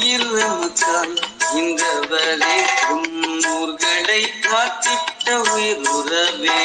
உன் உயிர் நமக்காய் இந்தவரே உன் ஊர்களை காத்திட்ட உயிர் உறவே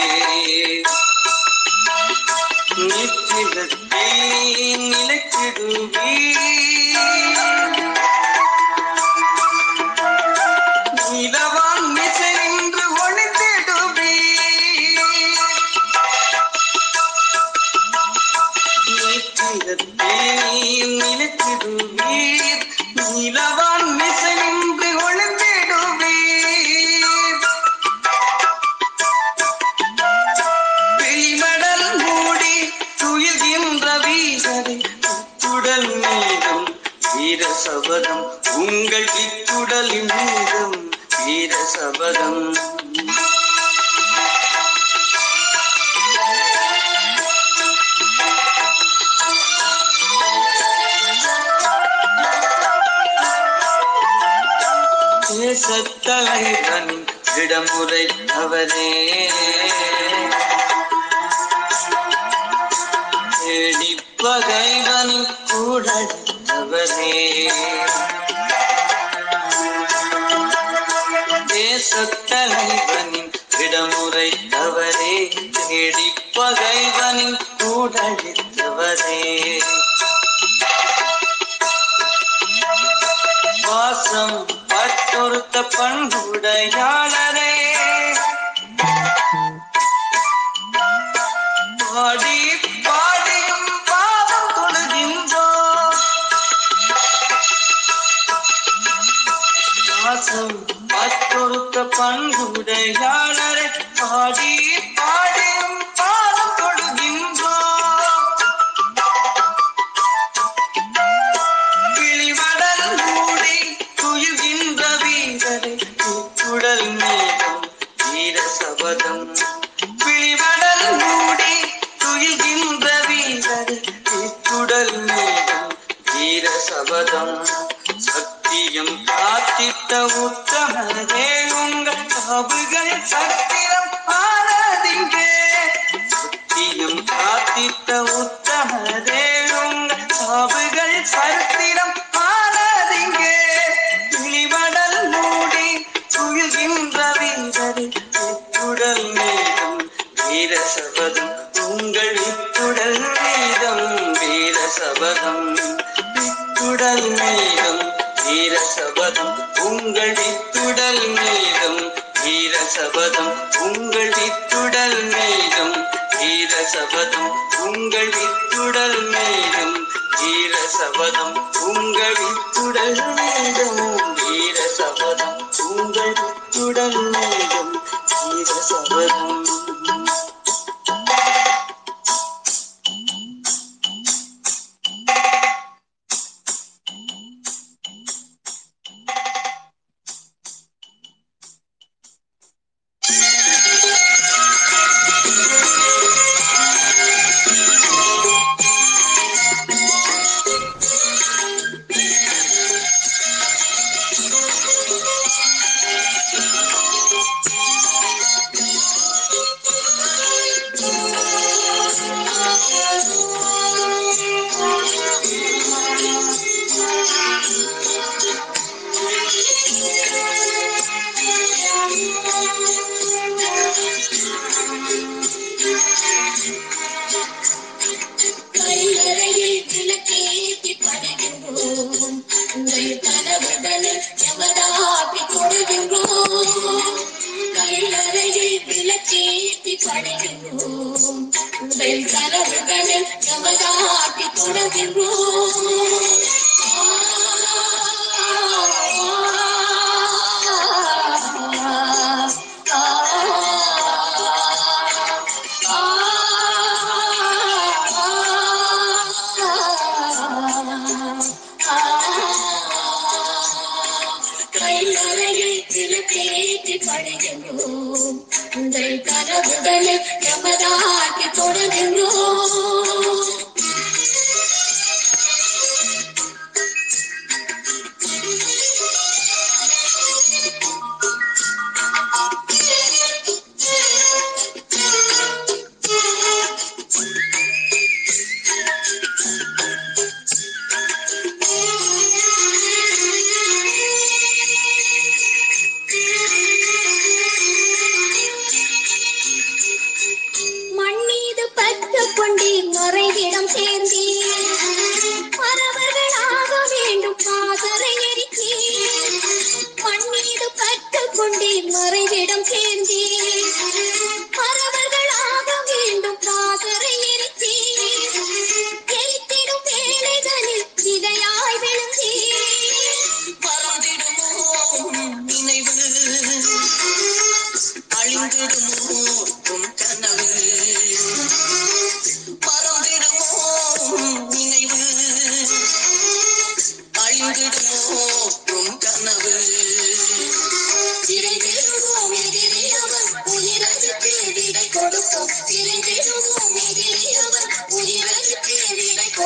சபதம் உங்கள் இத்துடல் மீதம் வீர சபதம் உங்கள் இத்துடல் மீதம் வீர சபதம் உங்கள் இத்துடல்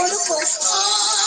beautiful.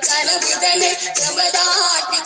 உங்கள் கனவுகளை நமதாக்கி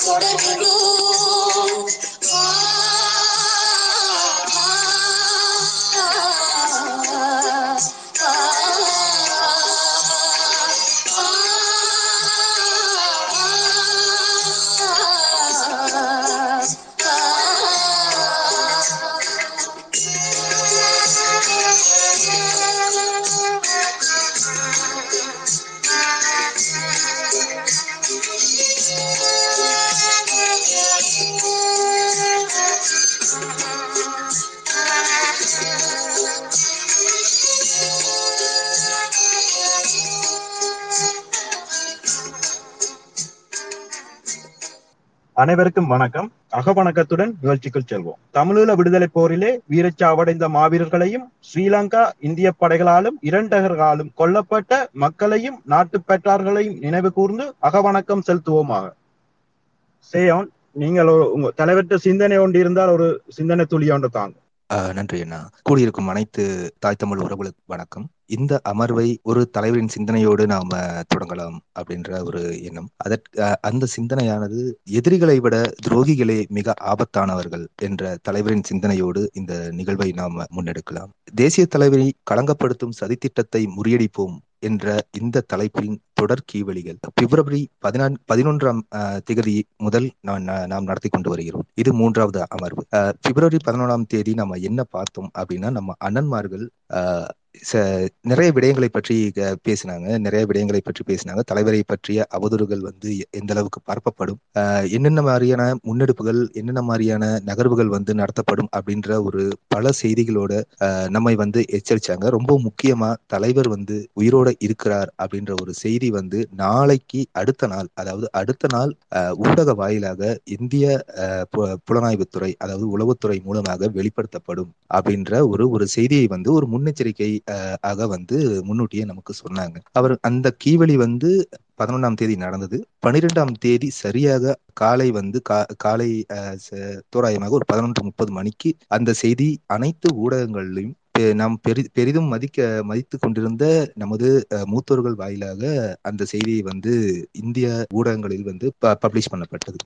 அனைவருக்கும் வணக்கம். அகவணக்கத்துடன் நிகழ்ச்சிக்குள் செல்வோம். தமிழீழ விடுதலை போரிலே வீரச்சாவடைந்த மாவீரர்களையும் ஸ்ரீலங்கா இந்திய படைகளாலும் இரண்டகர்களாலும் கொல்லப்பட்ட மக்களையும் நாட்டு பெற்றார்களையும் நினைவு கூர்ந்து அகவணக்கம் செலுத்துவோமாக. சேயோன் நீங்கள் உங்க தலைவர்கிட்ட சிந்தனை ஒன்று இருந்தால் ஒரு சிந்தனை துளி ஒன்று தாங்க நன்றி அண்ணா. கூடியிருக்கும் அனைத்து தாய் தமிழ் உறவுகளுக்கு வணக்கம். இந்த அமர்வை ஒரு தலைவரின் சிந்தனையோடு நாம தொடங்கலாம் அப்படின்ற ஒரு எண்ணம். அதற்கு அந்த சிந்தனையானது எதிரிகளை விட துரோகிகளே மிக ஆபத்தானவர்கள் என்ற தலைவரின் சிந்தனையோடு இந்த நிகழ்வை நாம முன்னெடுக்கலாம். தேசிய தலைவரை களங்கப்படுத்தும் சதித்திட்டத்தை முறியடிப்போம் என்ற இந்த தலைப்பின் தொடர் கீவழிகள் பிப்ரவரி பதினான் பதினொன்றாம் திகதி முதல் நான் நாம் நடத்தி கொண்டு வருகிறோம். இது மூன்றாவது அமர்வு. அஹ், பிப்ரவரி பதினொன்றாம் தேதி நம்ம என்ன பார்த்தோம் அப்படின்னா நம்ம அண்ணன்மார்கள் ச- நிறைய விடயங்களை பற்றி பேசினாங்க. நிறைய விடயங்களை பற்றி பேசினாங்க. தலைவரை பற்றிய அவதூறுகள் வந்து எ- எந்த அளவுக்கு பரப்பப்படும் என்னென்ன மாதிரியான முன்னெடுப்புகள் என்னென்ன மாதிரியான நகர்வுகள் வந்து நடத்தப்படும் அப்படின்ற ஒரு பல செய்திகளோட நம்மை வந்து எச்சரிச்சாங்க. ரொம்ப முக்கியமா தலைவர் வந்து உயிரோட இருக்கிறார் அப்படின்ற ஒரு செய்தி வந்து நாளைக்கு அடுத்த நாள் அதாவது அடுத்த நாள் ஊடக வாயிலாக இந்திய புலனாய்வுத்துறை அதாவது உளவுத்துறை மூலமாக வெளிப்படுத்தப்படும் அப்படின்ற ஒரு ஒரு செய்தியை வந்து ஒரு முன்னெச்சரிக்கை ஆக வந்து முன்னூட்டியே நமக்கு சொன்னாங்க. அவர் அந்த கீவெளி வந்து பதினொன்றாம் தேதி நடந்தது. பனிரெண்டாம் தேதி சரியாக காலை வந்து கா- காலை அஹ், தோராயமாக ஒரு பதினொன்று முப்பது மணிக்கு அந்த செய்தி அனைத்து ஊடகங்களிலும் பெ- நாம் பெரி பெரிதும் மதிக்க மதித்து கொண்டிருந்த நமது அஹ், மூத்தோர்கள் வாயிலாக அந்த செய்தியை வந்து இந்திய ஊடகங்களில் வந்து பப்ளிஷ் பண்ணப்பட்டது.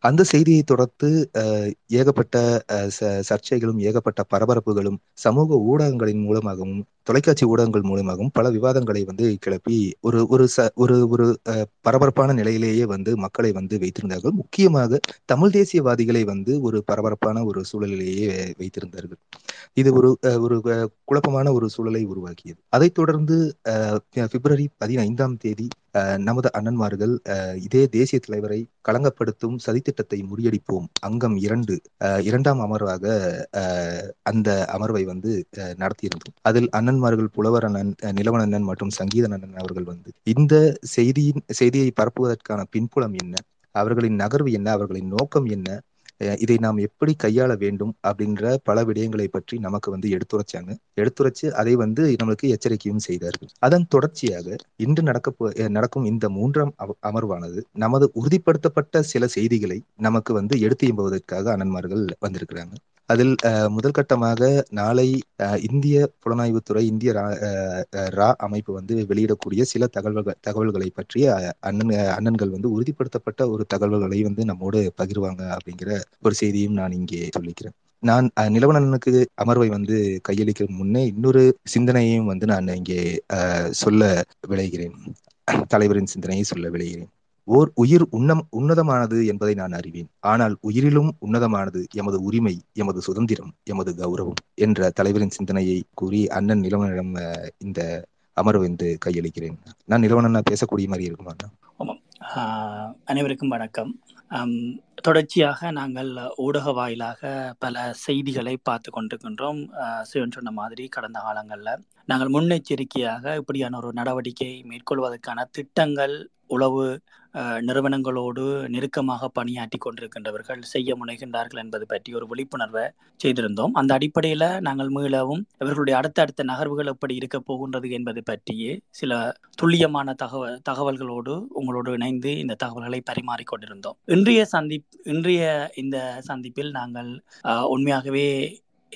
அந்த செய்தியை தொடர்த்து அஹ், ஏகப்பட்ட அஹ், ச- சர்ச்சைகளும் ஏகப்பட்ட பரபரப்புகளும் சமூக ஊடகங்களின் மூலமாகவும் தொலைக்காட்சி ஊடகங்கள் மூலமாகவும் பல விவாதங்களை வந்து கிளப்பி ஒரு ஒரு ச ஒரு ஒரு அஹ், பரபரப்பான நிலையிலேயே வந்து மக்களை வந்து வைத்திருந்தார்கள். முக்கியமாக தமிழ் தேசியவாதிகளை வந்து ஒரு பரபரப்பான ஒரு சூழலிலேயே வைத்திருந்தார்கள். இது ஒரு அஹ், ஒரு குழப்பமான ஒரு சூழலை உருவாக்கியது. அதைத் தொடர்ந்து பிப்ரவரி பதினைந்தாம் தேதி நமது அண்ணன்மார்கள் இதே தேசிய தலைவரை களங்கப்படுத்தும் சதித்திட்டத்தை முறியடிப்போம். அங்கம் இரண்டு. இரண்டாம் அமர்வாக அந்த அமர்வை வந்து நடத்தியிருந்தோம். அதில் அண்ணன்மார்கள் புலவர் அண்ணன் நிலவன் அண்ணன் மற்றும் சங்கீதன் அண்ணன் அவர்கள் வந்து இந்த செய்தியின் செய்தியை பரப்புவதற்கான பின்புலம் என்ன? அவர்களின் நகர்வு என்ன? அவர்களின் நோக்கம் என்ன? இதை நாம் எப்படி கையாள வேண்டும் அப்படின்ற பல விடயங்களை பற்றி நமக்கு வந்து எடுத்துரைச்சாங்க. எடுத்துரைச்சு அதை வந்து நம்மளுக்கு எச்சரிக்கையும் செய்தார்கள். அதன் தொடர்ச்சியாக இன்று நடக்க நடக்கும் இந்த மூன்றாம் அமர்வானது நமது உறுதிப்படுத்தப்பட்ட சில செய்திகளை நமக்கு வந்து எடுத்து எம்புவதற்காக அண்ணன்மார்கள் வந்திருக்கிறாங்க. அதில் முதல் கட்டமாக நாளை இந்திய புலனாய்வுத்துறை இந்திய ரா- ரா அமைப்பு வந்து வெளியிடக்கூடிய சில தகவல்கள் தகவல்களை பற்றி அண்ணன் அண்ணன்கள் வந்து உறுதிப்படுத்தப்பட்ட ஒரு தகவல்களை வந்து நம்மோடு பகிர்வாங்க அப்படிங்கிற ஒரு செய்தியும் நான் இங்கே சொல்லிக்கிறேன். நான் நிலவனனுக்கு அமர்வை வந்து கையளிக்கிற முன்னே இன்னொரு சிந்தனையையும் வந்து நான் இங்கே சொல்ல விளைகிறேன் தலைவரின் சிந்தனையை சொல்ல விளைகிறேன் ஓர் உயிர் உன்னம் உன்னதமானது என்பதை நான் அறிவேன். ஆனால் உயிரிலும் உன்னதமானது எமது உரிமை எமது சுதந்திரம் எமது கௌரவம் என்ற தலைவரின் சிந்தனையை கூறி அண்ணன் நிலவனிடம் இந்த அமர்வு வந்து கையளிக்கிறேன். நான் நிலவனா பேசக்கூடிய மாதிரி இருக்குமாண்ணா ஆமாம். அனைவருக்கும் வணக்கம். தொடர்ச்சியாக நாங்கள் ஊடக வாயிலாக பல செய்திகளை பார்த்து கொண்டிருக்கின்றோம். சிவன் சொன்ன மாதிரி கடந்த காலங்களில். நாங்கள் முன்னெச்சரிக்கையாக இப்படியான ஒரு நடவடிக்கை மேற்கொள்வதற்கான திட்டங்கள் உளவு நிறுவனங்களோடு நெருக்கமாக பணியாற்றி கொண்டிருக்கின்றவர்கள் செய்ய முனைகின்றார்கள் என்பது பற்றி ஒரு விழிப்புணர்வை செய்திருந்தோம். அந்த அடிப்படையில் நாங்கள் மீளவும் இவர்களுடைய அடுத்த அடுத்த நகர்வுகள் எப்படி இருக்க போகின்றது என்பது பற்றியே சில துல்லியமான தகவல் தகவல்களோடு உங்களோடு இணைந்து இந்த தகவல்களை பரிமாறிக்கொண்டிருந்தோம் இன்றைய சந்திப் இன்றைய இந்த சந்திப்பில் நாங்கள் உண்மையாகவே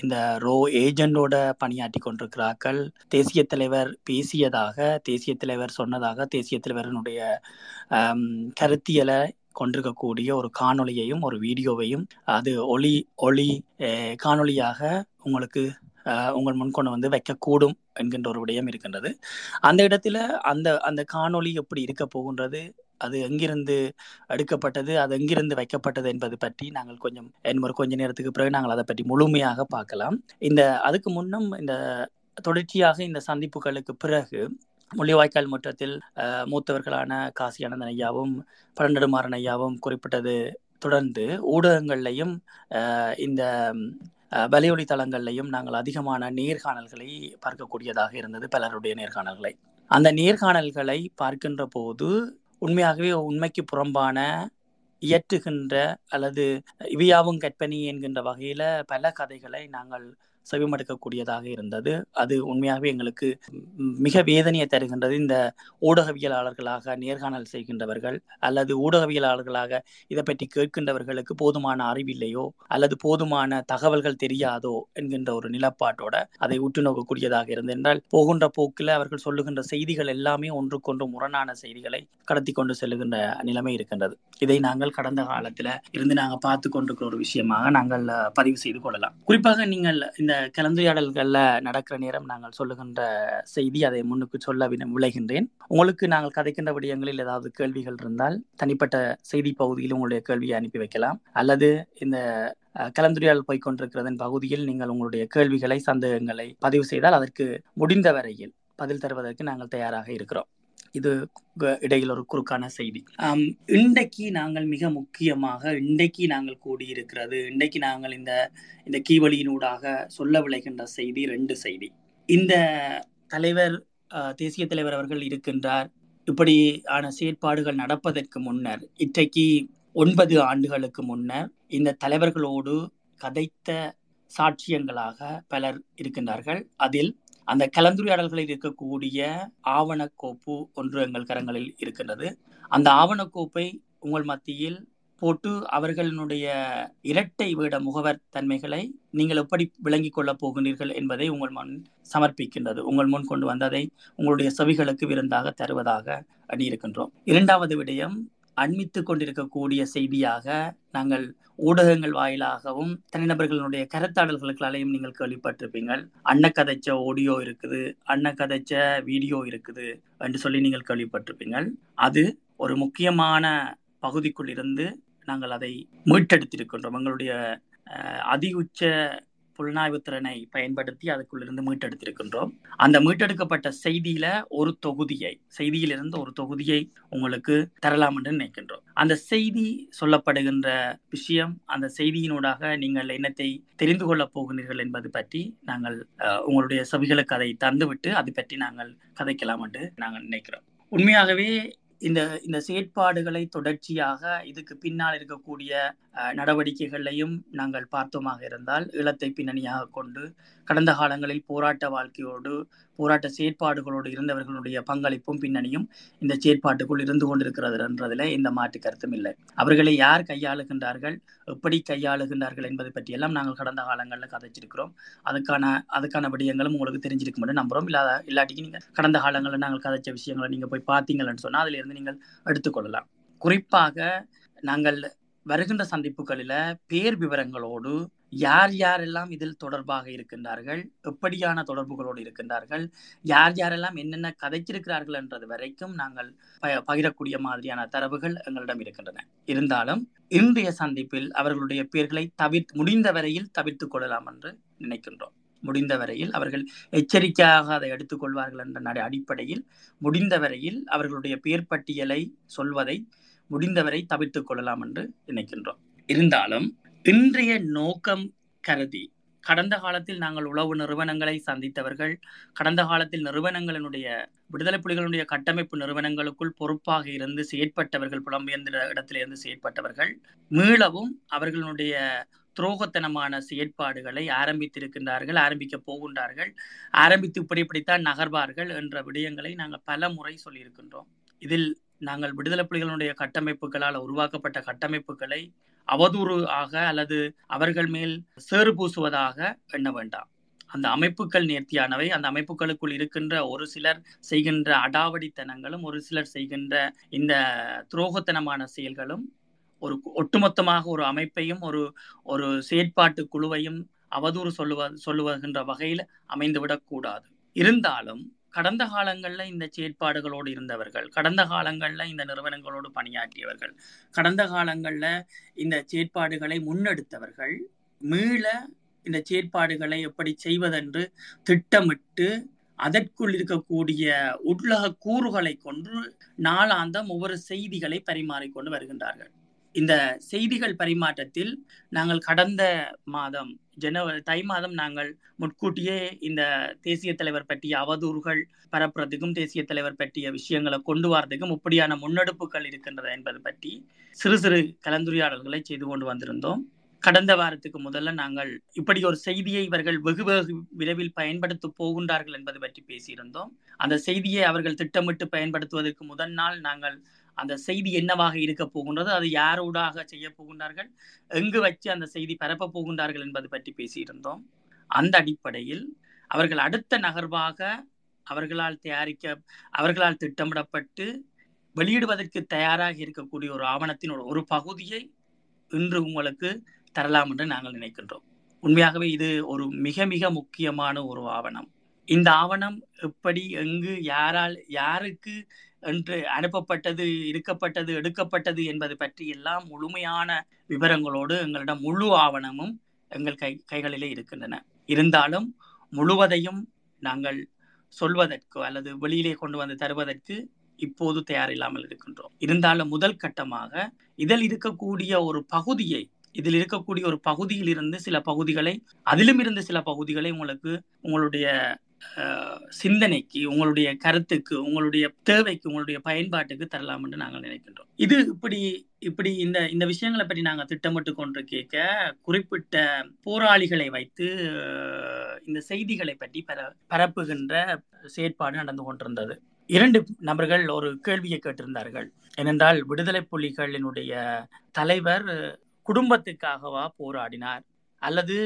இந்த ரோ ஏஜெண்டோட பணியாற்றி கொண்டிருக்கிறார்கள். தேசிய தலைவர் பேசியதாக தேசிய தலைவர் சொன்னதாக தேசிய தலைவரினுடைய கருத்தியலை கொண்டிருக்கக்கூடிய ஒரு காணொளியையும் ஒரு வீடியோவையும் அது ஒளி ஒளி காணொலியாக காணொளியாக உங்களுக்கு உங்கள் முன் கொண்டு வந்து வைக்கக்கூடும் என்கின்ற ஒரு விடயம் இருக்கின்றது. அந்த இடத்துல அந்த அந்த காணொளி எப்படி இருக்க போகின்றது? அது எங்கிருந்து எடுக்கப்பட்டது அது எங்கிருந்து வைக்கப்பட்டது என்பது பற்றி நாங்கள் கொஞ்சம் இன்னொரு கொஞ்ச நேரத்துக்கு பிறகு நாங்கள் அதை பற்றி முழுமையாக பார்க்கலாம். இந்த அதுக்கு முன்னும் இந்த தொடர்ச்சியாக இந்த சந்திப்புகளுக்கு பிறகு முள்ளிவாய்க்கால் முற்றத்தில் மூத்தவர்களான காசி அனந்தன் ஐயாவும் பழநெடுமாறன் ஐயாவும் குறிப்பிட்டது தொடர்ந்து ஊடகங்கள்லையும் இந்த அஹ், தளங்கள்லையும் நாங்கள் அதிகமான நேர்காணல்களை பார்க்கக்கூடியதாக இருந்தது பலருடைய நேர்காணல்களை. அந்த நேர்காணல்களை பார்க்கின்ற போது உண்மையாகவே உண்மைக்கு புறம்பான இயற்றுகின்ற அல்லது இவையாவும் கற்பனை என்கின்ற வகையில பல கதைகளை நாங்கள் செவிமடுக்கக்கூடியதாக இருந்தது. அது உண்மையாகவே எங்களுக்கு மிக வேதனையை தருகின்றது. இந்த ஊடகவியலாளர்களாக நேர்காணல் செய்கின்றவர்கள் அல்லது ஊடகவியலாளர்களாக இதை பற்றி கேட்கின்றவர்களுக்கு போதுமான அறிவில்லையோ அல்லது போதுமான தகவல்கள் தெரியாதோ என்கின்ற ஒரு நிலப்பாட்டோட அதை உற்று நோக்கக்கூடியதாக இருந்தது என்றால் போகின்ற போக்கில் அவர்கள் சொல்லுகின்ற செய்திகள் எல்லாமே ஒன்றுக்கொன்று முரணான செய்திகளை கடத்தி கொண்டு செல்லுகின்ற நிலைமை இருக்கின்றது. இதை நாங்கள் கடந்த காலத்தில் இருந்து நாங்கள் பார்த்து கொண்டிருக்கிற ஒரு விஷயமாக நாங்கள் பதிவு செய்து கொள்ளலாம். குறிப்பாக நீங்கள் இந்த கலந்துரையாடல்கள்ல நடக்கிற நேரம் நாங்கள் சொல்லுகின்ற செய்தி அதை முன்னுக்கு சொல்ல விளைகின்றேன். உங்களுக்கு நாங்கள் கதைக்கின்ற விடயங்களில் ஏதாவது கேள்விகள் இருந்தால் தனிப்பட்ட செய்தி பகுதியில் உங்களுடைய கேள்வியை அனுப்பி வைக்கலாம். அல்லது இந்த கலந்துரையாடல் போய்க்கொண்டிருக்கிறதன் பகுதியில் நீங்கள் உங்களுடைய கேள்விகளை சந்தேகங்களை பதிவு செய்தால் அதற்கு முடிந்த வரையில் பதில் தருவதற்கு நாங்கள் தயாராக இருக்கிறோம். இது இடையில் ஒரு குறுக்கான செய்தி. இன்றைக்கு நாங்கள் மிக முக்கியமாக இன்றைக்கு நாங்கள் கூடியிருக்கிறது இன்றைக்கு நாங்கள் இந்த இந்த கீவழியினூடாக சொல்ல விளைகின்ற செய்தி ரெண்டு செய்தி. இந்த தலைவர் தேசிய தலைவர் அவர்கள் இருக்கின்றார். இப்படியான செயற்பாடுகள் நடப்பதற்கு முன்னர் இன்றைக்கு ஒன்பது ஆண்டுகளுக்கு முன்னர் இந்த தலைவர்களோடு கதைத்த சாட்சியங்களாக பலர் இருக்கின்றார்கள். அதில் அந்த கலந்துரையாடல்களில் இருக்கக்கூடிய ஆவணக்கோப்பு ஒன்று எங்கள் கரங்களில் இருக்கின்றது. அந்த ஆவணக்கோப்பை உங்கள் மத்தியில் போட்டு அவர்களினுடைய இரட்டை வீட முகவர் தன்மைகளை நீங்கள் எப்படி விளங்கிக் கொள்ளப் போகிறீர்கள் என்பதை உங்கள் முன் சமர்ப்பிக்கின்றது. உங்கள் முன் கொண்டு வந்ததை உங்களுடைய செவிகளுக்கு விருந்தாக தருவதாக அணியிருக்கின்றோம் இரண்டாவது விடயம் அண்மித்து கொண்டிருக்கக்கூடிய செய்தியாக நாங்கள் ஊடகங்கள் வாயிலாகவும் தனிநபர்களுடைய கருத்தாடல்களுக்களாலையும் நீங்கள் கேள்விப்பட்டிருப்பீங்கள். அன்ன கதைச்ச ஆடியோ இருக்குது அன்ன கதைச்ச வீடியோ இருக்குது என்று சொல்லி நீங்கள் கேள்விப்பட்டிருப்பீங்கள். அது ஒரு முக்கியமான பகுதிக்குள் இருந்து நாங்கள் அதை மீட்டெடுத்திருக்கின்றோம். எங்களுடைய அதி உச்ச புலனாய்வு திறனை பயன்படுத்தி அதுக்குள்ளிருந்து மீட்டெடுத்திருக்கின்றோம். அந்த மீட்டெடுக்கப்பட்ட செய்தியில ஒரு தொகுதியை செய்தியிலிருந்து ஒரு தொகுதியை உங்களுக்கு தரலாம் என்று நினைக்கின்றோம். அந்த செய்தி சொல்லப்படுகின்ற விஷயம் அந்த செய்தியினூடாக நீங்கள் என்னத்தை தெரிந்து கொள்ளப் போகிறீர்கள் என்பது பற்றி நாங்கள் உங்களுடைய செவிகளுக்கு அதை தந்துவிட்டு அது பற்றி நாங்கள் கதைக்கலாம் என்று நாங்கள் நினைக்கிறோம். உண்மையாகவே இந்த இந்த செயற்பாடுகளை தொடர்ச்சியாக இதுக்கு பின்னால் இருக்கக்கூடிய அஹ், நடவடிக்கைகளையும் நாங்கள் பார்த்தோமாக இருந்தால் ஈழத்தை பின்னணியாக கொண்டு கடந்த காலங்களில் போராட்ட வாழ்க்கையோடு போராட்ட செயற்பாடுகளோடு இருந்தவர்களுடைய பங்களிப்பும் பின்னணியும் இந்த செயற்பாட்டுக்குள் இருந்து கொண்டிருக்கிறது என்றதில் எந்த மாற்று கருத்தும் இல்லை. அவர்களை யார் கையாளுகின்றார்கள்? எப்படி கையாளுகின்றார்கள் என்பதை பற்றியெல்லாம் நாங்கள் கடந்த காலங்களில் கதைச்சிருக்கிறோம். அதுக்கான அதுக்கான விடயங்களும் உங்களுக்கு தெரிஞ்சிருக்கும் என்று நம்புறோம். இல்லாத இல்லாட்டிக்கு நீங்கள் கடந்த காலங்களில் நாங்கள் கதைச்ச விஷயங்களை நீங்கள் போய் பார்த்தீங்கன்னு சொன்னால் அதிலிருந்து நீங்கள் எடுத்துக்கொள்ளலாம். குறிப்பாக நாங்கள் வருகின்ற சந்திப்புகளில் பேர் விவரங்களோடு யார் யாரெல்லாம் இதில் தொடர்பாக இருக்கின்றார்கள்? எப்படியான தொடர்புகளோடு இருக்கின்றார்கள்? யார் யாரெல்லாம் என்னென்ன கதைச்சிருக்கிறார்கள் என்றது வரைக்கும் நாங்கள் ப- பகிரக்கூடிய மாதிரியான தரவுகள் எங்களிடம் இருக்கின்றன. இருந்தாலும் இன்றைய சந்திப்பில் அவர்களுடைய பெயர்களை தவிர்த்து முடிந்த வரையில் தவிர்த்துக் கொள்ளலாம் என்று நினைக்கின்றோம். முடிந்த வரையில் அவர்கள் எச்சரிக்கையாக அதை எடுத்துக்கொள்வார்கள் என்ற நடை அடிப்படையில் முடிந்த வரையில் அவர்களுடைய பெயர் பட்டியலை சொல்வதை முடிந்தவரை தவிர்த்துக் கொள்ளலாம் என்று நினைக்கின்றோம். இருந்தாலும் இன்றைய நோக்கம் கருதி. கடந்த காலத்தில் நாங்கள் உளவு நிறுவனங்களை சந்தித்தவர்கள் கடந்த காலத்தில் நிறுவனங்களினுடைய விடுதலை புலிகளுடைய கட்டமைப்பு நிறுவனங்களுக்குள் பொறுப்பாக இருந்து செயற்பட்டவர்கள் புலம்பெயர்ந்த இடத்திலிருந்து செயற்பட்டவர்கள் மீளவும் அவர்களுடைய துரோகத்தனமான செயற்பாடுகளை ஆரம்பித்திருக்கின்றார்கள் ஆரம்பிக்க போகின்றார்கள் ஆரம்பித்து இப்படி இப்படித்தான் நகர்வார்கள் என்ற விடயங்களை நாங்கள் பல முறை சொல்லியிருக்கின்றோம். இதில் நாங்கள் விடுதலை புலிகளுடைய கட்டமைப்புகளால் உருவாக்கப்பட்ட கட்டமைப்புகளை அவதூறு ஆக அல்லது அவர்கள் மேல் சேறு பூசுவதாக எண்ண வேண்டாம். அந்த அமைப்புகள் நேர்த்தியானவை. அந்த அமைப்புகளுக்குள் இருக்கின்ற ஒரு சிலர் செய்கின்ற அடாவடித்தனங்களும் ஒரு சிலர் செய்கின்ற இந்த துரோகத்தனமான செயல்களும் ஒரு ஒட்டுமொத்தமாக ஒரு அமைப்பையும் ஒரு ஒரு செயற்பாட்டு குழுவையும் அவதூறு சொல்லுவ சொல்லுவதுகின்ற வகையில் அமைந்துவிடக்கூடாது இருந்தாலும் கடந்த காலங்களில் இந்த செயற்பாடுகளோடு இருந்தவர்கள் கடந்த காலங்களில் இந்த நிறுவனங்களோடு பணியாற்றியவர்கள் கடந்த காலங்களில் இந்த செயற்பாடுகளை முன்னெடுத்தவர்கள் மீள இந்த செயற்பாடுகளை எப்படி செய்வதென்று திட்டமிட்டு அதற்குள் இருக்கக்கூடிய உட்லக கூறுகளை கொண்டு நாளாந்தம் ஒவ்வொரு செய்திகளை பரிமாறிக்கொண்டு வருகின்றார்கள். இந்த செய்திகள் பரிமாற்றத்தில் நாங்கள் கடந்த மாதம் ஜனவரி தை மாதம் நாங்கள் முன்கூட்டியே இந்த தேசிய தலைவர் பற்றிய அவதூறுகள் பரப்புறதுக்கும் தேசிய தலைவர் பற்றிய விஷயங்களை கொண்டு வரதுக்கும் இப்படியான முன்னெடுப்புகள் இருக்கின்றது என்பது பற்றி சிறு சிறு கலந்துரையாடல்களை செய்து கொண்டு வந்திருந்தோம். கடந்த வாரத்துக்கு முதல்ல நாங்கள் இப்படி ஒரு செய்தியை இவர்கள் வெகு வெகு விரைவில் பயன்படுத்த போகின்றார்கள் என்பது பற்றி பேசியிருந்தோம். அந்த செய்தியை அவர்கள் திட்டமிட்டு பயன்படுத்துவதற்கு முதல் நாள் நாங்கள் அந்த செய்தி என்னவாக இருக்க போகின்றது அது யாரோடாக செய்ய போகின்றார்கள் எங்கு வச்சு அந்த செய்தி பரப்ப போகின்றார்கள் என்பது பற்றி பேசியிருந்தோம். அந்த அடிப்படையில் அவர்கள் அடுத்த நகர்வாக அவர்களால் தயாரிக்க அவர்களால் திட்டமிடப்பட்டு வெளியிடுவதற்கு தயாராக இருக்கக்கூடிய ஒரு ஆவணத்தின் ஒரு- ஒரு பகுதியை இன்று உங்களுக்கு தரலாம் என்று நாங்கள் நினைக்கின்றோம். உண்மையாகவே இது ஒரு மிக மிக முக்கியமான ஒரு ஆவணம். இந்த ஆவணம் எப்படி எங்கு யாரால் யாருக்கு என்று அனுப்பப்பட்டது இருக்கப்பட்டது எடுக்கப்பட்டது என்பது பற்றி எல்லாம் முழுமையான விவரங்களோடு எங்களிடம் முழு ஆவணமும் எங்கள் கை கைகளிலே இருக்கின்றன. இருந்தாலும் முழுவதையும் நாங்கள் சொல்வதற்கு அல்லது வெளியிலே கொண்டு வந்து தருவதற்கு இப்போது தயாரில்லாமல் இருக்கின்றோம். இருந்தாலும் முதல் கட்டமாக இதில் இருக்கக்கூடிய ஒரு பகுதியை இதில் இருக்கக்கூடிய ஒரு பகுதியில் இருந்து சில பகுதிகளை அதிலும் இருந்து சில பகுதிகளை உங்களுக்கு உங்களுடைய சிந்தனைக்கு உங்களுடைய கருத்துக்கு உங்களுடைய தேவைக்கு உங்களுடைய பயன்பாட்டுக்கு தரலாம் என்று நாங்கள் நினைக்கின்றோம். இது இப்படி இப்படி இந்த இந்த விஷயங்களை பற்றி நாங்கள் திட்டமிட்டு கொண்டு கேட்க குறிப்பிட்ட போராளிகளை வைத்து இந்த செய்திகளை பற்றி பர பரப்புகின்ற செயற்பாடு நடந்து கொண்டிருந்தது. இரண்டு நபர்கள் ஒரு கேள்வியை கேட்டிருந்தார்கள். ஏனென்றால் விடுதலை புலிகளினுடைய தலைவர் குடும்பத்துக்காகவா போராடினார்? அல்லது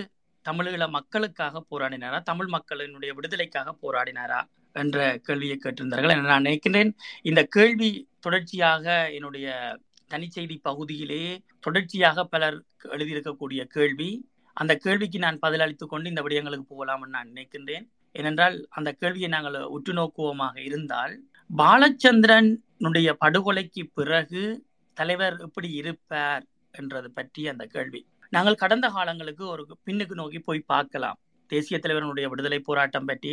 தமிழீழ மக்களுக்காக போராடினாரா? தமிழ் மக்களினுடைய விடுதலைக்காக போராடினாரா? என்ற கேள்வியை கேட்டிருந்தார்கள். என நான் நினைக்கின்றேன் இந்த கேள்வி தொடர்ச்சியாக என்னுடைய தனிச்செய்தி பகுதியிலே தொடர்ச்சியாக பலர் எழுதியிருக்கக்கூடிய கேள்வி. அந்த கேள்விக்கு நான் பதிலளித்துக் கொண்டு இந்த விடயங்களுக்கு போகலாம்னு நான் நினைக்கின்றேன். ஏனென்றால் அந்த கேள்வியை நாங்கள் உற்று நோக்குவோமாக இருந்தால் பாலச்சந்திரனுடைய படுகொலைக்கு பிறகு தலைவர் எப்படி இருப்பார் என்றது பற்றி அந்த கேள்வி. நாங்கள் கடந்த காலங்களுக்கு ஒரு பின்னுக்கு நோக்கி போய் பார்க்கலாம். தேசிய தலைவருடைய விடுதலை போராட்டம் பற்றி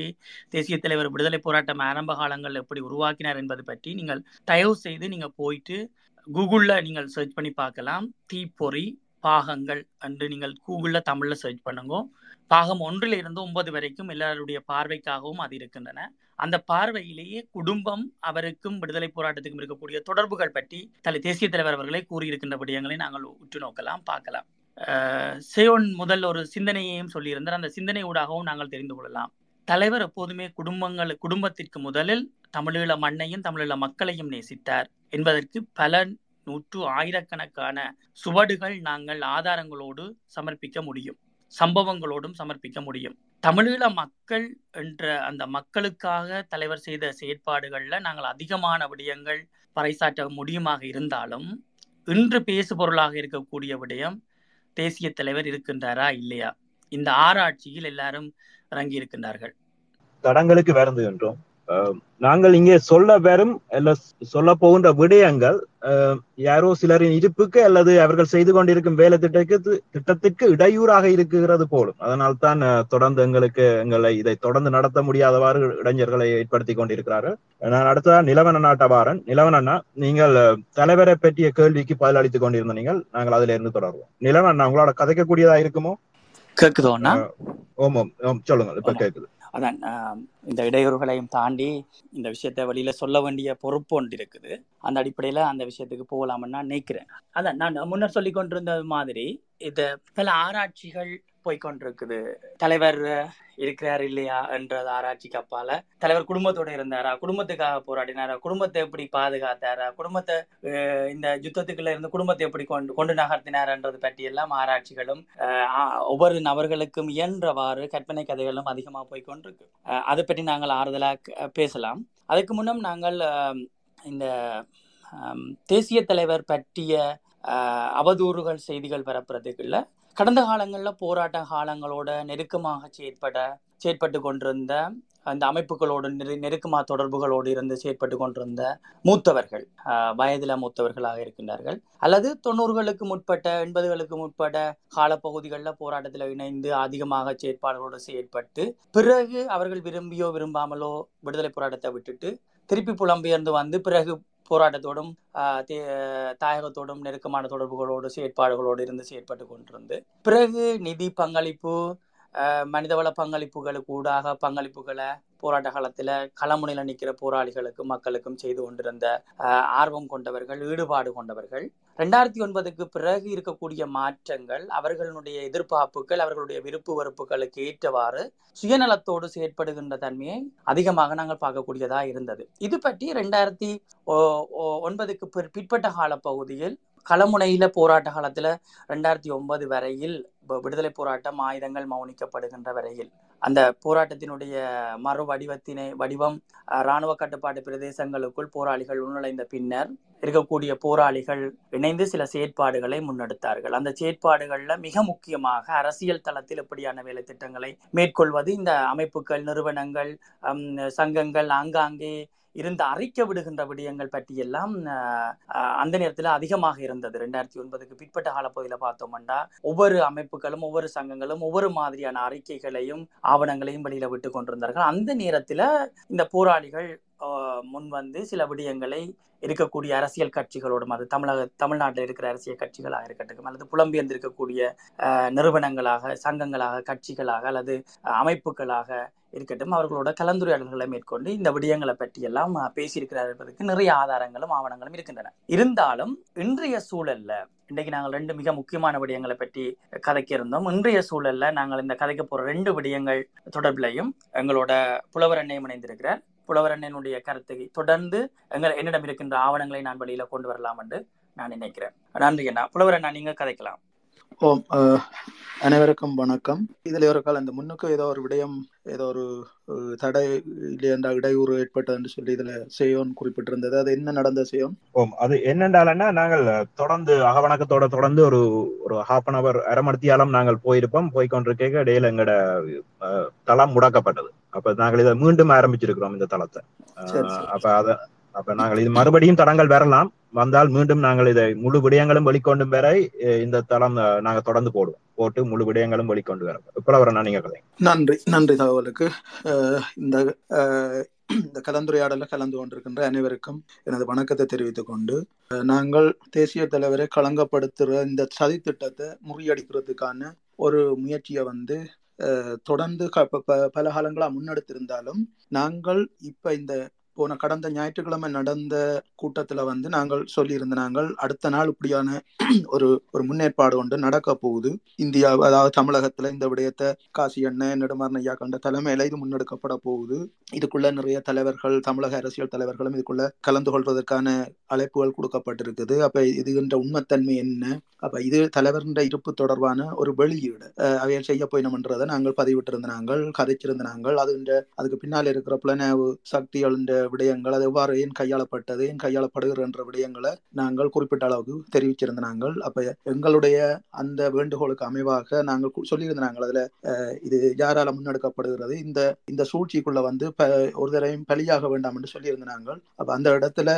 தேசிய தலைவர் விடுதலை போராட்டம் ஆரம்ப காலங்கள் எப்படி உருவாக்கினார் என்பது பற்றி நீங்கள் தயவு செய்து நீங்கள் போயிட்டு கூகுளில் நீங்கள் சர்ச் பண்ணி பார்க்கலாம். தீப்பொறி பாகங்கள் என்று நீங்கள் கூகுளில் தமிழில் சர்ச் பண்ணுங்க. பாகம் ஒன்றில் இருந்து ஒன்பது வரைக்கும் எல்லாருடைய பார்வைக்காகவும் அது இருக்கின்றன. அந்த பார்வையிலேயே குடும்பம் அவருக்கும் விடுதலை போராட்டத்துக்கும் இருக்கக்கூடிய தொடர்புகள் பற்றி தலை தேசிய தலைவர் அவர்களே கூறியிருக்கின்ற விடயங்களை நாங்கள் உற்று நோக்கலாம் பார்க்கலாம். சேவன் முதல் ஒரு சிந்தனையையும் சொல்லியிருந்தார். அந்த சிந்தனை ஊடாகவும் நாங்கள் தெரிந்து கொள்ளலாம். தலைவர் எப்போதுமே குடும்பங்கள் குடும்பத்திற்கு முதலில் தமிழீழ மண்ணையும் தமிழீழ மக்களையும் நேசித்தார் என்பதற்கு பல நூற்று ஆயிரக்கணக்கான சுவடுகள் நாங்கள் ஆதாரங்களோடு சமர்ப்பிக்க முடியும். சம்பவங்களோடும் சமர்ப்பிக்க முடியும். தமிழீழ மக்கள் என்ற அந்த மக்களுக்காக தலைவர் செய்த செயற்பாடுகளில் நாங்கள் அதிகமான விடயங்கள் பறைசாற்ற முடியுமாக இருந்தாலும் இன்று பேசு பொருளாக இருக்கக்கூடிய விடயம் தேசிய தலைவர் இருக்கின்றாரா இல்லையா? இந்த ஆராய்ச்சியில் எல்லாரும் இறங்கி இருக்கின்றார்கள் தடங்களுக்கு வருந்துகின்றோம் நாங்கள் இங்கே சொல்ல அல்ல சொல்ல போகின்ற விடயங்கள் யாரோ சிலரின் இருப்புக்கு அல்லது அவர்கள் செய்து கொண்டிருக்கும் வேலை திட்டத்துக்கு திட்டத்திற்கு இடையூறாக இருக்கிறது போலும். அதனால் தான் தொடர்ந்து எங்களுக்கு எங்களை இதை தொடர்ந்து நடத்த முடியாதவாறு இளைஞர்களை ஏற்படுத்தி கொண்டிருக்கிறார்கள். நான் அடுத்ததா நிலவன நாட்டவாரன். நிலவனண்ணா நீங்கள் தலைவரை பற்றிய கேள்விக்கு பதில் அளித்துக் கொண்டிருந்த நீங்கள் நாங்கள் அதுல இருந்து தொடர்வோம். நிலவன் உங்களோட கதைக்கக்கூடியதா இருக்குமோ? கேக்குதோண்ணா ஓம் ஓம் சொல்லுங்க இப்ப கேக்குது. அதான் இந்த இடையூறுகளையும் தாண்டி இந்த விஷயத்த வெளியில சொல்ல வேண்டிய பொறுப்பு ஒன்று இருக்குது. அந்த அடிப்படையில அந்த விஷயத்துக்கு போகலாம்னு நான் நினைக்கிறேன். அதான் நான் முன்னர் சொல்லி கொண்டிருந்த மாதிரி இது பல ஆராய்ச்சிகள் போய்கொண்டிருக்குது தலைவர் இருக்கிறார் இல்லையா என்றது ஆராய்ச்சிக்கு அப்பால தலைவர் குடும்பத்தோட இருந்தாரா? குடும்பத்துக்காக போராடினாரா? குடும்பத்தை எப்படி பாதுகாத்தாரா? குடும்பத்தை இந்த யுத்தத்துக்குள்ள இருந்து குடும்பத்தை எப்படி கொண்டு கொண்டு நகர்த்தினார்ன்றது பற்றி எல்லாம் ஆராய்ச்சிகளும் ஒவ்வொரு நபர்களுக்கும் இயன்றவாறு கற்பனை கதைகளும் அதிகமாக போய்கொண்டிருக்கு. அதை பற்றி நாங்கள் ஆறுதலாக பேசலாம். அதுக்கு முன்னம் நாங்கள் இந்த தேசிய தலைவர் பற்றிய அவதூறுகள் செய்திகள் பரப்புறதுக்குள்ள கடந்த காலங்களில் போராட்ட காலங்களோட நெருக்கமாக செயற்பட செயற்பட்டு கொண்டிருந்த அந்த அமைப்புகளோடு நெரு நெருக்கமாக தொடர்புகளோடு இருந்து செயற்பட்டு கொண்டிருந்த மூத்தவர்கள் வயதில் மூத்தவர்களாக இருக்கின்றார்கள். அல்லது தொண்ணூறுகளுக்கு முற்பட்ட எண்பதுகளுக்கு முற்பட்ட காலப்பகுதிகளில் போராட்டத்தில் இணைந்து அதிகமாக செயற்பாடுகளோடு செயற்பட்டு பிறகு அவர்கள் விரும்பியோ விரும்பாமலோ விடுதலை போராட்டத்தை விட்டுட்டு திருப்பி புலம்பெயர்ந்து வந்து பிறகு போராட்டத்தோடும் தாயகத்தோடும் நெருக்கமான தொடர்புகளோடு செயற்பாடுகளோடு இருந்து செயற்பட்டு கொண்டிருந்து. பிறகு நிதி பங்களிப்பு மனிதவள பங்களிப்புகளுக்கு ஊடாக பங்களிப்புகளை போராட்ட காலத்துல களமுனையில் நிற்கிற போராளிகளுக்கும் மக்களுக்கும் செய்து கொண்டிருந்த ஆர்வம் கொண்டவர்கள் ஈடுபாடு கொண்டவர்கள். ரெண்டாயிரத்தி ஒன்பதுக்கு பிறகு இருக்கக்கூடிய மாற்றங்கள் அவர்களுடைய எதிர்பார்ப்புகள் அவர்களுடைய விருப்பு வெறுப்புகளுக்கு ஏற்றவாறு சுயநலத்தோடு செயற்படுகின்ற தன்மையை அதிகமாக நாங்கள் பார்க்கக்கூடியதா இருந்தது. இது பற்றி ரெண்டாயிரத்தி ஒன்பதுக்கு பிற்பட்ட கால பகுதியில் களமுனையில போராட்ட காலத்துல ரெண்டாயிரத்தி ஒன்பது வரையில் விடுதலை போராட்டம் ஆயுதங்கள் மௌனிக்கப்படுகின்ற வரையில் அந்த போராட்டத்தினுடைய மறு வடிவத்தினை வடிவம் இராணுவ கட்டுப்பாட்டு பிரதேசங்களுக்குள் போராளிகள் உள்நுழைந்த பின்னர் இருக்கக்கூடிய போராளிகள் இணைந்து சில செயற்பாடுகளை முன்னெடுத்தார்கள். அந்த செயற்பாடுகள்ல மிக முக்கியமாக அரசியல் தளத்தில் இப்படியான வேலை திட்டங்களை மேற்கொள்வது இந்த அமைப்புகள் நிறுவனங்கள் சங்கங்கள் ஆங்காங்கே இருந்து அறிக்க விடுகின்ற விடயங்கள் பற்றியெல்லாம் அந்த நேரத்தில் அதிகமாக இருந்தது. ரெண்டாயிரத்தி ஒன்பதுக்கு பிற்பட்ட காலப்பகுதியில் பார்த்தோம்னா ஒவ்வொரு அமைப்புகளும் ஒவ்வொரு சங்கங்களும் ஒவ்வொரு மாதிரியான அறிக்கைகளையும் ஆவணங்களையும் வெளியில விட்டு கொண்டிருந்தார்கள். அந்த நேரத்துல இந்த போராளிகள் முன் வந்து சில விடயங்களை இருக்கக்கூடிய அரசியல் கட்சிகளோடும் அது தமிழக தமிழ்நாட்டில் இருக்கிற அரசியல் கட்சிகளாக இருக்கட்டும் அல்லது புலம்பெயர்ந்து இருக்கக்கூடிய நிறுவனங்களாக சங்கங்களாக கட்சிகளாக அல்லது அமைப்புகளாக இருக்கட்டும் அவர்களோட கலந்துரையாடல்களை மேற்கொண்டு இந்த விடயங்களை பற்றி எல்லாம் பேசியிருக்கிறார் என்பதற்கு நிறைய ஆதாரங்களும் ஆவணங்களும் இருக்கின்றன. இருந்தாலும் இன்றைய சூழல்ல இன்றைக்கு நாங்கள் ரெண்டு மிக முக்கியமான விடயங்களை பற்றி கதைக்க இருந்தோம். இன்றைய சூழல்ல நாங்கள் இந்த கதைக்க போற ரெண்டு விடயங்கள் தொடர்பிலையும் எங்களோட புலவர் அண்ணையும் இணைந்திருக்கிறார். புலவரண்ணனுடைய கருத்தை தொடர்ந்து எங்கள் என்னிடம் இருக்கின்ற ஆவணங்களை நான் வெளியில கொண்டு வரலாம் என்று நான் நினைக்கிறேன். நன்றி அண்ணா புலவரண்ணா நீங்க கதைக்கலாம். ஓம் அனைவருக்கும் வணக்கம். இதுல ஒரு கால இந்த முன்னுக்கு ஏதோ ஒரு விடயம் ஏதோ ஒரு தடை இல்லை என்ற இடையூறு ஏற்பட்டது என்று சொல்லி இதுல செய்யோன் குறிப்பிட்டிருந்தது. அது என்ன நடந்த செய்யோன் ஓம் அது என்னென்றாலன்னா நாங்கள் தொடர்ந்து அகவணக்கத்தோட தொடர்ந்து ஒரு ஒரு ஹாஃப் அன் அவர் அரை மணித்தியாலம் நாங்கள் போயிருப்போம். போய் கொண்டிருக்க இடையில எங்கட தளம் முடக்கப்பட்டது. அப்ப நாங்கள் இதை மீண்டும் ஆரம்பிச்சிருக்கிறோம் இந்த தளத்தை. அப்ப அத அப்ப நாங்கள் இது மறுபடியும் தடங்கள் வரலாம். வந்தால் மீண்டும் நாங்கள் இதை முழு விடயங்களும் வெளிக்கொண்டும் வரை இந்த தளம் நாங்கள் தொடர்ந்து போடுவோம். போட்டு முழு விடயங்களும் வெளிக்கொண்டு வரோம். இப்ப நீங்க கதை நன்றி நன்றி தகவலுக்கு. அஹ், இந்த இந்த கலந்துரையாடல கலந்து கொண்டிருக்கின்ற அனைவருக்கும் எனது வணக்கத்தை தெரிவித்துக் கொண்டு அஹ், நாங்கள் தேசிய தலைவரை களங்கப்படுத்துற இந்த சதி திட்டத்தை முறியடிக்கிறதுக்கான ஒரு முயற்சியை வந்து தொடர்ந்து க- ப- பல காலங்களா முன்னெடுத்திருந்தாலும் நாங்கள் இப்ப இந்த போன கடந்த ஞாயிற்றுக்கிழமை நடந்த கூட்டத்துல வந்து நாங்கள் சொல்லியிருந்த நாங்கள் அடுத்த நாள் இப்படியான ஒரு ஒரு முன்னேற்பாடு ஒன்று நடக்க போகுது. இந்தியா அதாவது தமிழகத்துல இந்த விடயத்தை காசி அண்ணன் நெடுமாறன் ஐயா கண்ட தலைமையில இது முன்னெடுக்கப்பட போகுது. இதுக்குள்ள நிறைய தலைவர்கள் தமிழக அரசியல் தலைவர்களும் இதுக்குள்ள கலந்து கொள்வதற்கான அழைப்புகள் கொடுக்கப்பட்டிருக்குது. அப்ப இதுகின்ற உண்மைத்தன்மை என்ன? அப்ப இது தலைவர்ன்ற இருப்பு தொடர்பான ஒரு வெளியீடு. அஹ் செய்ய போயினோம்ன்றதை நாங்கள் பதிவிட்டிருந்த நாங்கள் கதைச்சிருந்த நாங்கள் அது அதுக்கு பின்னால் இருக்கிற புலனாய்வு சக்திகள் விடயங்கள் அது எவ்வாறு ஏன் கையாளப்பட்டது ஏன் கையாளப்படுகிற என்ற விடயங்களை நாங்கள் குறிப்பிட்ட அளவுக்கு தெரிவிச்சிருந்த நாங்கள். அப்ப எங்களுடைய அந்த வேண்டுகோளுக்கு அமைவாக நாங்கள் சொல்லியிருந்த நாங்கள் அதுல அஹ், இது யாரால முன்னெடுக்கப்படுகிறது இந்த இந்த சூழ்ச்சிக்குள்ள வந்து ப- ஒரு தடவையும் பலியாக வேண்டாம் என்று சொல்லியிருந்த நாங்கள். அப்ப அந்த இடத்துல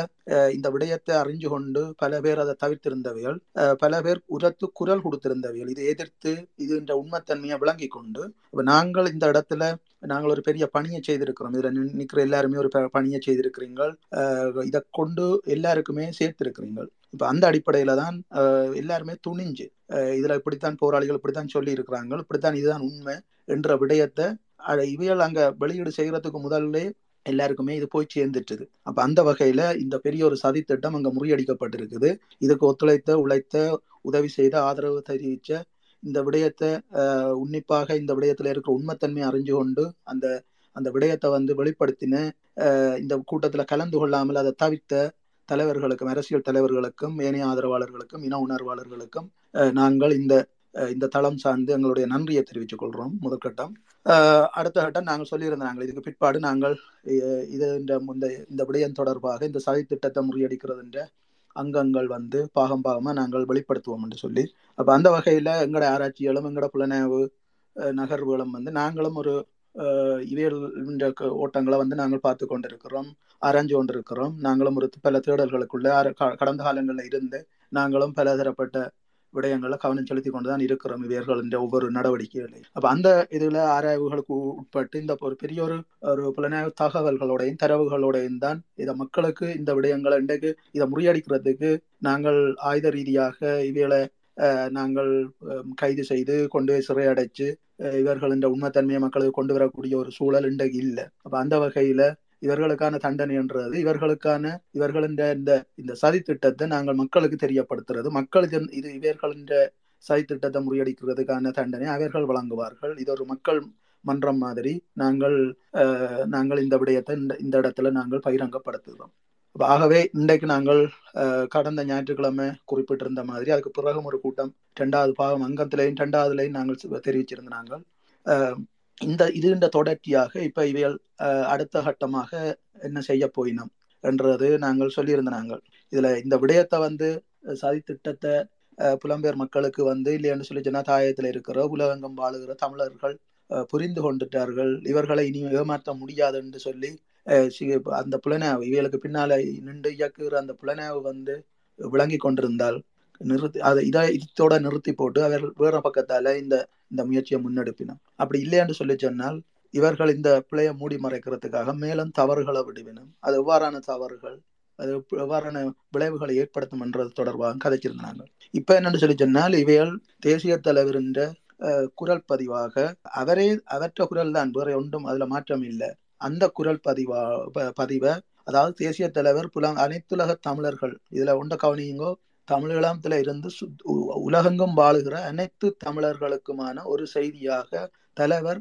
இந்த விடயத்தை அறிஞ்சு கொண்டு பல பேர் அதை தவிர்த்திருந்தவைகள் பல பேர் உரத்து குரல் கொடுத்திருந்தவைகள். இதை எதிர்த்து இது என்ற உண்மைத்தன்மையை விளங்கி கொண்டு நாங்கள் இந்த இடத்துல நாங்கள் ஒரு பெரிய பணியை செய்திருக்கிறோம். இதில் நிற்கிற எல்லாருமே ஒரு பணியை செய்திருக்கிறீங்கள் இதை கொண்டு எல்லாருக்குமே சேர்த்திருக்கிறீங்கள் இப்போ அந்த அடிப்படையில் தான் எல்லாருமே துணிஞ்சு இதில் இப்படித்தான் போராளிகள் இப்படித்தான் சொல்லி இருக்கிறாங்க இப்படித்தான் இதுதான் உண்மை என்ற விடயத்தை அஹ், இவைகள் அங்கே வெளியீடு செய்கிறதுக்கு முதல்ல எல்லாருக்குமே இது போய் சேர்ந்துட்டுது. அப்ப அந்த வகையில இந்த பெரிய ஒரு சதித்திட்டம் அங்க முறியடிக்கப்பட்டிருக்குது. இதுக்கு ஒத்துழைத்த உழைத்த உதவி செய்த ஆதரவு தெரிவித்த இந்த விடயத்தை உன்னிப்பாக இந்த விடயத்துல இருக்கிற உண்மைத்தன்மையை அறிஞ்சு கொண்டு அந்த அந்த விடயத்தை வந்து வெளிப்படுத்தின இந்த கூட்டத்துல கலந்து கொள்ளாமல் அதை தவிர்த்த தலைவர்களுக்கும் அரசியல் தலைவர்களுக்கும் ஏனைய ஆதரவாளர்களுக்கும் இன உணர்வாளர்களுக்கும் நாங்கள் இந்த இந்த தளம் சார்ந்து எங்களுடைய நன்றியை தெரிவித்துக் கொள்கிறோம் முதற்கட்டம் அடுத்த கட்டம் நாங்கள் சொல்லியிருந்தோம் நாங்கள் இதுக்கு பிற்பாடு நாங்கள் இது இந்த இந்த இந்த விடயம் தொடர்பாக இந்த சதி திட்டத்தை முறியடிக்கிறது என்ற அங்கங்கள் வந்து பாகம் பாகமாக நாங்கள் வெளிப்படுத்துவோம் என்று சொல்லி அப்போ அந்த வகையில் எங்களோட ஆராய்ச்சிகளும் எங்களோட புலனாய்வு அஹ், நகர்வுகளும் வந்து நாங்களும் ஒரு அஹ், ஓட்டங்களை வந்து நாங்கள் பார்த்து கொண்டிருக்கிறோம் ஆராய்ஞ்சு கொண்டிருக்கிறோம். நாங்களும் ஒரு பல தேடல்களுக்குள்ள க- கடந்த காலங்களில் இருந்து நாங்களும் பல தரப்பட்ட விடயங்களை கவனம் செலுத்தி கொண்டுதான் இருக்கிறோம் இவர்களின் ஒவ்வொரு நடவடிக்கைகளையும். அப்ப அந்த இதுல ஆராய்வுகளுக்கு உட்பட்டு இந்த ஒரு பெரிய ஒரு ஒரு புலனாய்வு தகவல்களோடையும் தரவுகளோடையும் தான் இதை மக்களுக்கு இந்த விடயங்களை இன்றைக்கு இதை முறியடிக்கிறதுக்கு நாங்கள் ஆயுத ரீதியாக இவைகளை நாங்கள் கைது செய்து கொண்டு போய் சிறையடைச்சு இவர்கள் இந்த உண்மைத்தன்மையை மக்களுக்கு கொண்டு வரக்கூடிய ஒரு சூழல் இன்றைக்கு இல்லை. அப்ப அந்த வகையில இவர்களுக்கான தண்டனை என்றது. இவர்களுக்கான இவர்களின் இந்த இந்த சதி திட்டத்தை நாங்கள் மக்களுக்கு தெரியப்படுத்துறது. மக்களுக்கு இது இவர்களின் சதி திட்டத்தை முறியடிக்கிறதுக்கான தண்டனை அவர்கள் வழங்குவார்கள். இது ஒரு மக்கள் மன்றம் மாதிரி நாங்கள் நாங்கள் இந்த விடயத்தை இந்த இந்த இடத்துல நாங்கள் பகிரங்கப்படுத்துகிறோம். ஆகவே இன்றைக்கு நாங்கள் கடந்த ஞாயிற்றுக்கிழமை குறிப்பிட்டிருந்த மாதிரி அதுக்கு பிறகும் ஒரு கூட்டம் இரண்டாவது பாகம் அங்கத்திலையும் இரண்டாவதுலையும் நாங்கள் தெரிவிச்சிருந்த நாங்கள் இந்த இதுன்ற தொடர்ச்சியாக இப்ப இவைகள் அடுத்த கட்டமாக என்ன செய்ய போயினோம் என்றது நாங்கள் சொல்லியிருந்த நாங்கள். இதுல இந்த விடயத்தை வந்து சதி திட்டத்தை புலம்பெயர் மக்களுக்கு வந்து இல்லைன்னு சொல்லி ஜனதாயத்தில் இருக்கிற உலகெங்கும் வாழுகிற தமிழர்கள் புரிந்து கொண்டுட்டார்கள். இவர்களை இனி ஏமாற்ற முடியாது என்று சொல்லி அந்த புலனாய்வு இவைகளுக்கு பின்னால நின்று இயக்குகிற அந்த புலனாய்வு வந்து விளங்கி கொண்டிருந்தால் நிறுத்தி அதை இதை இதோட நிறுத்தி போட்டு அவர் வேற பக்கத்தால இந்த இந்த முயற்சியை முன்னெடுப்பினோம். அப்படி இல்லையென்று சொல்லி சொன்னால் இவர்கள் இந்த பிழையை மூடி மறைக்கிறதுக்காக மேலும் தவறுகளை விடுவினும். அது எவ்வாறான தவறுகள்? அது எவ்வாறான விளைவுகளை ஏற்படுத்தும் என்றது தொடர்பாக கதைச்சிருந்தாங்க இப்ப என்னன்னு சொல்லி சொன்னால் இவைகள் தேசிய தலைவரின் அஹ், குரல் பதிவாக அவரே அவற்ற குரல் தான் வேற ஒன்றும் அதுல மாற்றம் இல்லை. அந்த குரல் பதிவா ப- பதிவை அதாவது தேசிய தலைவர் புலம் அனைத்துலக தமிழர்கள் இதுல ஒன்றை கவனியுங்கோ தமிழீழத்துல இருந்து சுத் உ- உலகெங்கும் வாழுகிற அனைத்து தமிழர்களுக்குமான ஒரு செய்தியாக தலைவர்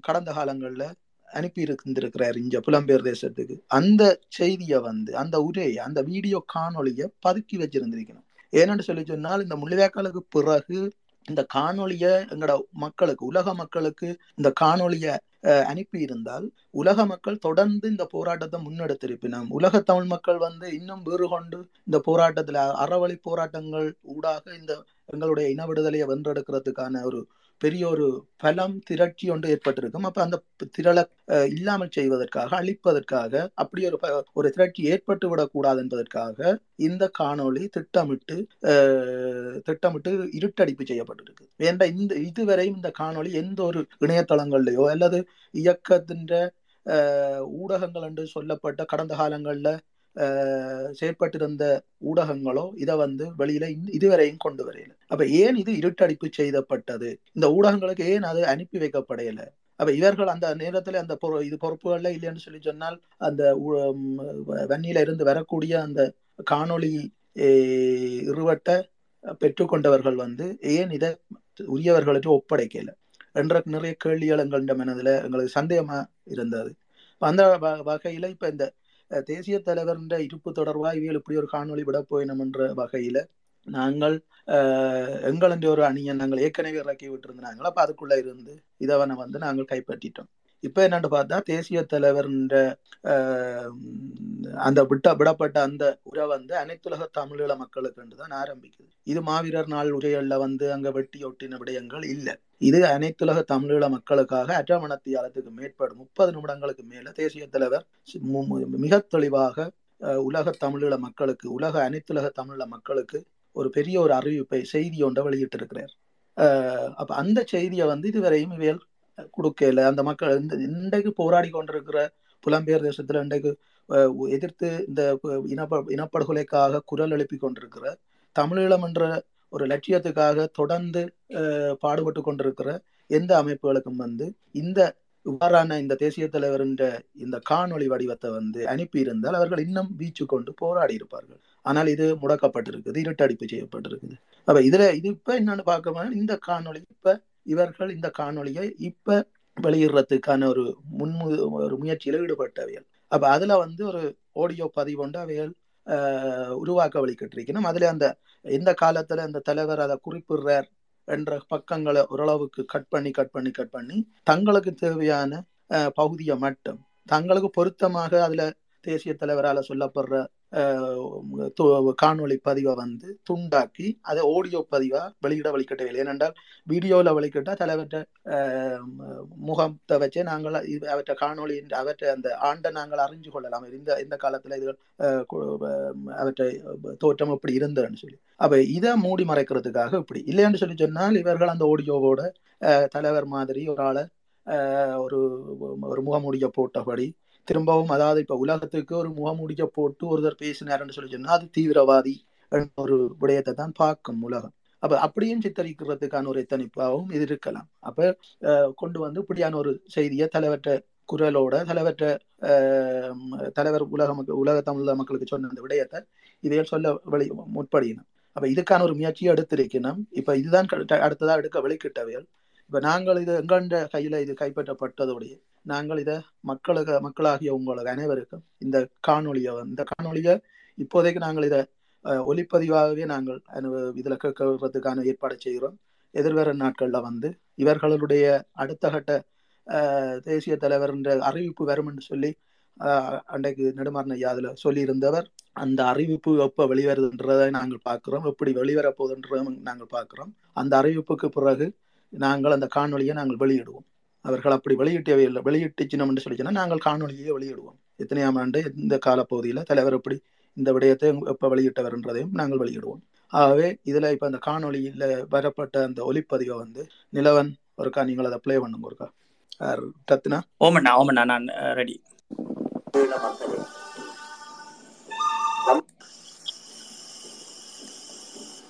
கடந்த காலங்களில் அனுப்பி இருந்திருக்கிறார் இங்க புலம்பெயர் தேசத்துக்கு. அந்த செய்தியை வந்து அந்த உரையை அந்த வீடியோ காணொலியை பதுக்கி வச்சிருந்திருக்கணும். ஏனென்று சொல்லி சொன்னால் இந்த முள்ளிவேக்காலுக்கு பிறகு இந்த காணொலியை எங்களோட மக்களுக்கு உலக மக்களுக்கு இந்த காணொலியை அனுப்பியிருந்தால் அனுப்பி இருந்தால் உலக மக்கள் தொடர்ந்து இந்த போராட்டத்தை முன்னெடுத்திருப்பினோம். உலக தமிழ் மக்கள் வந்து இன்னும் வேறு கொண்டு இந்த போராட்டத்துல அறவழி போராட்டங்கள் ஊடாக இந்த எங்களுடைய இன விடுதலையை வென்றெடுக்கிறதுக்கான ஒரு பெரிய ஒரு பலம் திரட்சி ஒன்று ஏற்பட்டிருக்கும். அப்ப அந்த திரளை அஹ், இல்லாமல் செய்வதற்காக அழிப்பதற்காக அப்படி ஒரு ஒரு திரட்சி ஏற்பட்டு விடக்கூடாது என்பதற்காக இந்த காணொளி திட்டமிட்டு திட்டமிட்டு இருட்டடிப்பு செய்யப்பட்டிருக்கு. ஏன்டா இந்த இதுவரையும் இந்த காணொளி எந்த ஒரு இணையதளங்கள்லையோ அல்லது இயக்கத்தின் ஊடகங்கள் என்று சொல்லப்பட்ட கடந்த காலங்களில் செயற்பட்டிருந்த ஊடகங்களோ இதை வந்து வெளியில இதுவரையும் கொண்டு வரையில. அப்ப ஏன் இது இருட்டடிப்பு செய்தப்பட்டது? இந்த ஊடகங்களுக்கு ஏன் அது அனுப்பி வைக்கப்படையல? அப்ப இவர்கள் அந்த நேரத்துல அந்த பொறு- இது பொறுப்புகள்ல இல்லைன்னு சொல்லி சொன்னால் அந்த வன்னியில இருந்து வரக்கூடிய அந்த காணொளி இருவட்ட பெற்றுக்கொண்டவர்கள் வந்து ஏன் இதை உரியவர்களுக்கு ஒப்படைக்கல? என்ற நிறைய கேள்விகள் எங்கள்ட மனதில் எங்களுக்கு சந்தேகமா இருந்தது. அந்த வ- வகையில இப்ப இந்த தேசிய தலைவர்ன்ற இருப்பு தொடர்பா இவைகள் இப்படி ஒரு காணொளி விட போயினோம் என்ற வகையில நாங்கள் எங்கள் எங்களென்ற ஒரு அணியை நாங்கள் ஏற்கனவே இறக்கி விட்டுருந்தாங்களோ அப்போ அதுக்குள்ள இருந்து இதவனை வந்து நாங்கள் கைப்பற்றிட்டோம். இப்ப என்னன்னு பார்த்தா தேசிய தலைவர்ன்ற அந்த விட்ட விடப்பட்ட அந்த உரை வந்து அனைத்துலக தமிழீழ மக்களுக்கு தான் ஆரம்பிக்குது. இது மாவீரர் நாள் உரைகள்ல வந்து அங்க வெட்டி ஒட்டின விடயங்கள் இல்லை. இது அனைத்துலக தமிழீழ மக்களுக்காக அற்றமணத்தியாலத்துக்கு மேற்படும் முப்பது நிமிடங்களுக்கு மேல தேசிய தலைவர் மிக தெளிவாக உலக தமிழீழ மக்களுக்கு உலக அனைத்துலக தமிழீழ மக்களுக்கு ஒரு பெரிய ஒரு அறிவிப்பை செய்தி ஒன்றை வெளியிட்டிருக்கிறார். அப்ப அந்த செய்தியை வந்து இதுவரையும் இவையல் கொடுக்கல. அந்த மக்கள் இந்த இன்றைக்கு போராடி கொண்டிருக்கிற புலம்பெயர் தேசத்துல இன்றைக்கு எதிர்த்து இந்த இனப்ப இனப்படுகொலைக்காக குரல் எழுப்பி கொண்டிருக்கிற தமிழீழம் என்ற ஒரு லட்சியத்துக்காக தொடர்ந்து பாடுபட்டு கொண்டிருக்கிற எந்த அமைப்புகளுக்கும் வந்து இந்த இவ்வாறான இந்த தேசிய தலைவர் என்ற இந்த காணொளி வடிவத்தை வந்து அனுப்பியிருந்தால் அவர்கள் இன்னும் வீச்சு கொண்டு போராடி இருப்பார்கள். ஆனால் இது முடக்கப்பட்டிருக்குது இருட்டடிப்பு செய்யப்பட்டிருக்குது. அப்ப இதுல இது இப்ப என்னன்னு பார்க்க இந்த காணொளி இப்ப இவர்கள் இந்த காணொளியை இப்ப வெளியிடுறதுக்கான ஒரு முன்மு ஒரு முயற்சியில ஈடுபட்டவைகள். அப்ப அதுல வந்து ஒரு ஆடியோ பதிவு கொண்டு அவைகள் உருவாக்க வழிகட்டிருக்கணும் அதுல அந்த எந்த காலத்துல அந்த தலைவர் அதை குறிப்பிடுறார் என்ற பக்கங்களை ஓரளவுக்கு கட் பண்ணி கட் பண்ணி கட் பண்ணி தங்களுக்கு தேவையான பகுதியை மட்டும் தங்களுக்கு பொருத்தமாக அதில் தேசிய தலைவரால சொல்லப்படுற காணொளி பதிவை வந்து துண்டாக்கி அதை ஆடியோ பதிவாக வெளியிட வழிகட்டவில்லை. ஏனென்றால் வீடியோவில் வழிகட்டா தலைவர்கிட்ட ஆஹ், முகத்தை வச்சே நாங்கள் அவற்றை காணொளி அவற்றை அந்த ஆண்டை நாங்கள் அறிஞ்சு கொள்ளலாம். இந்த இந்த காலத்துல இது அவற்றை தோற்றம் இப்படி இருந்ததுன்னு சொல்லி. அப்போ இதை மூடி மறைக்கிறதுக்காக இப்படி. இல்லைன்னு சொல்லி சொன்னால் இவர்கள் அந்த ஆடியோவோட தலைவர் மாதிரி ஒரு ஆளை ஒரு ஒரு முகமூடியை போட்டபடி திரும்பவும் அதாவது இப்ப உலகத்துக்கு ஒரு முகமூடிய போட்டு ஒருத்தர் பேசினாருன்னு சொல்லி சொன்னா அது தீவிரவாதி ஒரு விடயத்தை தான் பார்க்கும் உலகம். அப்ப அப்படியும் சித்தரிக்கிறதுக்கான ஒரு எத்தனைப்பாகவும் இது இருக்கலாம். அப்ப அஹ், கொண்டு வந்து இப்படியான ஒரு செய்தியை தலைவற்ற குரலோட தலைவற்ற தலைவர் உலக மக்கள் உலக தமிழ் மக்களுக்கு சொன்ன அந்த விடயத்தை இதே சொல்ல வெளி முற்படினோம் அப்ப இதுக்கான ஒரு முயற்சியை எடுத்திருக்கணும். இப்ப இதுதான் அடுத்ததா எடுக்க வெளிக்கிட்டவைகள் இப்போ நாங்கள் இது எங்கண்ட கையில் இது கைப்பற்றப்பட்டதோடைய நாங்கள் இதை மக்களுக்கு மக்களாகிய உங்களுக்கு அனைவருக்கும் இந்த காணொலியை இந்த காணொலியை இப்போதைக்கு நாங்கள் இதை ஒளிப்பதிவாகவே ஒலிப்பதிவாகவே நாங்கள் இதில் கேட்கறதுக்கான ஏற்பாடு செய்கிறோம். எதிர்வர நாட்களில் வந்து இவர்களுடைய அடுத்த கட்ட தேசிய தலைவர் என்ற அறிவிப்பு வரும் என்று சொல்லி அன்றைக்கு நெடுமாறன் ஐயா அதில் சொல்லியிருந்தவர். அந்த அறிவிப்பு எப்போ வெளிவருதுன்றதை நாங்கள் பார்க்குறோம். எப்படி வெளிவரப்போகுதுன்றதை நாங்கள் பார்க்குறோம். அந்த அறிவிப்புக்கு பிறகு நாங்கள் அந்த காணொளியை நாங்கள் வெளியிடுவோம். அவர்கள் அப்படி வெளியிட்டவே இல்லை. வெளியிட்டுச்சினம் என்று சொல்லி நாங்கள் காணொளியை வெளியிடுவோம். எத்தனையாம் ஆண்டு இந்த காலப்பகுதியில தலைவர் எப்படி இந்த விடயத்தை எப்ப வெளியிட்டவர்ன்றதையும் நாங்கள் வெளியிடுவோம். ஆகவே இதுல இப்ப அந்த காணொளியில வரப்பட்ட அந்த ஒலிப்பதிவை வந்து நிலவன் ஒருக்கா நீங்கள் அதை ப்ளே பண்ணுங்க ஒருக்கா. ரத்னா? ஓமண்ணா ஓமண்ணா நான் ரெடி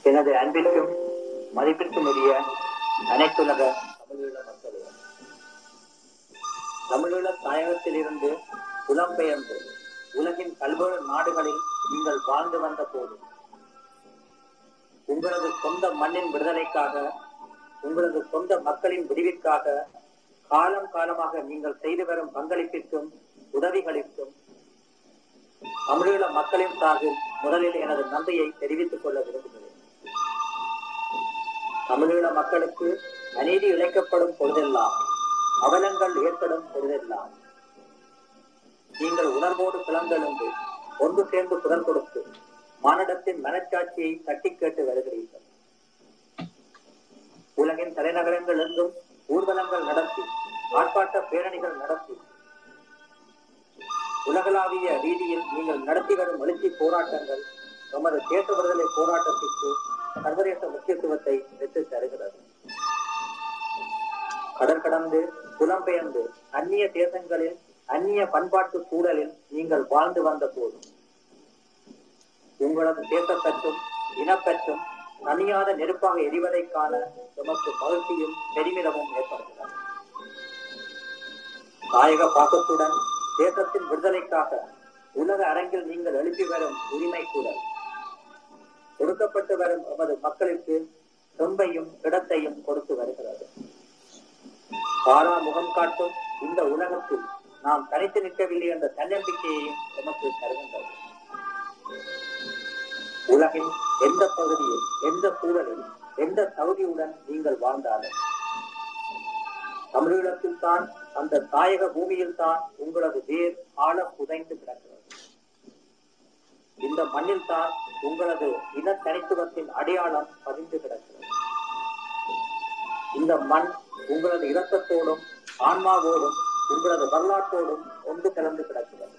எனது அன்பிற்கும் மதிப்பிற்கும் உரிய அனைத்துலக தமிழீழ மக்களே. தமிழீழ தாயகத்திலிருந்து புலம்பெயர்ந்து உலகின் பல்வேறு நாடுகளில் நீங்கள் வாழ்ந்து வந்த போது உங்களது சொந்த மண்ணின் விடுதலைக்காக உங்களது சொந்த மக்களின் விடிவிற்காக காலம் காலமாக நீங்கள் செய்து வரும் பங்களிப்பிற்கும் உதவிகளிற்கும் தமிழீழ மக்களின் சார்பில் முதலில் எனது நன்றியை தெரிவித்துக் கொள்ள விரும்புகிறேன். தமிழீழ மக்களுக்கு அநீதி இழைக்கப்படும் பொழுதெல்லாம் அவலங்கள் ஏற்படும் பொழுதெல்லாம். நீங்கள் உணர்வோடு கிளம்பெழுந்து ஒன்று சேர்ந்து குரல் கொடுத்து மானிடத்தின் மனச்சாட்சியை தட்டி கேட்டு வருகிறீர்கள். உலகின் தலைநகரங்கள் எங்கும் ஊர்வலங்கள் நடத்தி ஆர்ப்பாட்ட பேரணிகள் நடத்தி உலகளாவிய ரீதியில் நீங்கள் நடத்தி வரும் எழுச்சி போராட்டங்கள் நமது தேச விடுதலை போராட்டத்திற்கு சர்வதேச முக்கியத்துவத்தை பெற்றுத் தருகிறது. கடல் கடந்து புலம்பெயர்ந்து அந்நிய தேசங்களில் அந்நிய பண்பாட்டு சூழலில் நீங்கள் வாழ்ந்து வந்த போதும் உங்களது தேசப்பற்றும் இனப்பற்றும் தனியாத நெருப்பாக எரிவதைக்கான நமக்கு மகிழ்ச்சியும் பெருமிதமும் ஏற்படுகிறது. தாயக பாசத்துடன் தேசத்தின் விடுதலைக்காக உலக அரங்கில் நீங்கள் எழுப்பி வரும் உரிமை கூட கொடுக்கப்பட்டு வரும் எமது மக்களுக்கு செம்பையும் இடத்தையும் கொடுத்து வருகிறது. பாரா முகம் காட்டும் இந்த உலகத்தில் நாம் தனித்து நிற்கவில்லை என்ற தன்னம்பிக்கையையும் எமக்கு தருகின்றது. உலகின் எந்த பகுதியில் எந்த சூழலில் எந்த தகுதியுடன் நீங்கள் வாழ்ந்தாலும் தமிழீழத்தில் தான் அந்த தாயக பூமியில் தான் உங்களது வேர் ஆழ புதைந்து கிடக்கிறது. இந்த மண்ணில் தான் உங்களது இன தனித்துவத்தின் அடையாளம் பதிந்து கிடக்கிறது. இந்த மண் உங்களது இரத்தத்தோடும் ஆன்மாவோடும் உங்களது வரலாற்றோடும் ஒன்று கலந்து கிடக்கிறது.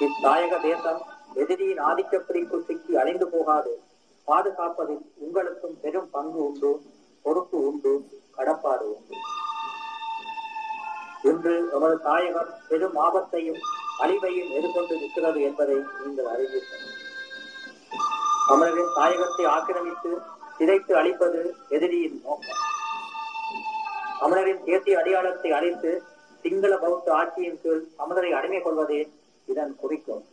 இத்தாயக தேசம் எதிரியின் ஆதிக்கப்பிடிக்குள் சிக்கி அழிந்து போகாது. பாதுகாப்பதில் உங்களுக்கும் பெரும் பங்கு உண்டு பொறுப்பு உண்டு கடப்பாடு உண்டு. இன்று நமது தாயகம் பெரும் ஆபத்தையும் அழிவையும் எதிர்கொண்டு நிற்கிறது என்பதை நீங்கள் அறிவீர்கள். தமிழரின் தாயகத்தை ஆக்கிரமித்து சிதைத்து அழிப்பது எதிரியின் நோக்கம். தமிழரின் தேசிய அடையாளத்தை அழித்து சிங்கள பௌத்த ஆட்சியின் கீழ் தமிழரை அடிமை கொள்வதே இதன் குறிக்கோள்.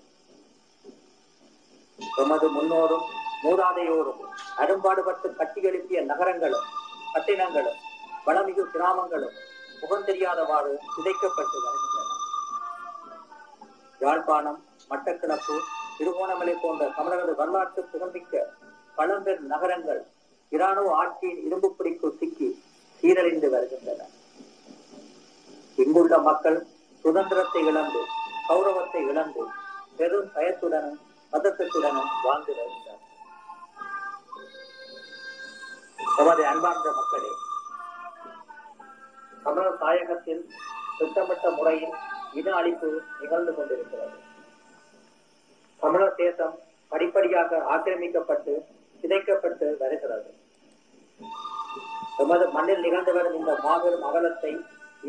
எமது முன்னோரும் மூதாதையோரும் அரும்பாடுபட்டு கட்டி எழுப்பிய நகரங்களும் கட்டிடங்களும் வளமிகு கிராமங்களும் முகம் தெரியாதவாறு சிதைக்கப்பட்டு வருகின்றன. யாழ்ப்பாணம் மட்டக்கிணப்பு திருகோணமலை போன்ற தமிழகது வரலாற்று புகழ்மிக்க பழம்பெரும் நகரங்கள் இராணுவ ஆட்சியின் இரும்பு பிடிக்குள் சிக்கி சீரழிந்து வருகின்றன. இங்குள்ள மக்கள் சுதந்திரத்தை இழந்து கௌரவத்தை இழந்து பெரும் பயத்துடனும் பதத்தத்துடனும் வாழ்ந்து வருகின்றனர். எமது அன்பார்ந்த மக்களே தமிழர் தாயகத்தில் திட்டமிட்ட முறையில் இன அழிப்பு நிகழ்ந்து கொண்டிருக்கிறது. தமிழர் தேசம் படிப்படியாக ஆக்கிரமிக்கப்பட்டு சிதைக்கப்பட்டு வருகிறது. எமது மண்ணில் நிகழ்ந்து வரும் இந்த மாபெரும் அகலத்தை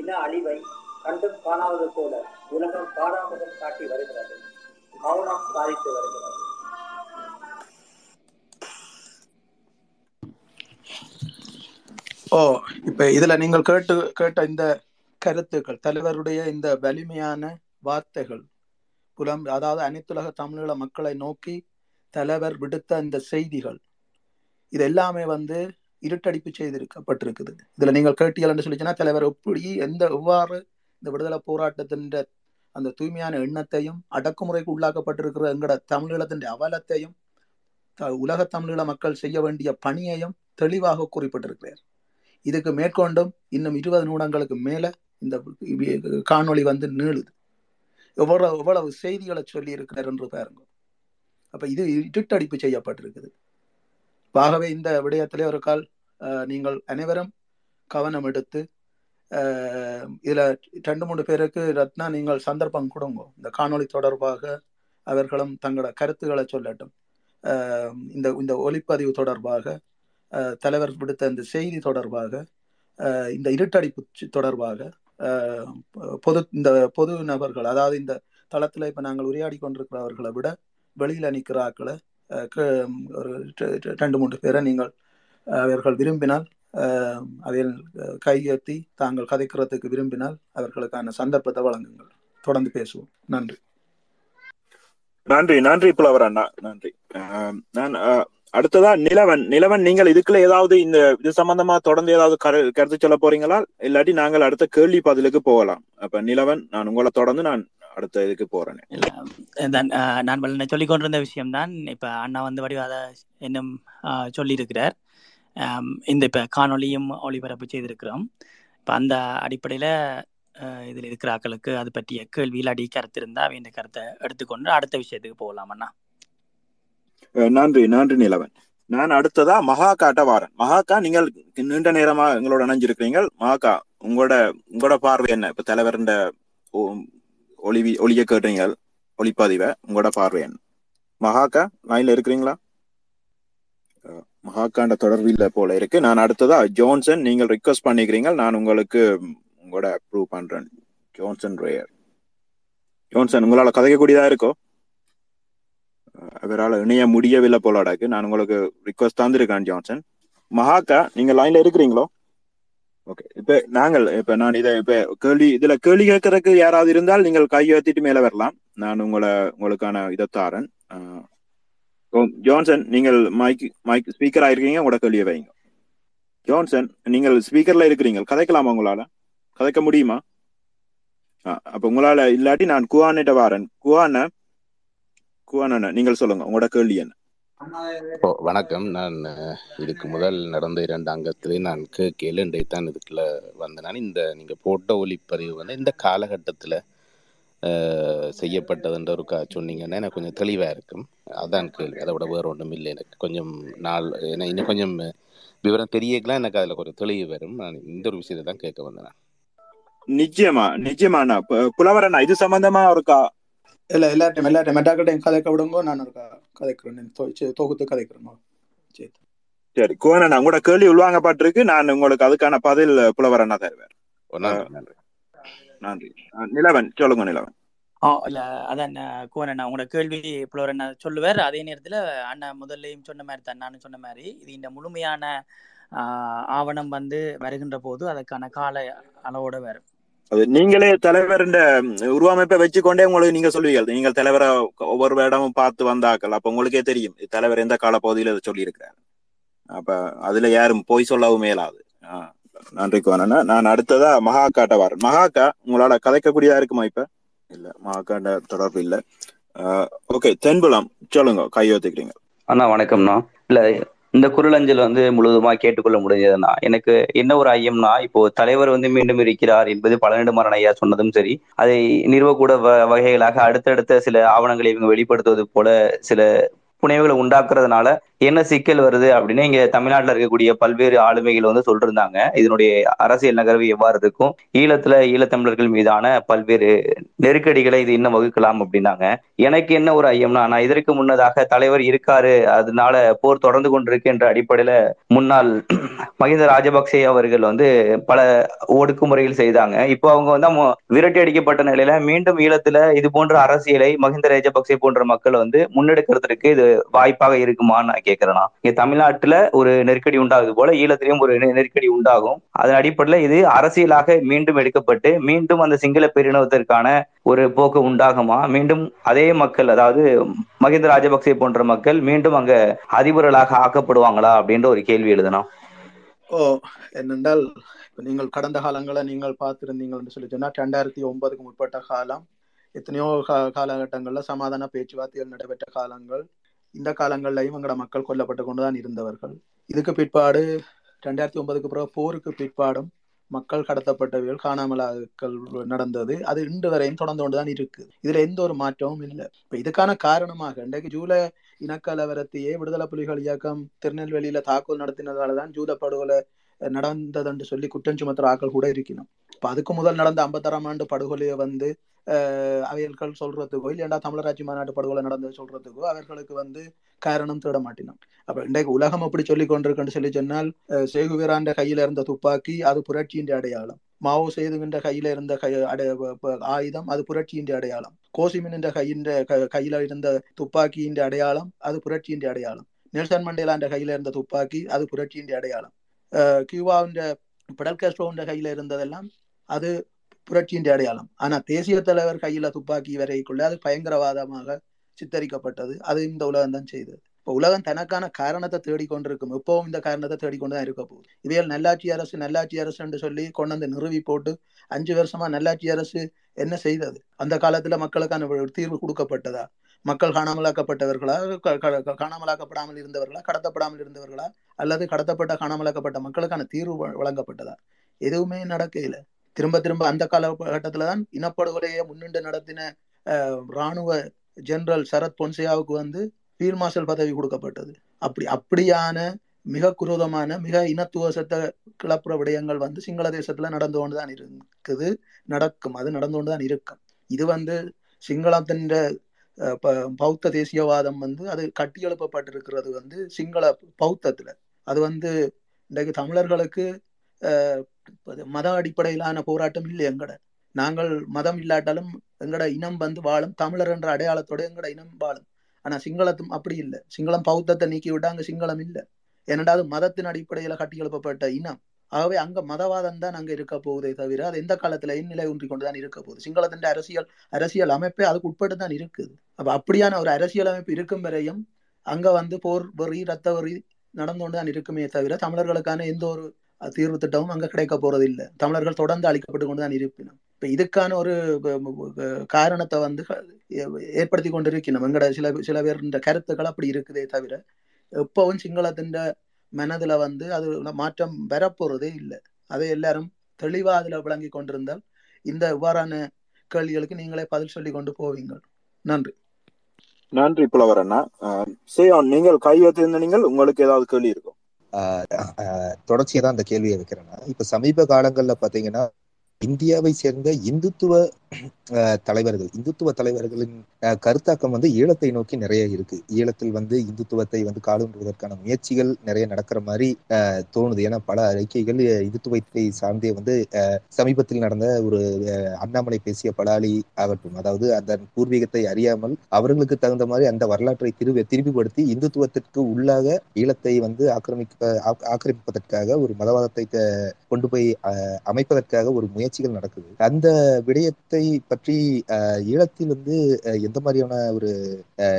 இன அழிவை கண்டும் காணாவது போல உலகம் பாராமுகம் காட்டி வருகிறது. மௌனம் சாதித்து வருகிறது. ஓ இப்ப இதுல நீங்கள் கேட்டு கேட்ட இந்த கருத்துக்கள் தலைவருடைய இந்த வலிமையான வார்த்தைகள் புலம் அதாவது அனைத்துலக தமிழீழ மக்களை நோக்கி தலைவர் விடுத்த இந்த செய்திகள் இது எல்லாமே வந்து இருட்டடிப்பு செய்திருக்கப்பட்டிருக்குது. இதுல நீங்கள் கேட்டீர்கள் சொல்லிச்சுன்னா தலைவர் எப்படி எந்த எவ்வாறு இந்த விடுதலை போராட்டத்தின் அந்த தூய்மையான எண்ணத்தையும் அடக்குமுறைக்கு உள்ளாக்கப்பட்டிருக்கிற எங்கட தமிழீழத்தின் அவலத்தையும் த- உலக தமிழீழ மக்கள் செய்ய வேண்டிய பணியையும் தெளிவாக குறிப்பிட்டிருக்கிறார். இதுக்கு மேற்கொண்டும் இன்னும் இருபது நூடங்களுக்கு மேல இந்த காணொளி வந்து நீளுது. எவ்வளவு எவ்வளவு செய்திகளை சொல்லி இருக்கிறார் என்று பாருங்க. அப்ப இது இருட்டடிப்பு செய்யப்பட்டிருக்குது. ஆகவே இந்த விடயத்திலே ஒரு கால் நீங்கள் அனைவரும் கவனம் எடுத்து இதில் இதுல ரெண்டு மூணு பேருக்கு ரத்னா நீங்கள் சந்தர்ப்பம் கொடுங்க. இந்த காணொளி தொடர்பாக அவர்களும் தங்களோட கருத்துக்களை சொல்லட்டும். இந்த இந்த ஒளிப்பதிவு தொடர்பாக தலைவர் விடுத்த இந்த செய்தி தொடர்பாக இந்த இருட்டடிப்பு தொடர்பாக பொது இந்த பொது நபர்கள் அதாவது இந்த தளத்தில் இப்போ நாங்கள் உரையாடி கொண்டிருக்கிறவர்களை விட வெளியில் நிற்கிற ஆக்களை அஹ், க- ஒரு ரெண்டு மூன்று பேரை நீங்கள் அவர்கள் விரும்பினால் அதில் கையெழுத்தி தாங்கள் கதைக்கிறதுக்கு விரும்பினால் அவர்களுக்கான சந்தர்ப்பத்தை வழங்குங்கள். தொடர்ந்து பேசுவோம். நன்றி. நன்றி நன்றி புலவர் அண்ணா நன்றி நான் அடுத்ததா நிலவன். நிலவன் நீங்கள் இதுக்குள்ள ஏதாவது இந்த இது சம்பந்தமா தொடர்ந்து ஏதாவது கரு- கருத்து சொல்ல போறீங்களா? இல்லாட்டி நாங்கள் அடுத்த கேள்வி பதிலுக்கு போகலாம். அப்ப நிலவன் நான் உங்களை தொடர்ந்து நான் அடுத்த இதுக்கு போறேன். நான் வல்ல சொல்லிக் கொண்டிருந்த விஷயம்தான். இப்ப அண்ணா வந்து வடிவாத என்னும் ஆஹ், சொல்லியிருக்கிறார். இந்த இப்போ காணொளியும் ஒளிபரப்பு செய்திருக்கிறோம். இப்ப அந்த அடிப்படையில இதில் இருக்கிற ஆக்களுக்கு அது பற்றிய கேள்வி இல்லாடி கருத்து இருந்தால் இந்த கருத்தை எடுத்துக்கொண்டு அடுத்த விஷயத்துக்கு போகலாம் அண்ணா. நன்றி நன்றி நிலவன். நான் அடுத்ததா மகாகாட்ட வாரன். மகாக்கா நீங்கள் நீண்ட நேரமா எங்களோட இணைஞ்சிருக்கிறீங்க. மகாக்கா உங்களோட உங்களோட பார்வை என்ன? இப்ப தலைவர்ன்ற ஒளி ஒளிய கேட்டீங்க ஒளிப்பதிவை உங்களோட பார்வை என்ன? மகாக்கா லைன்ல இருக்கிறீங்களா? மகாக்காண்ட தொடர்பு போல இருக்கு. நான் அடுத்ததா ஜோன்சன் நீங்கள் ரிக்வஸ்ட் பண்ணிக்கிறீங்க. நான் உங்களுக்கு உங்களோட அப்ரூவ் பண்றேன். ஜோன்சன் ரேயர் ஜோன்சன் உங்களால கதைக்கக்கூடியதா இருக்கோ? அவரால் இணைய முடியவில்லை போலாடாக்கு நான் உங்களுக்கு ரிக்வஸ்ட் தந்திருக்கேன் ஜான்சன். மகாக்கா நீங்க லைன்ல இருக்கிறீங்களோ? ஓகே இப்ப நாங்கள் இப்ப நான் இதை இப்ப கேள்வி இதுல கேள்வி கேட்கறதுக்கு யாராவது இருந்தால் நீங்கள் கையெழுத்திட்டு மேல வரலாம். நான் உங்களை உங்களுக்கான இதை தாரன். ஜான்சன் நீங்கள் மைக் மைக் ஸ்பீக்கர் ஆயிருக்கீங்க உங்களோட கேள்வியை வைங்க. ஜான்சன் நீங்கள் ஸ்பீக்கர்ல இருக்கிறீங்க கதைக்கலாமா உங்களால? கதைக்க முடியுமா? ஆ, அப்ப உங்களால இல்லாட்டி நான் குவானிட்ட வாரன். குவான குவான நீங்கள் சொல்லுங்க உங்களோட கேள்வி என்ன? வணக்கம். நான் இதுக்கு முதல் நடந்த இரண்டு அங்கத்திலே நான் கேட்கல இன்றைக்கு தான் இதுக்குள்ள வந்தேன். இந்த நீங்கள் போட்ட ஒளிப்பதிவு வந்து இந்த காலகட்டத்தில் செய்யப்பட்டதுன்ற ஒரு கா சொன்னீங்கன்னா எனக்கு கொஞ்சம் தெளிவாக இருக்கும். அதான் கேள்வி. அதை விட வேறு ஒன்றும் இல்லை எனக்கு. கொஞ்சம் நாள் ஏன்னா இன்னும் கொஞ்சம் விவரம் தெரியக்கலாம். எனக்கு அதில் கொஞ்சம் தெளிவு வரும். நான் இந்த ஒரு விஷயத்தை தான் கேட்க வந்தேன். நிச்சயமா நிச்சயமாண்ணா பு- புலவரண்ணா இது சம்பந்தமா ஒரு இல்ல எல்லார்ட்டையும் எல்லார்ட்டையும் மெட்டாக்கிட்டையும் கதைக்க விடுங்கோ நான் ஒரு க- கதைக்கிறேன் தொகுத்து கதைக்கிறேன் சரி சரி குவானண்ணா உங்களோட கேள்வி உள்வாங்கப்பட்டிருக்கு நான் உங்களுக்கு அதுக்கான பதில் புலவரண்ணா தருவேன் நன்றி நிலவன் சொல்லுங்க நிலவன் ஆ இல்லை அதான் கோன் அண்ணா உங்களோட கேள்வி புலவர் அண்ணா சொல்லுவார் அதே நேரத்தில் அண்ணா முதல்லையும் சொன்ன மாதிரி தான் நானும் சொன்ன மாதிரி இது இந்த முழுமையான ஆவணம் வந்து வருகின்ற போது அதற்கான கால அளவோட வரும் அது நீங்களே தலைவர் உருவமைப்பை வச்சுக்கொண்டே உங்களுக்கு நீங்க சொல்லுவீங்க நீங்கள் தலைவரை ஒவ்வொரு இடமும் பார்த்து வந்தாக்கள். அப்ப உங்களுக்கே தெரியும். தலைவர் எந்த கால பகுதியில சொல்லி இருக்கிறார் அப்ப அதுல யாரும் போய் சொல்லவும் மேலாது ஆ, நன்றி கோனண்ணா. நான் அடுத்ததா மகாக்காட்ட வரேன். மகாக்கா உங்களால கதைக்கக்கூடியதா இருக்குமா இப்ப? இல்ல மகாக்காண்ட தொடர்பு இல்ல. ஓகே தென்புலம். சொல்லுங்க கையோத்துக்கிறீங்க அண்ணா வணக்கம்ண்ணா. இல்ல இந்த குரலஞ்சல் வந்து முழுவதுமா கேட்டுக்கொள்ள முடிஞ்சதுன்னா எனக்கு என்ன ஒரு ஐயம்னா இப்போ தலைவர் வந்து மீண்டும் இருக்கிறார் என்பது பழனிடுமாறன் ஐயா சொன்னதும் சரி. அதை நிறுவக்கூட வ- வகைகளாக அடுத்தடுத்த சில ஆவணங்களை இவங்க வெளிப்படுத்துவது போல சில புனைவுகளை உண்டாக்குறதுனால என்ன சிக்கல் வருது அப்படின்னு இங்க தமிழ்நாட்டுல இருக்கக்கூடிய பல்வேறு ஆளுமைகள் வந்து சொல்லிருந்தாங்க. இதனுடைய அரசியல் நகர்வு எவ்வாறு இருக்கும்? ஈழத்துல ஈழத்தமிழர்கள் மீதான பல்வேறு நெருக்கடிகளை இது இன்னும் வகுக்கலாம் அப்படின்னாங்க. எனக்கு என்ன ஒரு ஐயம்னா நான் இதற்கு முன்னதாக தலைவர் இருக்காரு அதனால போர் தொடர்ந்து கொண்டிருக்கு என்ற அடிப்படையில முன்னாள் மஹிந்த ராஜபக்சே அவர்கள் வந்து பல ஒடுக்குமுறைகள் செய்தாங்க. இப்போ அவங்க வந்து விரட்டி அடிக்கப்பட்ட நிலையில மீண்டும் ஈழத்துல இது போன்ற அரசியலை மஹிந்த ராஜபக்சே போன்ற மக்கள் வந்து முன்னெடுக்கிறதுக்கு இது வாய்ப்பாக இருக்குமான்னு நான் கேட்கிறேன்னா இங்க தமிழ்நாட்டுல ஒரு நெருக்கடி உண்டாகுது போல ஈழத்திலையும் ஒரு நெருக்கடி உண்டாகும். அதன் அடிப்படையில இது அரசியலாக மீண்டும் எடுக்கப்பட்டு மீண்டும் அந்த சிங்கள பேரினத்திற்கான ஒரு போக்கு உண்டாகுமா? மீண்டும் அதே மக்கள் அதாவது மஹிந்த ராஜபக்சே போன்ற மக்கள் மீண்டும் அங்க அதிபர்களாக ஆக்கப்படுவாங்களா? அப்படின்ற ஒரு கேள்வி எழுதணும் ஓ என்னென்றால் நீங்கள் கடந்த காலங்களை நீங்கள் பார்த்திருந்தீங்கன்னு சொல்லி சொன்னா ரெண்டாயிரத்தி ஒன்பதுக்கு முற்பட்ட காலம் எத்தனையோ கா- காலகட்டங்கள்ல சமாதான பேச்சுவார்த்தைகள் நடைபெற்ற காலங்கள் இந்த காலங்களிலையும் எங்களோட மக்கள் கொல்லப்பட்டு கொண்டுதான் இருந்தவர்கள். இதுக்கு பிற்பாடு ரெண்டாயிரத்தி ஒன்பதுக்கு பிறகு போருக்கு பிற்பாடும் மக்கள் கடத்தப்பட்டவர்கள் காணாமலாக்கள் நடந்தது. அது இன்று வரையும் தொடர்ந்து கொண்டுதான் இருக்கு. இதுல எந்த ஒரு மாற்றமும் இல்லை. இப்ப இதுக்கான காரணமாக இன்றைக்கு ஜூலை இனக்கலவரத்தையே விடுதலை புலிகள் இயக்கம் திருநெல்வேலியில தாக்குதல் நடத்தினதாலதான் ஜூத படுகொலை நடந்ததுன்னு சொல்லி குற்றம் சுமத்துற ஆக்கள் கூட இருக்கணும் இப்போ அதுக்கு முதல் நடந்த ஐம்பத்தாறாம் ஆண்டு படுகொலையை வந்து அஹ், சொல்றதுக்கோ இல்லைண்டா தமிழராட்சி மாநாட்டு படுகொலை நடந்தது சொல்றதுக்கோ அவர்களுக்கு வந்து காரணம் தேட மாட்டினான். அப்ப இன்றைக்கு உலகம் அப்படி சொல்லி கொண்டிருக்குன்னு சொல்லி சொன்னால் அஹ், சேகுவீராண்ட கையில இருந்த துப்பாக்கி அது புரட்சியின் அடையாளம். மாவோ சேதுகின்ற கையில இருந்த கை அடை ஆயுதம் அது புரட்சியின் அடையாளம். கோசிமின் கையின் கையில இருந்த துப்பாக்கியின் அடையாளம் அது புரட்சியின் அடையாளம். நெல்சன் மண்டேலாண்ட கையில இருந்த துப்பாக்கி அது புரட்சியின் அடையாளம். அஹ் கியூபாவின் பிடல் காஸ்ட்ரோவின் கையில இருந்ததெல்லாம் அது புரட்சியின் அடையாளம். ஆனா தேசிய தலைவர் கையில துப்பாக்கி வரைக்குள்ள அது பயங்கரவாதமாக சித்தரிக்கப்பட்டது. அது இந்த உலகம் தான் செய்தது. இப்போ உலகம் தனக்கான காரணத்தை தேடிக்கொண்டிருக்கும் எப்பவும் இந்த காரணத்தை தேடிக்கொண்டு இருக்க போகுது. இவைகள் நல்லாட்சி அரசு நல்லாட்சி அரசு என்று சொல்லி கொண்டு வந்து நிறுவி போட்டு அஞ்சு வருஷமா நல்லாட்சி அரசு என்ன செய்தது? அந்த காலத்துல மக்களுக்கான தீர்வு கொடுக்கப்பட்டதா? மக்கள் காணாமலாக்கப்பட்டவர்களா க- க- காணாமலாக்கப்படாமல் இருந்தவர்களா கடத்தப்படாமல் இருந்தவர்களா? அல்லது கடத்தப்பட்ட காணாமலாக்கப்பட்ட மக்களுக்கான தீர்வு வழங்கப்பட்டதா? எதுவுமே நடக்கையில திரும்ப திரும்ப அந்த காலகட்டத்தில் தான் இனப்படுகொலையை முன்னின்று நடத்தின அஹ், ராணுவ ஜெனரல் சரத் பொன்சையாவுக்கு வந்து ஃபீல்ட் மார்ஷல் பதவி கொடுக்கப்பட்டது. அப்படி அப்படியான மிக குரூதமான மிக இனத்துவசத்தை கிளப்புற விடயங்கள் வந்து சிங்கள தேசத்துல நடந்து கொண்டுதான் இருக்குது. நடக்கும். அது நடந்து கொண்டுதான் இருக்கும். இது வந்து சிங்களத்தின் அஹ், ப- பௌத்த தேசியவாதம் வந்து அது கட்டியெழுப்பப்பட்டிருக்கிறது வந்து சிங்கள பௌத்தத்துல. அது வந்து இன்றைக்கு தமிழர்களுக்கு மத அடிப்படையிலான போராட்டம் இல்லை எங்கட. நாங்கள் மதம் இல்லாட்டாலும் எங்கட இனம் வந்து வாழும். தமிழர் என்ற அடையாளத்தோட எங்கட இனம் வாழும். ஆனா சிங்களத்தும் அப்படி இல்லை. சிங்களம் பௌத்தத்தை நீக்கி விட்டா அங்க சிங்களம் இல்லை. ஏனென்றால் மதத்தின் அடிப்படையில கட்டி எழுப்பப்பட்ட இனம். ஆகவே அங்க மதவாதம் தான் அங்க இருக்க போகுதே தவிர அது எந்த காலத்துல நிலை ஊன்றி கொண்டுதான் இருக்க போகுது. சிங்களத்தின் அரசியல் அரசியல் அமைப்பே அதுக்கு உட்பட்டு தான் இருக்குது. அப்ப அப்படியான ஒரு அரசியல் அமைப்பு இருக்கும் வரையும் அங்க வந்து போர் வெறி ரத்த வெறி நடந்து கொண்டுதான் இருக்குமே தவிர தமிழர்களுக்கான எந்த ஒரு தீர்வு திட்டமும் அங்கே கிடைக்க போறது இல்லை தமிழர்கள் தொடர்ந்து அழிக்கப்பட்டு கொண்டு தான் இருப்பினும். இப்ப இதுக்கான ஒரு காரணத்தை வந்து ஏற்படுத்தி கொண்டிருக்கணும். எங்கட சில சில பேர் கருத்துக்கள் அப்படி இருக்குதே தவிர எப்பவும் சிங்களத்தின் மனதில் வந்து அது மாற்றம் வரப்போறதே இல்லை. அதை எல்லாரும் தெளிவா அதுல விளங்கி கொண்டிருந்தால் இந்த இவ்வாறான கேள்விகளுக்கு நீங்களே பதில் சொல்லி கொண்டு போவீங்கள். நன்றி. நன்றி புலவர் அண்ணா சேயான் நீங்கள் கை நீங்கள் உங்களுக்கு ஏதாவது கேள்வி இருக்கும் தொடர்ச்சியை தான் அந்த கேள்வியை வைக்கிறேன். இப்ப சமீப காலங்கள்ல பாத்தீங்கன்னா இந்தியாவை சேர்ந்த இந்துத்துவ தலைவர்கள் இந்துத்துவ தலைவர்களின் கருத்தாக்கம் வந்து ஈழத்தை நோக்கி நிறைய இருக்கு. ஈழத்தில் வந்து இந்துத்துவத்தை வந்து காலூன்றுவதற்கான முயற்சிகள் நிறைய நடக்கிற மாதிரி அஹ், தோணுது. ஏன்னா பல அறிக்கைகள் இந்துத்துவத்தை சார்ந்தே வந்து அஹ், சமீபத்தில் நடந்த ஒரு அண்ணாமலை பேசிய பலாலி ஆகட்டும் அதாவது அந்த பூர்வீகத்தை அறியாமல் அவர்களுக்கு தகுந்த மாதிரி அந்த வரலாற்றை திருவி திருப்பிப்படுத்தி இந்துத்துவத்திற்கு உள்ளாக ஈழத்தை வந்து ஆக்கிரமிக்க ஆக்- ஆக்கிரமிப்பதற்காக ஒரு மதவாதத்தை கொண்டு போய் அஹ், அமைப்பதற்காக ஒரு முயற்சிகள் நடக்குது. அந்த விடயத்தை பற்றி அஹ், ஈழத்தில் வந்து எந்த மாதிரியான ஒரு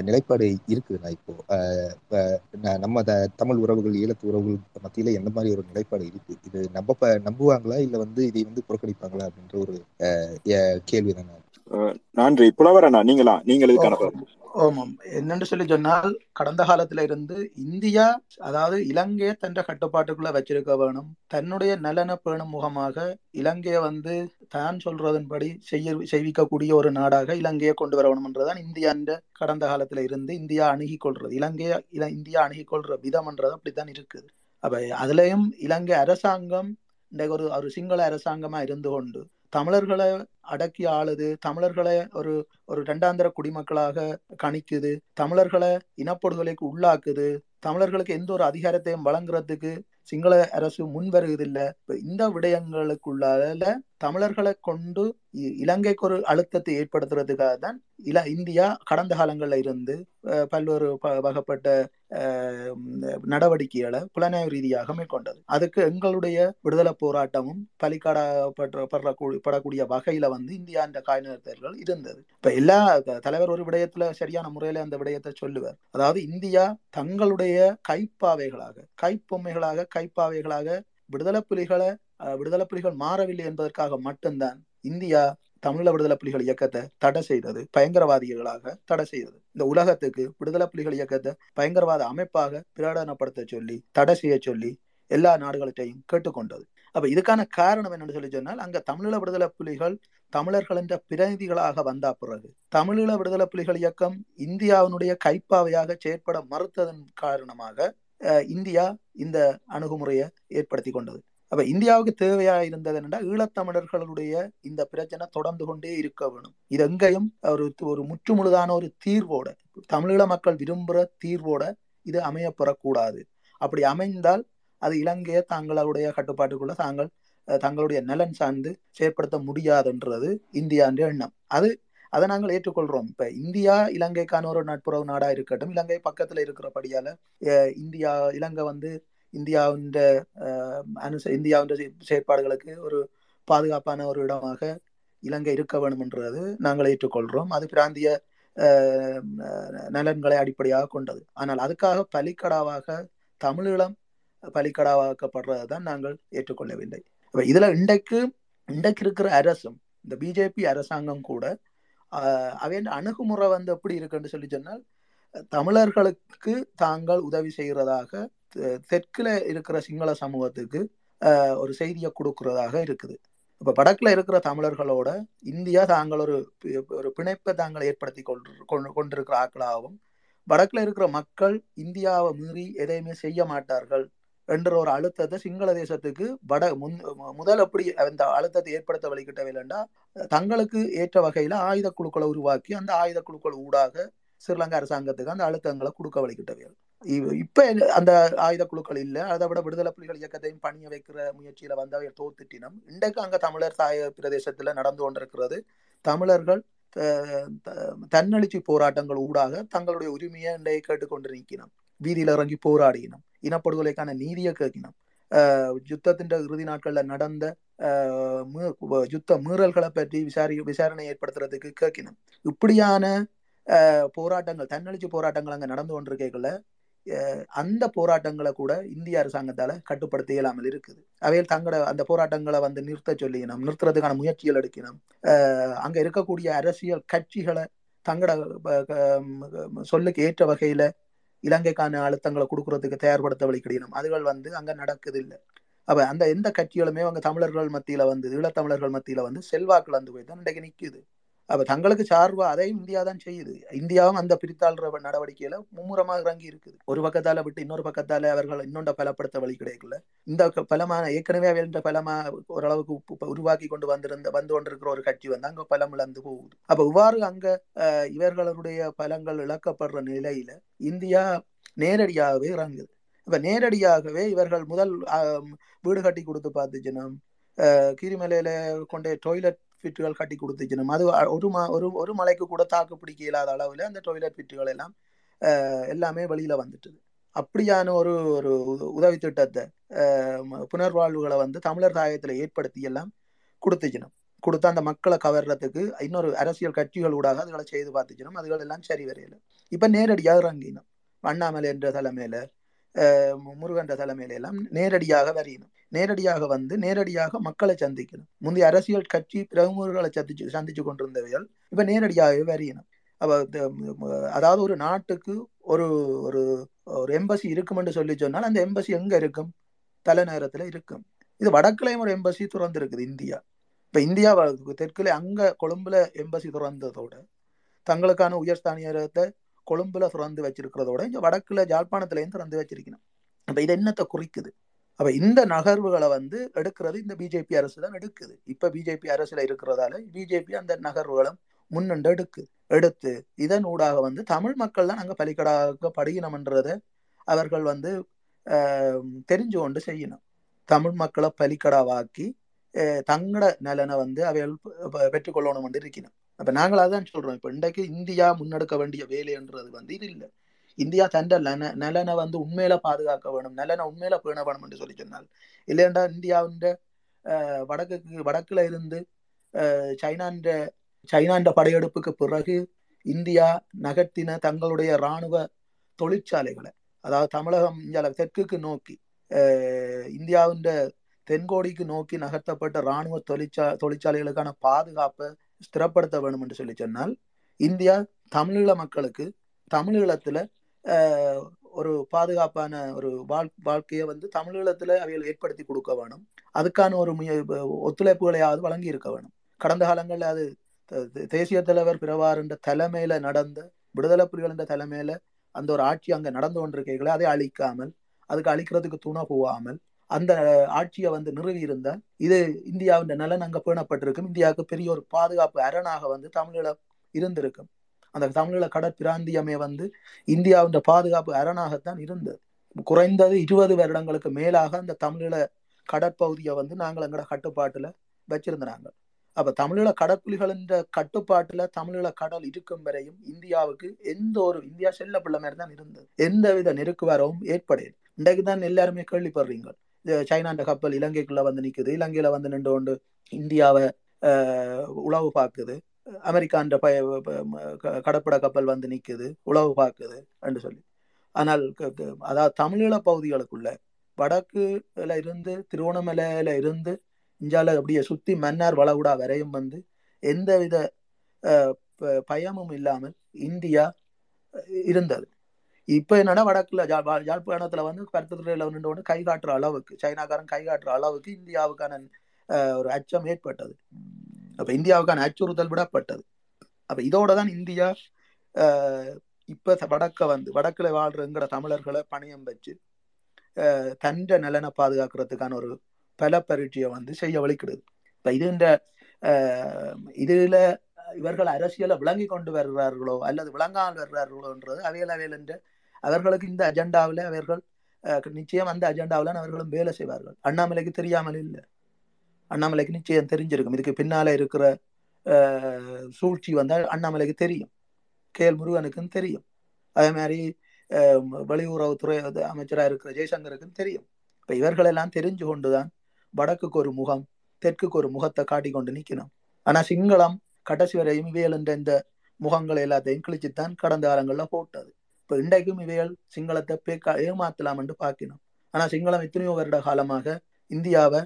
நிலைப்பாடு இருக்குதுண்ணா இப்போ? நம்ம தமிழ் உறவுகள் ஈழத்து உறவுகள் மத்தியில எந்த மாதிரி ஒரு நிலைப்பாடு இருக்கு? இது நம்ப நம்புவாங்களா? இல்ல வந்து இதை வந்து புறக்கணிப்பாங்களா? அப்படின்ற ஒரு எ- கேள்விதாண்ணா நன்றி. புலவர் அண்ணா நீங்களா நீங்கள் இதுக்கான ஆமாம். என்னென்று சொல்லி சொன்னால் கடந்த காலத்துல இருந்து இந்தியா அதாவது இலங்கையை தன்ற கட்டுப்பாட்டுக்குள்ள வச்சிருக்க வேணும். தன்னுடைய நலனை பேணும் முகமாக இலங்கையை வந்து தான் சொல்றதன்படி செய்ய செய்விக்கக்கூடிய ஒரு நாடாக இலங்கையை கொண்டு வரணும்ன்றதான் இந்தியா கடந்த காலத்துல இருந்து இந்தியா அணுகி கொள்றது. இலங்கையை இல இந்தியா அணுகி கொள்ற விதம்ன்றது அப்படித்தான் இருக்குது. அப்ப அதுலயும் இலங்கை அரசாங்கம் இன்றைக்கு ஒரு ஒரு சிங்கள அரசாங்கமா இருந்து கொண்டு தமிழர்களை அடக்கி ஆளுது தமிழர்களை ஒரு ஒரு இரண்டாந்திர குடிமக்களாக கணிக்குது தமிழர்களை இனப்படுகொலைக்கு உள்ளாக்குது தமிழர்களுக்கு எந்த ஒரு அதிகாரத்தையும் வழங்குறதுக்கு சிங்கள அரசு முன் வருவதில்லை இப்ப இந்த விடயங்களுக்குள்ளால தமிழர்களை கொண்டு இ- இலங்கைக்கு ஒரு அழுத்தத்தை ஏற்படுத்துறதுக்காக தான் இல இந்தியா கடந்த காலங்களில் இருந்து பல்வேறு ப- நடவடிக்கைகளை புலனாய்வு ரீதியாக மேற்கொண்டது. அதுக்கு எங்களுடைய விடுதலை போராட்டமும் பலிக்காடப்பட்ட படக்கூடிய படக்கூடிய வகையில வந்து இந்தியா இந்த காய்நிறுத்தல்கள் இருந்தது. இப்ப எல்லா தலைவர் ஒரு விடயத்துல சரியான முறையில அந்த விடயத்தை சொல்லுவார். அதாவது இந்தியா தங்களுடைய கைப்பாவைகளாக கைப்பொம்மைகளாக கைப்பாவைகளாக விடுதலை புலிகளை விடுதலை புலிகள் மாறவில்லை என்பதற்காக மட்டும்தான் இந்தியா தமிழீழ விடுதலை புலிகள் இயக்கத்தை தடை செய்தது பயங்கரவாதிகளாக தடை செய்தது. இந்த உலகத்துக்கு விடுதலை புலிகள் இயக்கத்தை பயங்கரவாத அமைப்பாக பிரகடனப்படுத்த சொல்லி தடை செய்ய சொல்லி எல்லா நாடுகள்கிட்டையும் கேட்டுக்கொண்டது. அப்ப இதுக்கான காரணம் என்னன்னு சொல்லி சொன்னால் அங்க தமிழீழ விடுதலை புலிகள் தமிழர்கள் என்ற பிரதிநிதிகளாக வந்தா பிறகு தமிழீழ விடுதலை புலிகள் இயக்கம் இந்தியாவினுடைய கைப்பாவையாக செயற்பட மறுத்ததன் காரணமாக அஹ், இந்தியா இந்த அணுகுமுறையை ஏற்படுத்தி கொண்டது. அப்ப இந்தியாவுக்கு தேவையா இருந்தது என்னன்னா ஈழத்தமிழர்களுடைய இந்த பிரச்சனை தொடர்ந்து கொண்டே இருக்க வேணும். இது எங்கேயும் ஒரு ஒரு முற்றுமுழுதான ஒரு தீர்வோட தமிழீழ மக்கள் விரும்புகிற தீர்வோட இது அமையப்பெறக்கூடாது. அப்படி அமைந்தால் அது இலங்கையை தங்களுடைய கட்டுப்பாட்டுக்குள்ள தாங்கள் தங்களுடைய நலன் சார்ந்து செயற்படுத்த முடியாதுன்றது இந்தியான்ற எண்ணம். அது அதை நாங்கள் ஏற்றுக்கொள்றோம். இப்ப இந்தியா இலங்கைக்கான ஒரு நட்புறவு நாடா இருக்கட்டும் இலங்கை பக்கத்துல இருக்கிறபடியால இந்தியா இலங்கை வந்து இந்தியாவின் அனுச இந்தியாவின் செயற்பாடுகளுக்கு ஒரு பாதுகாப்பான ஒரு இடமாக இலங்கை இருக்க வேணும் என்றது நாங்கள் ஏற்றுக்கொள்கிறோம். அது பிராந்திய நலன்களை அடிப்படையாக கொண்டது. ஆனால் அதுக்காக பலிக்கடாவாக தமிழீழம் பலிக்கடாவாக்கப்படுறதை தான் நாங்கள் ஏற்றுக்கொள்ளவில்லை. அப்ப இதுல இன்றைக்கு இன்றைக்கு இருக்கிற அரசும் இந்த பிஜேபி அரசாங்கம் கூட அவை அவையின் அணுகுமுறை வந்து எப்படி இருக்குன்னு சொல்லி சொன்னால் தமிழர்களுக்கு தாங்கள் உதவி செய்கிறதாக தெ- தெற்குல இருக்கிற சிங்கள சமூகத்துக்கு ஒரு செய்தியை கொடுக்கறதாக இருக்குது. இப்ப வடக்குல இருக்கிற தமிழர்களோட இந்தியா தாங்கள் ஒரு ஒரு பிணைப்பை தாங்கள் ஏற்படுத்தி கொண்டு கொண்டிருக்கிற ஆக்களாகவும் வடக்குல இருக்கிற மக்கள் இந்தியாவை மீறி எதையுமே செய்ய மாட்டார்கள் என்ற ஒரு அழுத்தத்தை சிங்கள தேசத்துக்கு வட முன் முதல் அப்படி அந்த அழுத்தத்தை ஏற்படுத்த வழிகிட்டவில்லைண்டா தங்களுக்கு ஏற்ற வகையில ஆயுத குழுக்களை உருவாக்கி அந்த ஆயுத குழுக்கள் ஊடாக ஸ்ரீலங்கா அரசாங்கத்துக்கு அந்த அழுத்தங்களை கொடுக்க வழிகிட்டவே இ- இப்ப அந்த ஆயுத குழுக்கள் இல்ல. அதை விட விடுதலை புலிகள் இயக்கத்தையும் பணிய வைக்கிற முயற்சியில வந்து அவை தோத்துட்டினம். இன்றைக்கு அங்க தமிழர் தாய பிரதேசத்துல நடந்து கொண்டிருக்கிறது. தமிழர்கள் தன்னெழுச்சி போராட்டங்கள் ஊடாக தங்களுடைய உரிமையை இன்றைய கேட்டுக்கொண்டு நிற்கணும் வீதியில இறங்கி போராடினோம் இனப்படுகொலைக்கான நீதியை கேட்கணும் ஆஹ் யுத்தத்தின் இறுதி நாட்கள்ல நடந்த யுத்த மீறல்களை பற்றி விசாரி விசாரணை ஏற்படுத்துறதுக்கு கேட்கணும் இப்படியான போராட்டங்கள் தன்னெழுச்சி போராட்டங்கள் அங்கே நடந்து கொண்டிருக்கல அந்த போராட்டங்களை கூட இந்திய அரசாங்கத்தால கட்டுப்படுத்த இயலாமல் இருக்குது. அவையில் தங்களோட அந்த போராட்டங்களை வந்து நிறுத்த சொல்லிக்கணும் நிறுத்துறதுக்கான முயற்சிகள் எடுக்கணும் அங்கே அங்க இருக்கக்கூடிய அரசியல் கட்சிகளை தங்களோட சொல்லுக்கு ஏற்ற வகையில இலங்கைக்கான அழுத்தங்களை கொடுக்கறதுக்கு தயார்படுத்த வழிக்கிடணும் அதுகள் வந்து அங்க நடக்குது இல்லை அப்ப அந்த எந்த கட்சிகளுமே அவங்க தமிழர்கள் மத்தியில வந்து ஈழத்தமிழர்கள் மத்தியில வந்து செல்வாக்குல வந்து போய் தான் இன்றைக்கு நிக்குது. அப்ப தங்களுக்கு சார்பா அதையும் இந்தியா தான் செய்யுது. இந்தியாவும் அந்த பிரித்தாள்ற நடவடிக்கையில மும்முரமாக இறங்கி இருக்குது. ஒரு பக்கத்தால விட்டு இன்னொரு பக்கத்தால அவர்கள் இன்னொன்ற பலப்படுத்த வழி கிடைக்கல. இந்த பலமான ஏற்கனவே வேண்ட பலமா ஓரளவுக்கு உருவாக்கி கொண்டு வந்திருந்த வந்து கொண்டிருக்கிற ஒரு கட்சி வந்து அங்க பலம் இழந்து போகுது. அப்ப இவ்வாறு அங்க இவர்களுடைய பலங்கள் இழக்கப்படுற நிலையில இந்தியா நேரடியாகவே இறங்குது. இப்ப நேரடியாகவே இவர்கள் முதல் வீடு கட்டி கொடுத்து பார்த்துச்சுன்னா கீரிமலையில கொண்டே டொய்லெட் பிட்டுகள் கட்டி கொடுத்துக்கணும் அது ஒரு மா ஒரு ஒரு மலைக்கு கூட தாக்கு பிடிக்க இல்லாத அளவில் அந்த டொய்லெட் பிட்டுகள் எல்லாம் எல்லாமே வெளியில் வந்துட்டுது. அப்படியான ஒரு ஒரு உதவி திட்டத்தை புனர்வாழ்வுகளை வந்து தமிழர் தாயத்தில் ஏற்படுத்தி எல்லாம் கொடுத்துக்கணும் கொடுத்து அந்த மக்களை கவர்றதுக்கு இன்னொரு அரசியல் கட்சிகள் ஊடாக அதுகளை செய்து பார்த்துக்கணும் அதுகள் எல்லாம் சரி வரையில. இப்போ நேரடியாக இறங்கினோம். அண்ணாமலை என்ற தலைமையில் முருகன்ற தலைமையில எல்லாம் நேரடியாக வரையணும். நேரடியாக வந்து நேரடியாக மக்களை சந்திக்கணும். முந்தைய அரசியல் கட்சி பிரமுகர்களை சந்திச்சு சந்திச்சு கொண்டிருந்தவைகள் இப்ப நேரடியாகவே வரையணும். அப்ப அதாவது ஒரு நாட்டுக்கு ஒரு ஒரு ஒரு எம்பசி இருக்கும் என்று சொல்லி சொன்னால் அந்த எம்பசி எங்க இருக்கும்? தலைநகரத்துல இருக்கும். இது வடக்குலையும் ஒரு எம்பசி திறந்து இருக்குது இந்தியா. இப்ப இந்தியா தெற்குல அங்க கொழும்புல எம்பசி திறந்ததோட தங்களுக்கான உயர்ஸ்தானியத்தை கொழும்புல சுரந்து வச்சிருக்கிறதோட இங்கே வடக்குல ஜாழ்ப்பாணத்துலேயும் திறந்து வச்சிருக்கணும். அப்போ இது என்னத்தை குறிக்குது? அப்போ இந்த நகர்வுகளை வந்து எடுக்கிறது இந்த பிஜேபி அரசு தான் எடுக்குது. இப்போ பிஜேபி அரசில் இருக்கிறதால பிஜேபி அந்த நகர்வுகளும் முன்னெண்டு எடுக்கு எடுத்து இதன் ஊடாக வந்து தமிழ் மக்கள் தான் பலிக்கடாக பலிக்கடாக்கப்படுகினம்ன்றத அவர்கள் வந்து தெரிஞ்சு கொண்டு செய்யணும். தமிழ் மக்களை பலிக்கடாவாக்கி தங்களோட நலனை வந்து அவைகள் பெற்றுக்கொள்ளணும் என்று இருக்கணும் அப்ப நாங்கள் அதான் சொல்றோம் இப்ப இன்றைக்கு இந்தியா முன்னெடுக்க வேண்டிய வேலைன்றது வந்து இது இல்லை இந்தியா தண்ட நல நலனை வந்து உண்மையில பாதுகாக்க வேணும் நலனை உண்மையில பேண வேணும் என்று சொல்லி சொன்னால் இல்லைண்டா இந்தியாவின் வடக்குக்கு வடக்குல இருந்து அஹ், சைனான்ற சைனான்ற படையெடுப்புக்கு பிறகு இந்தியா நகர்த்தின தங்களுடைய இராணுவ தொழிற்சாலைகளை அதாவது தமிழகம் இந்தியால தெற்குக்கு நோக்கி அஹ், இந்தியாவின் தென்கோடிக்கு நோக்கி நகர்த்தப்பட்ட இராணுவ தொழிற்சா தொழிற்சாலைகளுக்கான பாதுகாப்பை ஸ்திரப்படுத்த வேண்டும் என்று சொல்லி சொன்னால் இந்தியா தமிழீழ மக்களுக்கு தமிழீழத்துல ஒரு பாதுகாப்பான ஒரு வாழ் வாழ்க்கையை வந்து தமிழீழத்துல அவைகள் ஏற்படுத்தி கொடுக்க வேணும். அதுக்கான ஒரு முய ஒத்துழைப்புகளையாவது வழங்கி இருக்க வேணும். கடந்த காலங்களில் அது த- தேசிய தலைவர் பிரபார் என்ற தலைமையில நடந்த விடுதலை புலிகள் என்ற தலைமையில அந்த ஒரு ஆட்சி அங்கே நடந்து கொண்டிருக்கைகளை அதை அழிக்காமல் அதுக்கு அழிக்கிறதுக்கு துணை போகாமல் அந்த ஆட்சியை வந்து நிறுவி இருந்தால் இது இந்தியாவின் நலன் அங்கே பேணப்பட்டிருக்கும். இந்தியாவுக்கு பெரிய ஒரு பாதுகாப்பு அரணாக வந்து தமிழீழ இருந்திருக்கும். அந்த தமிழீழ கடற்பிராந்தியமே வந்து இந்தியாவின் பாதுகாப்பு அரணாகத்தான் இருந்தது. குறைந்தது இருபது வருடங்களுக்கு மேலாக அந்த தமிழீழ கடற்பகுதியை வந்து நாங்கள் எங்களோட கட்டுப்பாட்டில் வச்சிருந்தாங்க. அப்போ தமிழீழ கடற்புலிகளின் கட்டுப்பாட்டில் தமிழீழ கடல் இருக்கும் வரையும் இந்தியாவுக்கு எந்த ஒரு இந்தியா செல்ல பிள்ளை மாதிரி தான் இருந்தது. எந்தவித நெருக்கு வரவும் ஏற்படையது இன்றைக்கு தான் எல்லாருமே கேள்விப்படுறீங்க. இது சைனாண்ட கப்பல் இலங்கைக்குள்ள வந்து நிற்குது இலங்கையில வந்து நின்று கொண்டு இந்தியாவை உளவு பார்க்குது. அமெரிக்கான்ற பய கடற்பட கப்பல் வந்து நிற்குது உளவு பார்க்குது என்று சொல்லி. ஆனால் க- அதாவது தமிழீழ பகுதிகளுக்குள்ள வடக்குல இருந்து திருவண்ணாமலையில இருந்து இஞ்சால அப்படியே சுத்தி மன்னார் வளகுடா வரையும் வந்து எந்தவித ப- பயமும் இல்லாமல் இந்தியா இருந்தது. இப்போ என்னன்னா வடக்குல ஜா- யாழ்ப்பாணத்துல வந்து கருத்துறையில நின்று கை காட்டுற அளவுக்கு சைனாக்காரன் கை காட்டுற அளவுக்கு இந்தியாவுக்கான ஒரு அச்சம் ஏற்பட்டது. அப்ப இந்தியாவுக்கான அச்சுறுத்தல் விடப்பட்டது. அப்ப இதோட தான் இந்தியா இப்ப வடக்க வந்து வடக்குல வாழ்றங்கிற தமிழர்களை பணியம் வச்சு தண்ட நலனை பாதுகாக்கிறதுக்கான ஒரு பல பரீட்சையை வந்து செய்ய வலிக்கிடுது இப்ப இது இந்த இதுல இவர்கள் அரசியலை விளங்கி கொண்டு வருகிறார்களோ அல்லது விளங்காமல் வருகிறார்களோன்றது அவையல் அவையல் என்ற அவர்களுக்கு இந்த அஜெண்டாவில் அவர்கள் நிச்சயம் அந்த அஜெண்டாவில் அவர்களும் வேலை செய்வார்கள். அண்ணாமலைக்கு தெரியாமல் இல்லை. அண்ணாமலைக்கு நிச்சயம் தெரிஞ்சிருக்கும். இதுக்கு பின்னால் இருக்கிற சூழ்ச்சி வந்தால் அண்ணாமலைக்கு தெரியும். கேஎல் முருகனுக்கும் தெரியும். அதே மாதிரி வெளியுறவுத்துறை அமைச்சராக இருக்கிற ஜெய்சங்கருக்கும் தெரியும். இப்போ இவர்களெல்லாம் தெரிஞ்சு கொண்டு தான் வடக்குக்கு ஒரு முகம் தெற்குக்கு ஒரு முகத்தை காட்டிக்கொண்டு நிற்கணும். ஆனால் சிங்களம் கடைசி வரையும் வேலுன்ற என்ற இந்த முகங்கள் எல்லாத்தையும் கிழிச்சுத்தான் கடந்த காலங்களில் போட்டது. இப்போ இன்றைக்கும் இவைகள் சிங்களத்தை பேக்கா ஏமாத்தலாம் என்று பார்க்கணும் ஆனால் சிங்களம் எத்தனையோ வருட காலமாக இந்தியாவை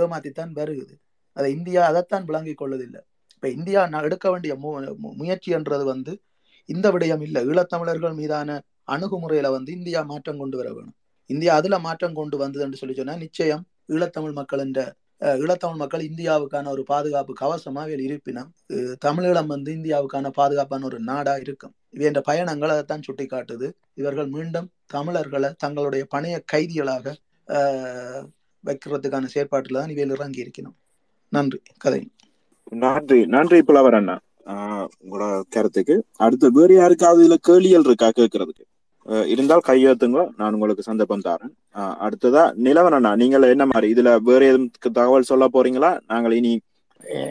ஏமாத்தித்தான் வருகுது அதை இந்தியா அதைத்தான் விளங்கிக் கொள்வதில்லை. இப்போ இந்தியா நான் எடுக்க வேண்டிய மு- முயற்சி என்றது வந்து இந்த விடயம் இல்லை. ஈழத்தமிழர்கள் மீதான அணுகுமுறையில வந்து இந்தியா மாற்றம் கொண்டு வர வேணும். இந்தியா அதுல மாற்றம் கொண்டு வந்தது என்று சொல்லி சொன்னா நிச்சயம் ஈழத்தமிழ் மக்கள் என்ற ஈழத்தமிழ் மக்கள் இந்தியாவுக்கான ஒரு பாதுகாப்பு கவசமாக இவையில் இருப்பினும் தமிழீழம் வந்து இந்தியாவுக்கான பாதுகாப்பான ஒரு நாடா இருக்கும். இவைன்ற பயணங்கள் அதைத்தான் சுட்டி காட்டுது இவர்கள் மீண்டும் தமிழர்களை தங்களுடைய பணைய கைதிகளாக ஆஹ், வைக்கிறதுக்கான செயற்பாட்டில் தான் இவையில் இறங்கி இருக்கணும் நன்றி. கதை. நன்றி. நன்றி புலவர் அண்ணா. ஆஹ் உங்களோட கருத்துக்கு. அடுத்து வேறு யாருக்காவது இதுல கேள்விகள் இருக்கா கேட்கறதுக்கு? இருந்தால் கையெழுத்துங்க. நான் உங்களுக்கு சந்தர்ப்பம் தரேன். ஆஹ் அடுத்ததா நிலவன் அண்ணா. நீங்கள் என்ன மாதிரி? இதுல வேற எதுவும் தகவல் சொல்ல போறீங்களா? நாங்கள் இனி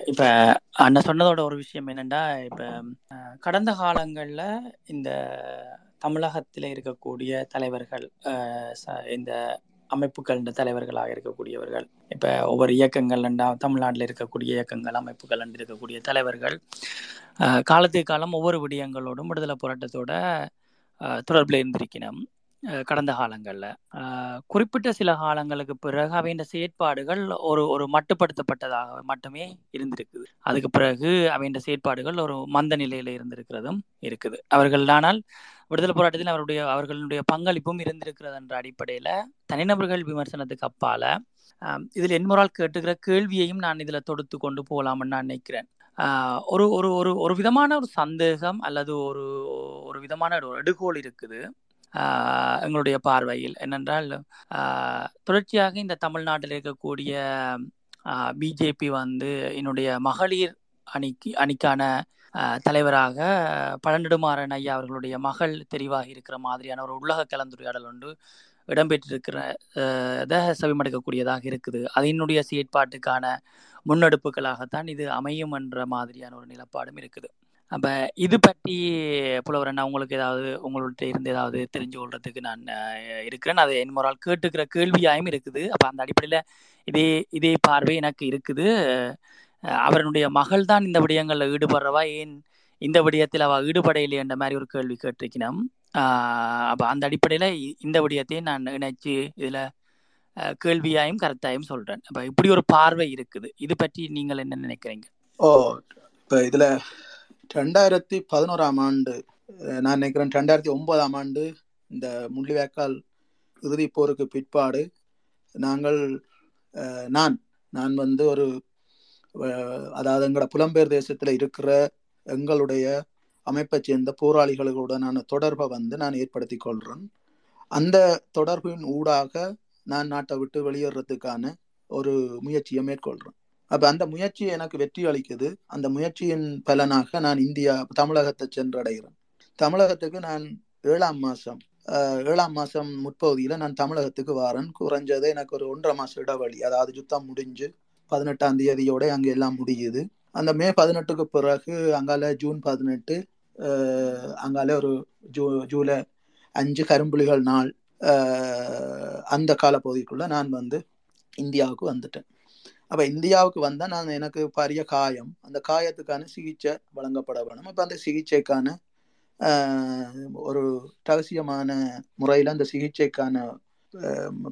இப்ப அண்ணன் சொன்னதோட ஒரு விஷயம் என்னன்னா இப்ப கடந்த காலங்கள்ல இந்த தமிழகத்தில் இருக்கக்கூடிய தலைவர்கள் ச- இந்த அமைப்புகள் இந்த தலைவர்களாக இருக்கக்கூடியவர்கள் இப்போ ஒவ்வொரு இயக்கங்கள் தமிழ்நாட்டில் இருக்கக்கூடிய இயக்கங்கள் அமைப்புகள் என்று இருக்கக்கூடிய தலைவர்கள் காலத்துக்கு காலம் ஒவ்வொரு விடயங்களோடும் விடுதலை போராட்டத்தோட தொடர்பில் இருந்திருக்கணும். கடந்த காலங்களில். குறிப்பிட்ட சில காலங்களுக்கு பிறகு அவையின் செயற்பாடுகள் ஒரு ஒரு மட்டுப்படுத்தப்பட்டதாக மட்டுமே இருந்திருக்குது. அதுக்கு பிறகு அவையின் செயற்பாடுகள் ஒரு மந்த நிலையில் இருந்திருக்கிறதும் இருக்குது. அவர்கள் ஆனால் விடுதலை போராட்டத்தில் அவருடைய அவர்களுடைய பங்களிப்பும் இருந்திருக்கிறது என்ற அடிப்படையில் தனிநபர்கள் விமர்சனத்துக்கு அப்பால இதில் என்முறால் கேட்டுக்கிற கேள்வியையும் நான் இதில் தொடுத்து கொண்டு போகலாம்னு நான் நினைக்கிறேன். ஒரு ஒரு ஒரு ஒரு விதமான ஒரு சந்தேகம் அல்லது ஒரு ஒரு விதமான ஒரு எடுகோல் இருக்குது. எங்களுடைய பார்வையில். என்னென்றால் தொடர்ச்சியாக இந்த தமிழ்நாட்டில் இருக்கக்கூடிய பிஜேபி வந்து என்னுடைய மகளிர் அணிக்கு அணிக்கான தலைவராக பழநெடுமாறன் ஐயா அவர்களுடைய மகள் தெரிவாகி இருக்கிற மாதிரியான ஒரு உள்ளக கலந்துரையாடல் ஒன்று இடம்பெற்றிருக்கிற செவிமடுக்கக்கூடியதாக இருக்குது. அதனுடைய செயற்பாட்டுக்கான முன்னெடுப்புகளாகத்தான் இது அமையும் என்ற மாதிரியான ஒரு நிலப்பாடும் இருக்குது. அப்ப இது பற்றி புலவர் அண்ணா உங்களுக்கு ஏதாவது உங்கள்கிட்ட இருந்து ஏதாவது தெரிஞ்சு கொள்றதுக்கு நான் இருக்கிறேன். அது என் முறால் கேட்டுக்கிற கேள்வியாயும் இருக்குது. அப்ப அந்த அடிப்படையில இதே இதே பார்வை எனக்கு இருக்குது. அவருடைய மகள் தான் இந்த விடயங்கள்ல ஈடுபடுறவா? ஏன் இந்த விடயத்தில் அவ ஈடுபடையிலே என்ற மாதிரி ஒரு கேள்வி கேட்டிருக்கணும் அப்போ அப்ப அந்த அடிப்படையில இந்த விடயத்தை நான் இணைச்சு இதுல கேள்வியாயும் கருத்தாயும் சொல்றேன். அப்ப இப்படி ஒரு பார்வை இருக்குது. இது பற்றி நீங்கள் என்ன நினைக்கிறீங்க? ஓ இப்போ இதில் ரெண்டாயிரத்தி பதினோராம் ஆண்டு நான் நினைக்கிறேன் ரெண்டாயிரத்தி ஒன்பதாம் ஆண்டு இந்த முள்ளிவாய்க்கால் இறுதிப் போருக்கு பிற்பாடு நாங்கள் நான் நான் வந்து ஒரு அதாவது எங்களோட புலம்பெயர் தேசத்தில் இருக்கிற எங்களுடைய அமைப்பைச் சேர்ந்த போராளிகளுடனான தொடர்பை வந்து நான் ஏற்படுத்தி கொள்கிறேன் அந்த தொடர்பின் ஊடாக நான் நாட்டை விட்டு வெளியேறதுக்கான ஒரு முயற்சியை மேற்கொள்கிறேன் அப்போ அந்த முயற்சி எனக்கு வெற்றி அளிக்குது. அந்த முயற்சியின் பலனாக நான் இந்தியா தமிழகத்தை சென்றடைகிறேன். தமிழகத்துக்கு நான் ஏழாம் மாதம் ஏழாம் மாதம் முற்பகுதியில் நான் தமிழகத்துக்கு வரேன். குறைஞ்சது எனக்கு ஒரு ஒன்றரை மாதம் இடைவெளி அதாவது யுத்தம் முடிஞ்சு பதினெட்டாம் தேதியோட அங்கே எல்லாம் முடியுது. அந்த மே பதினெட்டுக்கு பிறகு அங்கால ஜூன் பதினெட்டு அங்கால ஒரு ஜூ ஜூலை அஞ்சு கரும்புலிகள் நாள் அந்த அந்த காலப்பகுதிக்குள்ள நான் வந்து இந்தியாவுக்கு வந்துட்டேன். அப்ப இந்தியாவுக்கு வந்தா நான் எனக்கு பெரிய காயம். அந்த காயத்துக்கான சிகிச்சை வழங்கப்பட வேணும். அப்ப அந்த சிகிச்சைக்கான ஒரு ரகசியமான முறையில் அந்த சிகிச்சைக்கான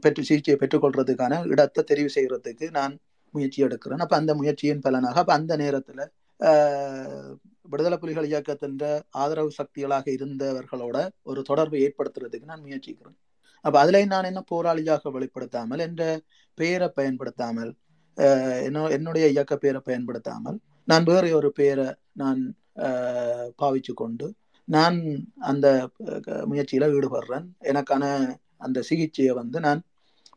பெற்று சிகிச்சையை பெற்றுக்கொள்றதுக்கான இடத்தை தெரிவு செய்யறதுக்கு நான் முயற்சி எடுக்கிறேன். அப்ப அந்த முயற்சியின் பலனாக அப்ப அந்த நேரத்துல ஆஹ், விடுதலை புலிகள் இயக்கத்தின் ஆதரவு சக்திகளாக இருந்தவர்களோட ஒரு தொடர்பை ஏற்படுத்துறதுக்கு நான் முயற்சிக்கிறேன். அப்ப அதுல நான் என்ன போராளியாக வெளிப்படுத்தாமல் என்ற பெயரை பயன்படுத்தாமல் என்ன- என்னுடைய இயக்க பெயரை பயன்படுத்தாமல் நான் வேறு ஒரு பெயரை நான் ஆஹ், பாவிச்சு கொண்டு நான் அந்த முயற்சியில் முயற்சியில ஈடுபடுறேன். எனக்கான அந்த சிகிச்சையை வந்து நான்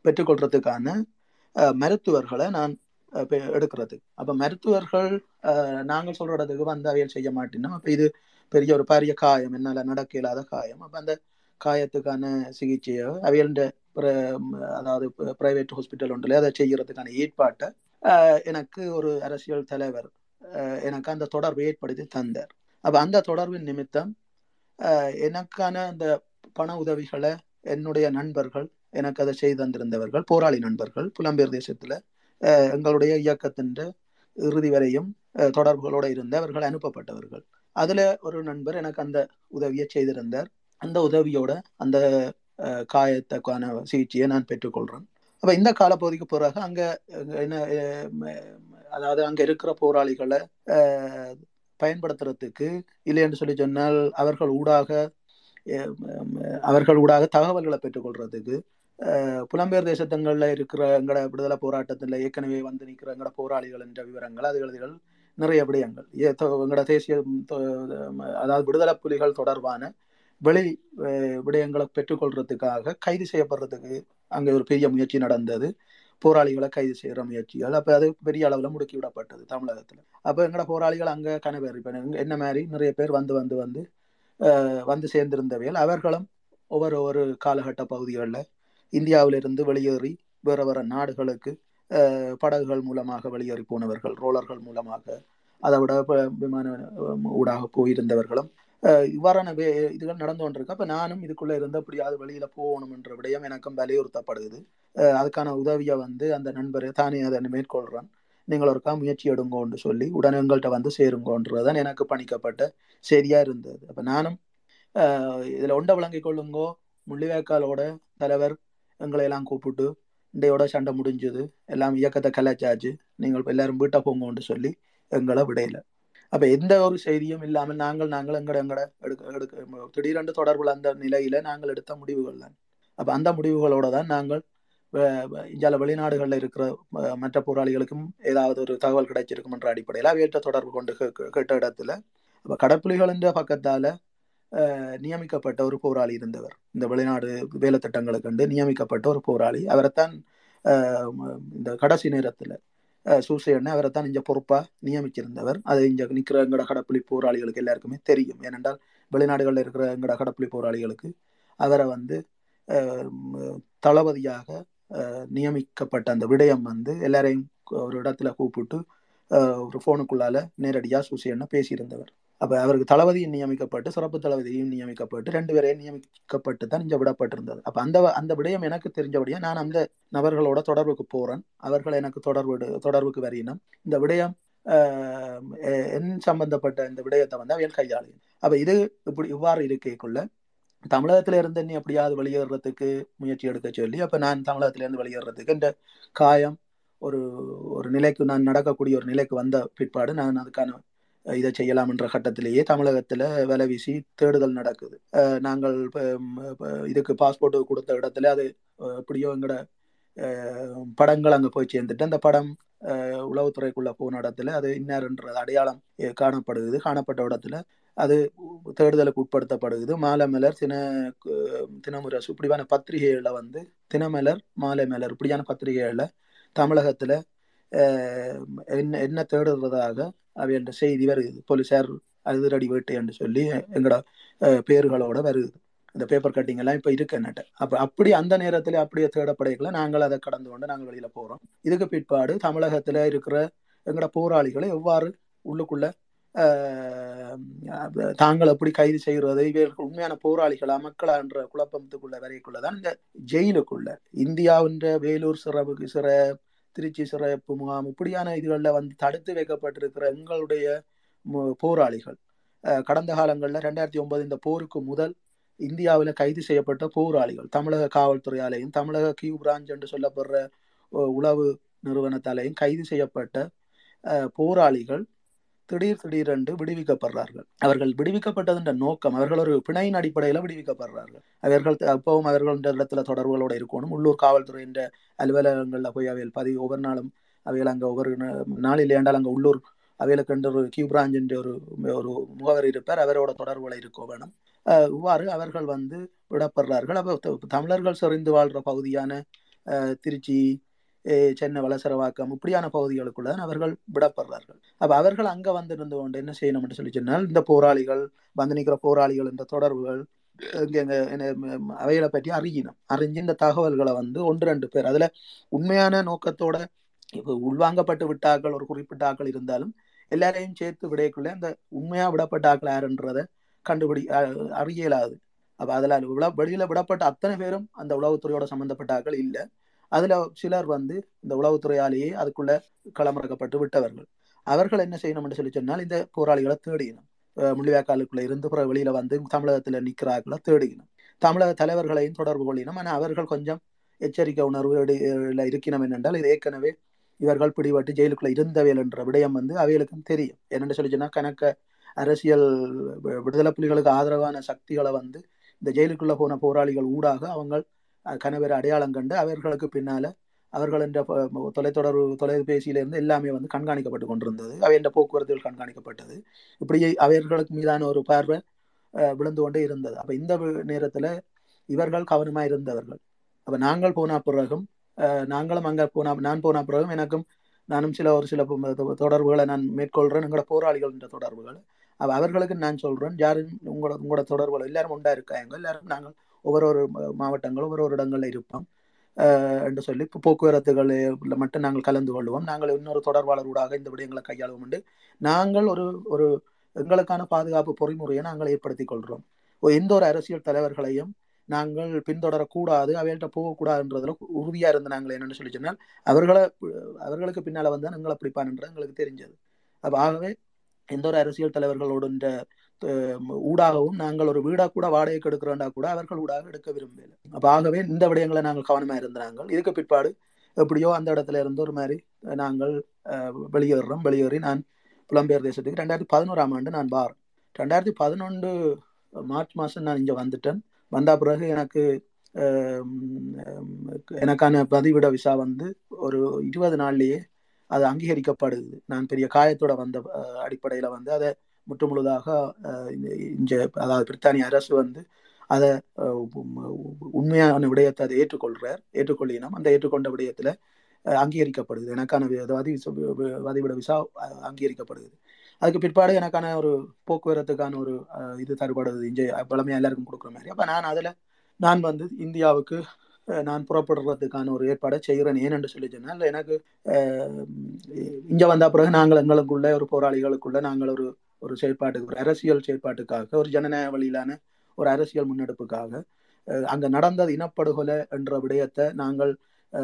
பெற்றுக்கொள்றதுக்கான மருத்துவர்களை நான் எடுக்கிறது. அப்ப மருத்துவர்கள் நாங்கள் சொல்ற இடத்துக்கு வந்து அவையல் செய்ய மாட்டேன்னா அப்ப இது பெரிய ஒரு பாரிய காயம் என்னால நடக்க இல்லாத காயம். அப்ப அந்த காயத்துக்கான சிகிச்சையை அவையல்ட அதாவது பிரைவேட் ஹாஸ்பிட்டல் ஒன்றில் அதை செய்கிறதுக்கான ஏற்பாட்டை எனக்கு ஒரு அரசியல் தலைவர் எனக்கு அந்த தொடர்பை ஏற்படுத்தி தந்தார். அப்போ அந்த தொடர்பின் நிமித்தம் எனக்கான அந்த பண உதவிகளை என்னுடைய நண்பர்கள் எனக்கு அதை செய்து தந்திருந்தவர்கள் போராளி நண்பர்கள் புலம்பெயர் தேசத்தில் எங்களுடைய இயக்கத்தின் இறுதி வரையும் தொடர்புகளோடு இருந்தவர்கள் அனுப்பப்பட்டவர்கள். அதில் ஒரு நண்பர் எனக்கு அந்த உதவியை செய்திருந்தார். அந்த உதவியோட அந்த காயத்தக்கான காயத்துக்கான சிகிச்சையை நான் பெற்றுக்கொள்கிறேன் அப்போ இந்த காலப்பகுதிக்கு பிறகு அங்கே என்ன அதாவது அங்கே இருக்கிற போராளிகளை பயன்படுத்துறதுக்கு பயன்படுத்துறதுக்கு இல்லைன்னு சொல்லி சொன்னால் அவர்கள் ஊடாக அவர்கள் ஊடாக தகவல்களை பெற்றுக்கொள்றதுக்கு புலம்பெயர் தேசத்தங்களில் இருக்கிற எங்கட விடுதலை போராட்டத்தில் ஏற்கனவே வந்து நிற்கிற எங்கட போராளிகள் என்ற விவரங்கள் அதுகள் நிறைய விடயங்கள். ஏ- எங்கட தேசிய அதாவது விடுதலை புலிகள் தொடர்பான வெளி விடயங்களை பெற்றுக்கொள்றதுக்காக கைது செய்யப்படுறதுக்கு அங்கே ஒரு பெரிய முயற்சி நடந்தது. போராளிகளை கைது செய்கிற முயற்சிகள். அப்போ அது பெரிய அளவில் முடுக்கி விடப்பட்டது தமிழகத்தில். அப்போ எங்களோட போராளிகள் அங்கே கனவேறி என்ன மாதிரி நிறைய பேர் வந்து வந்து வந்து வந்து சேர்ந்திருந்தவையில் அவர்களும் ஒவ்வொரு ஒவ்வொரு காலகட்ட பகுதிகளில் இந்தியாவிலிருந்து வெளியேறி வேற வேற நாடுகளுக்கு படகுகள் மூலமாக வெளியேறி போனவர்கள் ரோலர்கள் மூலமாக அதை விட விமான ஊடாக போயிருந்தவர்களும் இவ்வாறான வே இதுகள் நடந்து கொண்டிருக்கு. அப்போ நானும் இதுக்குள்ளே இருந்து அப்படியாவது வழியில் போகணும் என்ற விடயம் எனக்கும் வலியுறுத்தப்படுது அதுக்கான உதவியை வந்து அந்த நண்பர் தானே அதை மேற்கொள்கிறான் நீங்கள் ஒருக்கா முயற்சி எடுங்கோன்னு சொல்லி உடனே எங்கள்கிட்ட வந்து சேருங்கோன்றதுதான் எனக்கு பணிக்கப்பட்ட சரியாக இருந்தது. அப்போ நானும் இதில் ஒண்டை ஒண்ட விளங்கிக் கொள்ளுங்கோ. முள்ளிவேக்காலோட தலைவர் எங்களை எல்லாம் கூப்பிட்டு இண்டையோட சண்டை முடிஞ்சது. எல்லாம் இயக்கத்தை கலைச்சாச்சு. நீங்கள் எல்லாரும் வீட்டை போங்கோன்னு சொல்லி எங்களை விடையில. அப்ப எந்த ஒரு செய்தியும் இல்லாமல் நாங்கள் நாங்கள் எங்கட எங்கட எடுக்க எடுக்க திடீரென்று தொடர்புள்ள அந்த நிலையில நாங்கள் எடுத்த முடிவுகள் தான். அப்ப அந்த முடிவுகளோட தான் நாங்கள் இந்தியாவில் வெளிநாடுகளில் இருக்கிற மற்ற போராளிகளுக்கும் ஏதாவது ஒரு தகவல் கிடைச்சிருக்கும் என்ற அடிப்படையில் அவையற்ற தொடர்பு கொண்டு கேட்ட இடத்துல அப்ப கடப்புலிகள் என்ற பக்கத்தால நியமிக்கப்பட்ட ஒரு போராளி இருந்தவர். இந்த வெளிநாடு வேலை திட்டங்களுக்கு கண்டு நியமிக்கப்பட்ட ஒரு போராளி. அவரைத்தான் இந்த கடைசி நேரத்துல சூசையனை அவரை தான் இங்கே பொறுப்பாக நியமிச்சிருந்தவர். அது இங்கே நிற்கிற எங்கட கடப்புளி போராளிகளுக்கு எல்லாருக்குமே தெரியும். ஏனென்றால் வெளிநாடுகளில் இருக்கிற எங்கட கடப்புலி போராளிகளுக்கு அவரை வந்து தளபதியாக நியமிக்கப்பட்ட அந்த விடயம் வந்து எல்லாரையும் ஒரு இடத்துல கூப்பிட்டு ஒரு ஃபோனுக்குள்ளால நேரடியாக சூசியண்ண பேசியிருந்தவர். அப்போ அவருக்கு தளபதியும் நியமிக்கப்பட்டு சிறப்பு தளபதியும் நியமிக்கப்பட்டு ரெண்டு பேரையும் நியமிக்கப்பட்டு தான் இங்கே விடப்பட்டிருந்தது. அப்போ அந்த அந்த விடயம் எனக்கு தெரிஞ்சபடியாக நான் அந்த நபர்களோட தொடர்புக்கு போகிறேன் அவர்கள் எனக்கு தொடர்பு தொடர்புக்கு வரையினும் இந்த விடயம் என் சம்பந்தப்பட்ட இந்த விடயத்தை வந்து அவைகள் கையாளும் அப்போ இது இப்படி இவ்வாறு இருக்கைக்குள்ள தமிழகத்துல இருந்து நீ எப்படியாவது வெளியேறதுக்கு முயற்சி எடுக்க சொல்லி அப்போ நான் தமிழகத்துல இருந்து வெளியேறதுக்கு இந்த காயம் ஒரு ஒரு நிலைக்கு நான் நடக்கக்கூடிய ஒரு நிலைக்கு வந்த பிற்பாடு நான் அதுக்கான இதை செய்யலாம் என்ற கட்டத்திலேயே தமிழகத்தில் விலை வீசி தேடுதல் நடக்குது. நாங்கள் இதுக்கு பாஸ்போர்ட் கொடுத்த இடத்துல அது எப்படியோ எங்களோட படங்கள் அங்கே போய் சேர்ந்துட்டு அந்த படம் உளவுத்துறைக்குள்ளே போன இடத்துல அது இன்னார்ன்றது அடையாளம் அஹ், காணப்படுகிறது காணப்பட்ட இடத்துல அது தேடுதலுக்கு உட்படுத்தப்படுகிறது மாலைமலர் தின தினமுரசு இப்படியான பத்திரிகைகளில் வந்து தினமலர் மாலைமலர் இப்படியான பத்திரிகைகளில் தமிழகத்தில் என்ன என்ன தேடுறதாக அப்படின்ற என்ற செய்தி வருது போலீஸார் அதிரடி வேட்டைன்னு சொல்லி எங்களோட பேர்களோட வருது இந்த பேப்பர் கட்டிங் எல்லாம் இப்போ இருக்கு என்னட்ட. அப்போ அப்படி அந்த நேரத்தில் அப்படியே தேடப்படைகளை நாங்கள் அதை கடந்து கொண்டு நாங்கள் வெளியில் போகிறோம் இதுக்கு பிற்பாடு தமிழகத்தில் இருக்கிற எங்களோட போராளிகளை எவ்வாறு உள்ளுக்குள்ள தாங்கள் எப்படி கைது செய்கிறது இவர்கள் உண்மையான போராளிகளா மக்களா என்ற குழப்பத்துக்குள்ள வரைக்குள்ளதான் இந்த ஜெயிலுக்குள்ள இந்தியாவின்ற வேலூர் சிறப்பு சிற திருச்சி சிறப்பு முகாம் இப்படியான இதுகளில் வந்து தடுத்து வைக்கப்பட்டிருக்கிற எங்களுடைய போராளிகள். கடந்த காலங்களில் ரெண்டாயிரத்தி ஒன்பது இந்த போருக்கு முதல் இந்தியாவில் கைது செய்யப்பட்ட போராளிகள். தமிழக காவல்துறையாலேயும் தமிழக கியூ பிரான்ச் என்று சொல்லப்படுற உளவு நிறுவனத்தாலேயும் கைது செய்யப்பட்ட போராளிகள். திடீர் திடீரென்று விடுவிக்கப்படுறார்கள். அவர்கள் விடுவிக்கப்பட்டதன் நோக்கம் அவர்கள் ஒரு பிணையின் அடிப்படையில் விடுவிக்கப்படுறார்கள். அவர்கள் அப்பவும் அவர்கள் இடத்துல தொடர்புகளோடு இருக்கணும். உள்ளூர் காவல்துறை என்ற அலுவலகங்களில் போய் அவைகள் பதிவு ஒவ்வொரு நாளும் அவைகள் அங்கே ஒவ்வொரு நாள் நாளில் ஏண்டால் அங்கே உள்ளூர் அவைகளுக்கு என்று ஒரு கியூ பிராஞ்ச் என்ற ஒரு ஒரு முகவர் இருப்பார். அவரோட தொடர்புகளை இருக்க வேணும். இவ்வாறு அவர்கள் வந்து விடப்படுறார்கள். அப்போ தமிழர்கள் சொறிந்து வாழ்கிற பகுதியான திருச்சி சென்னை வளசரவாக்கம் இப்படியான பகுதிகளுக்குள்ள தான் அவர்கள் விடப்படுறார்கள். அப்ப அவர்கள் அங்க வந்து இருந்து கொண்டு என்ன செய்யணும் என்று சொல்லி சொன்னால் இந்த போராளிகள் வந்து நிற்கிற போராளிகள் என்ற தொடர்புகள் இங்கே என்ன, அவைகளை பற்றி அறியணும். அறிஞ்சு இந்த தகவல்களை வந்து ஒன்று ரெண்டு பேர். அதுல உண்மையான நோக்கத்தோட இப்போ உள்வாங்கப்பட்டு விட்டாக்கள் ஒரு குறிப்பிட்ட ஆக்கள் இருந்தாலும் எல்லாரையும் சேர்த்து விடையக்குள்ள அந்த உண்மையா விடப்பட்ட ஆக்கள் யாருன்றதை கண்டுபிடி அறியலாது. அப்போ இயலாது அப்ப அதுல விட வெளியில விடப்பட்ட அத்தனை பேரும் அந்த உளவுத்துறையோட சம்பந்தப்பட்ட ஆக்கள் இல்லை. அதுல சிலர் வந்து இந்த உளவுத்துறையாலேயே அதுக்குள்ள களமிறக்கப்பட்டு விட்டவர்கள். அவர்கள் என்ன செய்யணும்னு சொல்லி சொன்னால் இந்த போராளிகளை தேடிக்கணும் அஹ் இருந்து பிறகு வெளியில வந்து தமிழகத்துல நிக்கிறார்களை தேடிக்கணும் தமிழக தலைவர்களையும் தொடர்பு கொள்ளினோம். ஆனால் அவர்கள் கொஞ்சம் எச்சரிக்கை உணர்வு இருக்கணும் என்னென்றால் இது ஏற்கனவே இவர்கள் பிடிபட்டு ஜெயிலுக்குள்ள இருந்தவையல் என்ற விடயம் வந்து அவைகளுக்கும் தெரியும். என்னென்னு சொல்லி சொன்னால் கணக்க அரசியல் விடுதலை புலிகளுக்கு ஆதரவான சக்திகளை வந்து இந்த ஜெயிலுக்குள்ள போன போராளிகள் ஊடாக அவங்க கணவர் அடையாளம் கண்டு அவர்களுக்கு பின்னால அவர்கள் என்ற தொலைத்தொடர்பு தொலைபேசியிலிருந்து எல்லாமே வந்து கண்காணிக்கப்பட்டு கொண்டிருந்தது. அவை என்ற போக்குவரத்துகள் கண்காணிக்கப்பட்டது. இப்படியே அவர்களுக்கு மீதான ஒரு பார்வை விழுந்து கொண்டே இருந்தது. அப்போ இந்த நேரத்தில் இவர்கள் கவனமாக இருந்தவர்கள். அப்போ நாங்கள் போன பிறகும் நாங்களும் அங்கே போன நான் போன பிறகும் எனக்கும் நானும் சில ஒரு சில தொ- தொடர்புகளை நான் மேற்கொள்கிறேன் எங்களோட போராளிகள் என்ற தொடர்புகள். அவர்களுக்கு நான் சொல்கிறேன் யாரும் உங்களோட உங்களோட தொடர்புகள் எல்லாரும் உண்டா இருக்காங்க எல்லாரும் நாங்கள் ஒவ்வொரு ஒரு மாவட்டங்களும் ஒவ்வொரு ஒரு இடங்களில் இருப்போம். என்று சொல்லி இப்போ போக்குவரத்துகள் மட்டும் நாங்கள் கலந்து கொள்வோம். நாங்கள் இன்னொரு தொடர்பாளர் ஊடாக இந்த விடயங்களை கையாளுவோம் என்று நாங்கள் ஒரு ஒரு எங்களுக்கான பாதுகாப்பு பொறிமுறையை நாங்கள் ஏற்படுத்திக் கொள்கிறோம் எந்த ஒரு அரசியல் தலைவர்களையும் நாங்கள் பின்தொடரக்கூடாது அவைகள்ட்ட போகக்கூடாதுன்றதுல உறுதியாக இருந்து நாங்கள் என்னென்னு சொல்லி சொன்னால் அவர்களை அவர்களுக்கு பின்னால் வந்தால் எங்களை பிடிப்பான்ன்றது எங்களுக்கு தெரிஞ்சது. அப்போ ஆகவே எந்த ஒரு அரசியல் தலைவர்களோட இந்த ஊடாகவும் நாங்கள் ஒரு வீடா கூட வாடகைக்கு எடுக்கிறோண்டா கூட அவர்கள் ஊடாக எடுக்க விரும்பல அப்ப ஆகவே இந்த விடயங்களை நாங்கள் கவனமா இருந்தாங்க இதுக்கு பிற்பாடு எப்படியோ அந்த இடத்துல இருந்து ஒரு மாதிரி நாங்கள் வெளியேறுறோம். வெளியேறி நான் புலம்பெயர் தேசத்துக்கு ரெண்டாயிரத்தி பதினோராம் ஆண்டு நான் பார். ரெண்டாயிரத்தி பதினொன்று மார்ச் மாதம் நான் இங்கே வந்துட்டேன். வந்த பிறகு எனக்கு எனக்கான பதிவிட விசா வந்து ஒரு இருபது நாள்லேயே அது அங்கீகரிக்கப்படுது. நான் பெரிய காயத்தோட வந்த அடிப்படையில் வந்து அதை முற்று முழுதாக இந்த அதாவது பிரித்தானிய அரசு வந்து அதை உண்மையான விடயத்தை அதை ஏற்றுக்கொள்கிறார் ஏற்றுக்கொள்ளினோம். அந்த ஏற்றுக்கொண்ட விடயத்தில் அங்கீகரிக்கப்படுது எனக்கான வதி வதிவிட விசா அங்கீகரிக்கப்படுது அதுக்கு பிற்பாடு எனக்கான ஒரு போக்குவரத்துக்கான ஒரு இது தரப்படுது இங்கே பழமையாக எல்லாருக்கும் கொடுக்குற மாதிரி. அப்போ நான் அதில் நான் வந்து இந்தியாவுக்கு நான் புறப்படுறதுக்கான ஒரு ஏற்பாடை செய்கிறேன் ஏனென்று சொல்லி சொன்னால் எனக்கு இங்கே வந்த பிறகு நாங்கள் எங்களுக்குள்ள ஒரு போராளிகளுக்குள்ள நாங்கள் ஒரு ஒரு செயற்பாட்டுக்கு ஒரு அரசியல் செயற்பாட்டுக்காக ஒரு ஜனநாயக வழியிலான ஒரு அரசியல் முன்னெடுப்புக்காக அங்கே நடந்தது இனப்படுகொலை என்ற விடயத்தை நாங்கள்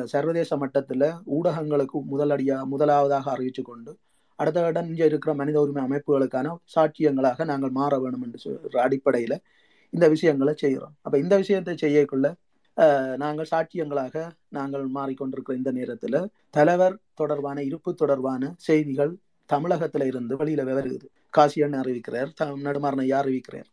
சர்வதேச மட்டத்தில் ஊடகங்களுக்கு முதலடியா முதலாவதாக அறிவிச்சு கொண்டு அடுத்த கட்டம் இங்கே இருக்கிற மனித உரிமை அமைப்புகளுக்கான சாட்சியங்களாக நாங்கள் மாற வேணும் என்று சொல்ற இந்த விஷயங்களை செய்கிறோம் அப்போ இந்த விஷயத்தை செய்யக்குள்ள நாங்கள் சாட்சியங்களாக நாங்கள் மாறிக்கொண்டிருக்கிற இந்த நேரத்தில் தலைவர் தொடர்பான இருப்பு தொடர்பான செய்திகள் தமிழகத்தில் இருந்து வெளியில் வருகிறது காசியன் அறிவிக்கிறார். த- நடுமாறன் அறிவிக்கிறார்?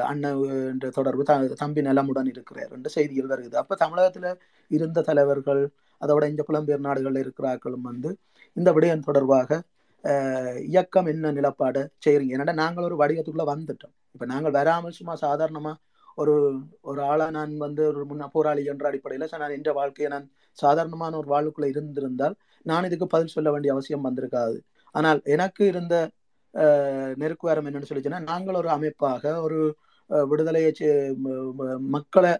அண்ணன் என்ற தொடர்பு த- தம்பி நலமுடன் இருக்கிறார் என்ற செய்திகள் வருகிறது. அப்போ தமிழகத்தில் இருந்த தலைவர்கள் அதோட இந்த புலம்பெயர் நாடுகளில் இருக்கிறார்களும் வந்து இந்த விடயம் தொடர்பாக இயக்கம் என்ன நிலப்பாடு செய்கிறீங்க ஏன்னா நாங்கள் ஒரு வடிவத்துக்குள்ளே வந்துட்டோம். இப்போ நாங்கள் வராமல் சும்மா சாதாரணமாக ஒரு ஒரு ஆளாக நான் வந்து ஒரு முன்ன போராளி என்ற அடிப்படையில் நான் என்ற வாழ்க்கையை நான் சாதாரணமான ஒரு வாழ்வுக்குள்ளே இருந்திருந்தால் நான் இதுக்கு பதில் சொல்ல வேண்டிய அவசியம் வந்திருக்காது. ஆனால் எனக்கு இருந்த நெருக்குவாரம் என்னன்னு சொல்லிச்சுன்னா நாங்கள் ஒரு அமைப்பாக ஒரு விடுதலையை செ- ம- மக்களை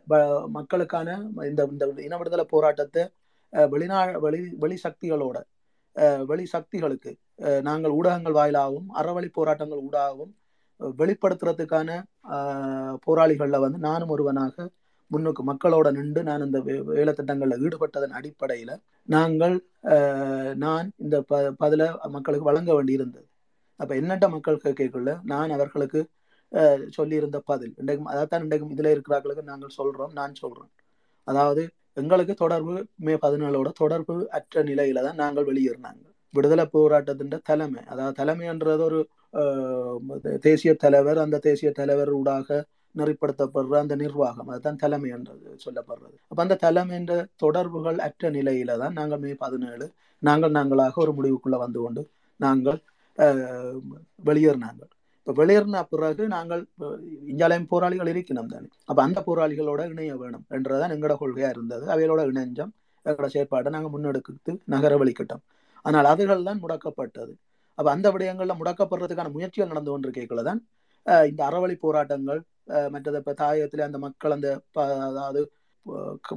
மக்களுக்கான இந்த இந்த இன விடுதலை போராட்டத்தை வெளிநா வெளி வெளி சக்திகளோட வெளி சக்திகளுக்கு நாங்கள் ஊடகங்கள் வாயிலாகவும் அறவழி போராட்டங்கள் ஊடாகவும் வெளிப்படுத்துறதுக்கான போராளிகளில் வந்து நானும் ஒருவனாக முன்னுக்கு மக்களோட நின்று நான் இந்த வே- வேலை ஈடுபட்டதன் அடிப்படையில் நாங்கள் நான் இந்த ப பதில மக்களுக்கு வழங்க வேண்டியிருந்தது. அப்போ என்னட்ட மக்கள் கேட்கக்குள்ள நான் அவர்களுக்கு சொல்லியிருந்த பதில். இன்றைக்கும் அதைத்தான் இன்றைக்கும் இதில் இருக்கிறார்களுக்கு நாங்கள் சொல்கிறோம் நான் சொல்கிறேன் அதாவது எங்களுக்கு தொடர்பு மே பதினேழோட தொடர்பு அற்ற நிலையில தான் நாங்கள் வெளியேறினாங்க. விடுதலை போராட்டத்தின் தலைமை அதாவது தலைமைன்றது ஒரு தேசிய தலைவர் அந்த தேசிய தலைவர் ஊடாக நெறிப்படுத்தப்படுற அந்த நிர்வாகம். அதுதான் தலைமை என்றது சொல்லப்படுறது. அப்போ அந்த தலைமை என்ற தொடர்புகள் அற்ற நிலையில தான் நாங்கள் மே பதினேழு நாங்கள் நாங்களாக ஒரு முடிவுக்குள்ள வந்து கொண்டு நாங்கள் வெளியேறினாங்க இப்போ வெளியேறின பிறகு நாங்கள் இந்தியாலயம் போராளிகள் இருக்கணும் தானே. அப்போ அந்த போராளிகளோட இணைய வேணும் என்றதான் எங்களோட கொள்கையாக இருந்தது. அவைகளோட இணைஞ்சம். எங்களோட செயற்பாட்டை நாங்கள் முன்னெடுத்து நகர வழிக்கிட்டோம் ஆனால் அதுகள் தான் முடக்கப்பட்டது. அப்போ அந்த விடயங்களில் முடக்கப்படுறதுக்கான முயற்சிகள் நடந்து கொண்டிருக்கல தான் இந்த அறவழி போராட்டங்கள் மற்றது இப்போ தாயத்தில் அந்த மக்கள் அந்த ப- அதாவது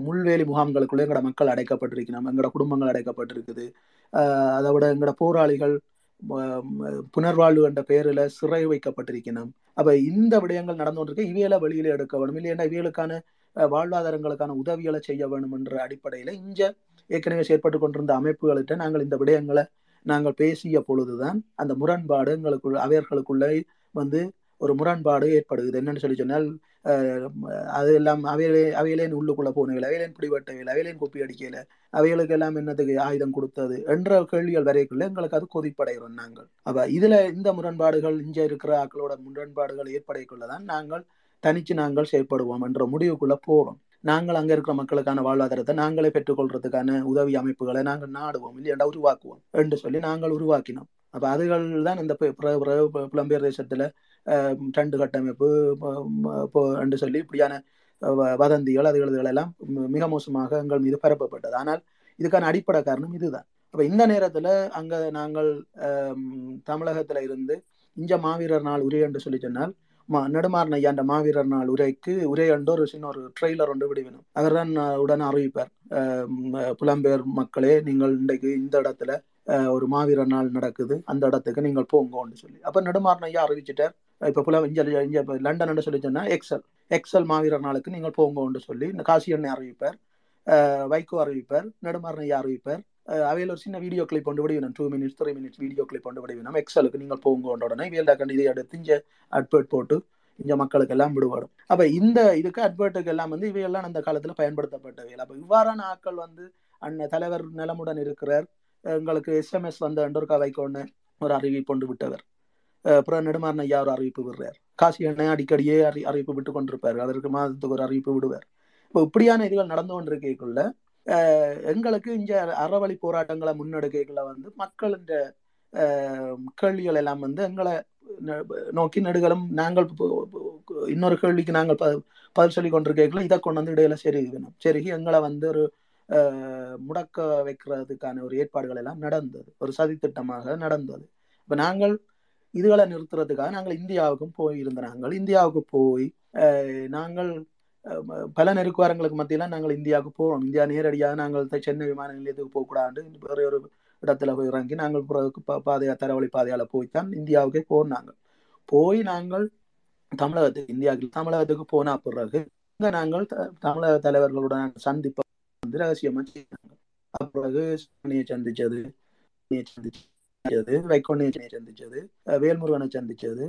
முள்வேலி முகாம்களுக்குள்ளே எங்களோட மக்கள் அடைக்கப்பட்டிருக்கணும் எங்களோட குடும்பங்கள் அடைக்கப்பட்டிருக்குது. அதை விட எங்களோட போராளிகள் புனர்வாழ்வு என்ற பெயரில் சிறை வைக்கப்பட்டிருக்கணும். அப்போ இந்த விடயங்கள் நடந்து கொண்டிருக்க இவையில வெளியில எடுக்க வேணும். இல்லையா இவைகளுக்கான வாழ்வாதாரங்களுக்கான உதவிகளை செய்ய வேணும் என்ற அடிப்படையில் இங்க ஏற்கனவே செயற்பட்டு கொண்டிருந்த அமைப்புகள்கிட்ட நாங்கள் இந்த விடயங்களை நாங்கள் பேசிய பொழுதுதான் அந்த முரண்பாடு எங்களுக்குள்ள அவர்களுக்குள்ளே வந்து ஒரு முரண்பாடு ஏற்படுகிறது. என்னன்னு சொல்லி சொன்னால் அது எல்லாம் அவையிலே அவையிலேன் உள்ளுக்குள்ள போனவையில் அவையிலேன் பிடிபட்டவையில் அவையிலேன் குப்பி அடிக்கல அவைகளுக்கு எல்லாம் என்னத்துக்கு ஆயுதம் கொடுத்தது? என்ற கேள்விகள் வரைக்குள்ள எங்களுக்கு அது கொதிப்படைகிறோம் நாங்கள். அப்ப இதுல இந்த முரண்பாடுகள் இங்க இருக்கிற ஆக்களோட முரண்பாடுகள் ஏற்படைக்குள்ளதான் நாங்கள் தனிச்சு நாங்கள் செயற்படுவோம் என்ற முடிவுக்குள்ள போறோம். நாங்கள் அங்கே இருக்கிற மக்களுக்கான வாழ்வாதாரத்தை நாங்களே பெற்றுக்கொள்றதுக்கான உதவி அமைப்புகளை நாங்கள் நாடுவோம் இல்லையாண்டா உருவாக்குவோம். என்று சொல்லி நாங்கள் உருவாக்கினோம். அப்போ அதுகள் தான் இந்த புலம்பெயர் தேசத்தில் டண்டு கட்டமைப்பு போ- என்று சொல்லி இப்படியான வ- வதந்திகள் அதுகள் எல்லாம் மிக மோசமாக எங்கள் மீது பரப்பப்பட்டது. ஆனால் இதுக்கான அடிப்படை காரணம் இதுதான். அப்போ இந்த நேரத்தில் அங்கே நாங்கள் தமிழகத்தில் இருந்து இஞ்ச மாவீரர் நாள் உரை என்று சொல்லி சொன்னால் மா- நெடுமாறன் ஐயா அந்த மாவீரர் நாள் உரைக்கு உரை என்று ஒரு சின்ன ஒரு ட்ரெய்லர் ஒன்று விடுவினோம். அவர் தான் உடன் அறிவிப்பார். புலம்பெயர் மக்களே நீங்கள் இன்றைக்கு இந்த இடத்துல ஒரு மாவீர நாள் நடக்குது. அந்த இடத்துக்கு நீங்கள் போங்கன்னு சொல்லி. அப்போ நெடுமாறன் ஐயா அறிவிச்சிட்டார். இப்போ புல இங்க இங்க லண்டன் என்று சொல்லி சொன்னால் எக்ஸல். எக்ஸல் மாவீரர் நாளுக்கு நீங்கள் போங்கன்னு சொல்லி இந்த காசி எண்ணெய் அறிவிப்பார். வைகோ அறிவிப்பார். நெடுமாறன் ஐயா அறிவிப்பார். அவையில் ஒரு சின்ன வீடியோ கிளிப் கொண்டு விடுவினோம். Two minutes three minutes video clip கொண்டு விடுவினோம். எக்ஸலுக்கு நீங்கள் போங்க உடனே இவியல்டா கண்டு இதை எடுத்து இங்கே அட்வர்ட் போட்டு இங்க மக்களுக்கு எல்லாம் விடுபடும். அப்ப இந்த இதுக்கு அட்வர்ட்டுக்கு எல்லாம் வந்து இவையெல்லாம் அந்த காலத்துல பயன்படுத்தப்பட்டவை அப்ப இவ்வாறான ஆட்கள் வந்து அண்ணன் தலைவர் நிலமுடன் இருக்கிறார். எங்களுக்கு எஸ்எம்எஸ் வந்த எண்டோர்கா வைக்கோன்னு ஒரு அறிவிப்பு கொண்டு விட்டவர். அப்புறம் நெடுமாறன் ஐயா ஒரு அறிவிப்பு விடுறார். காசி அண்ணன் அடிக்கடியே அறி அறிவிப்பு விட்டு கொண்டிருப்பார். அதற்கு மாதத்துக்கு ஒரு அறிவிப்பு விடுவார். இப்போ இப்படியான இதுகள் நடந்து கொண்டிருக்கைக்குள்ள எங்களுக்கு இங்க அறவழி போராட்டங்களை முன்னெடுக்கைக்குள்ள வந்து மக்கள் இந்த கேள்விகள் எல்லாம் வந்து எங்களை நோக்கி நெடுகளும் நாங்கள் இன்னொரு கேள்விக்கு நாங்கள் ப- பதில் சொல்லி கொண்டிருக்கல இதை கொண்டு வந்து இடையில செருகணும் செருகி எங்களை வந்து ஒரு முடக்க வைக்கிறதுக்கான ஒரு ஏற்பாடுகள் எல்லாம் நடந்தது. ஒரு சதித்திட்டமாக நடந்தது. இப்போ நாங்கள் இதுகளை நிறுத்துறதுக்காக நாங்கள் இந்தியாவுக்கும் போயிருந்த நாங்கள் இந்தியாவுக்கு போய் நாங்கள் பல நெருக்குவாரங்களுக்கு மத்தியில் நாங்கள் இந்தியாவுக்கு போறோம் இந்தியா நேரடியாக நாங்கள் சென்னை விமான நிலையத்துக்கு போகக்கூடாது வேற ஒரு இடத்துல போய் இறங்கி நாங்கள் பிறகு பாதையா தரவழி பாதையால போய்த்தான் இந்தியாவுக்கே போனாங்க போய் நாங்கள் தமிழகத்துக்கு இந்தியாவுக்கு தமிழகத்துக்கு போன பிறகு இங்க நாங்கள் த- தமிழக தலைவர்களுடன் சந்திப்ப வந்து ரகசியமா செய்தாங்க பிறகு சுனியை சந்திச்சது சந்திச்சது வைகோண்ணையை சந்திச்சது வேல்முருகனை சந்திச்சது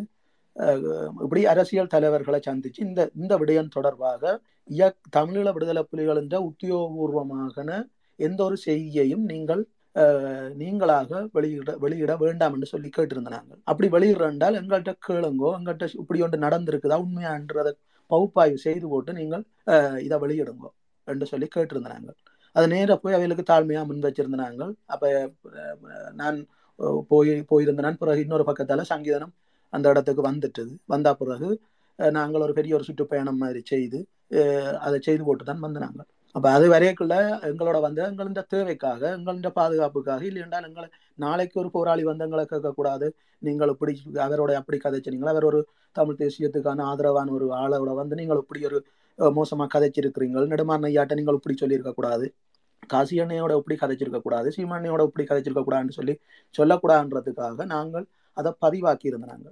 இப்படி அரசியல் தலைவர்களை சந்திச்சு இந்த இந்த விடயம் தொடர்பாக இயக் தமிழீழ விடுதலை புலிகள் என்ற உத்தியோகபூர்வமான எந்த ஒரு செய்தியையும் நீங்கள் நீங்களாக வெளியிட வெளியிட வேண்டாம் என்று சொல்லி கேட்டிருந்தாங்க அப்படி வெளியிடுறால் எங்கள்கிட்ட கேளுங்கோ எங்கள்கிட்ட இப்படி ஒன்று நடந்திருக்குதா உண்மையான்றதை பகுப்பாய்வு செய்து போட்டு நீங்கள் அஹ், இதை வெளியிடுங்கோ. என்று சொல்லி கேட்டிருந்தாங்க. அது நேராக போய் அவைகளுக்கு தாழ்மையாக முன் வச்சிருந்தாங்க. அப்போ நான் போய் போயிருந்தேன். பிறகு இன்னொரு பக்கத்தால் சங்கீதனம் அந்த இடத்துக்கு வந்துட்டது. வந்த பிறகு நாங்கள் ஒரு பெரிய ஒரு சுற்றுப்பயணம் மாதிரி செய்து அதை செய்து போட்டு தான் வந்தாங்க. அப்போ அது வரைக்குள்ள எங்களோட வந்து எங்களோட தேவைக்காக எங்களோட பாதுகாப்புக்காக இல்லையென்றால் எங்களை நாளைக்கு ஒரு போராளி வந்து எங்களை கேட்கக்கூடாது. நீங்கள் இப்படி அவரோட அப்படி கதைச்சினீங்களா அவர் ஒரு தமிழ் தேசியத்துக்கான ஆதரவான ஒரு ஆளோட வந்து நீங்கள் இப்படி ஒரு மோசமாக மோசமா கதைச்சிருக்கிறீங்க நெடுமாறன் ஐயாட்ட நீங்கள் இப்படி சொல்லியிருக்க கூடாது காசி அண்ணையோட இப்படி கதைச்சிருக்க கூடாது சீமாண்ணையோட இப்படி கதைச்சிருக்க கூடாதுன்னு சொல்லி சொல்லக்கூடாதுன்றதுக்காக நாங்கள் அதை பதிவாக்கி இருந்தாங்க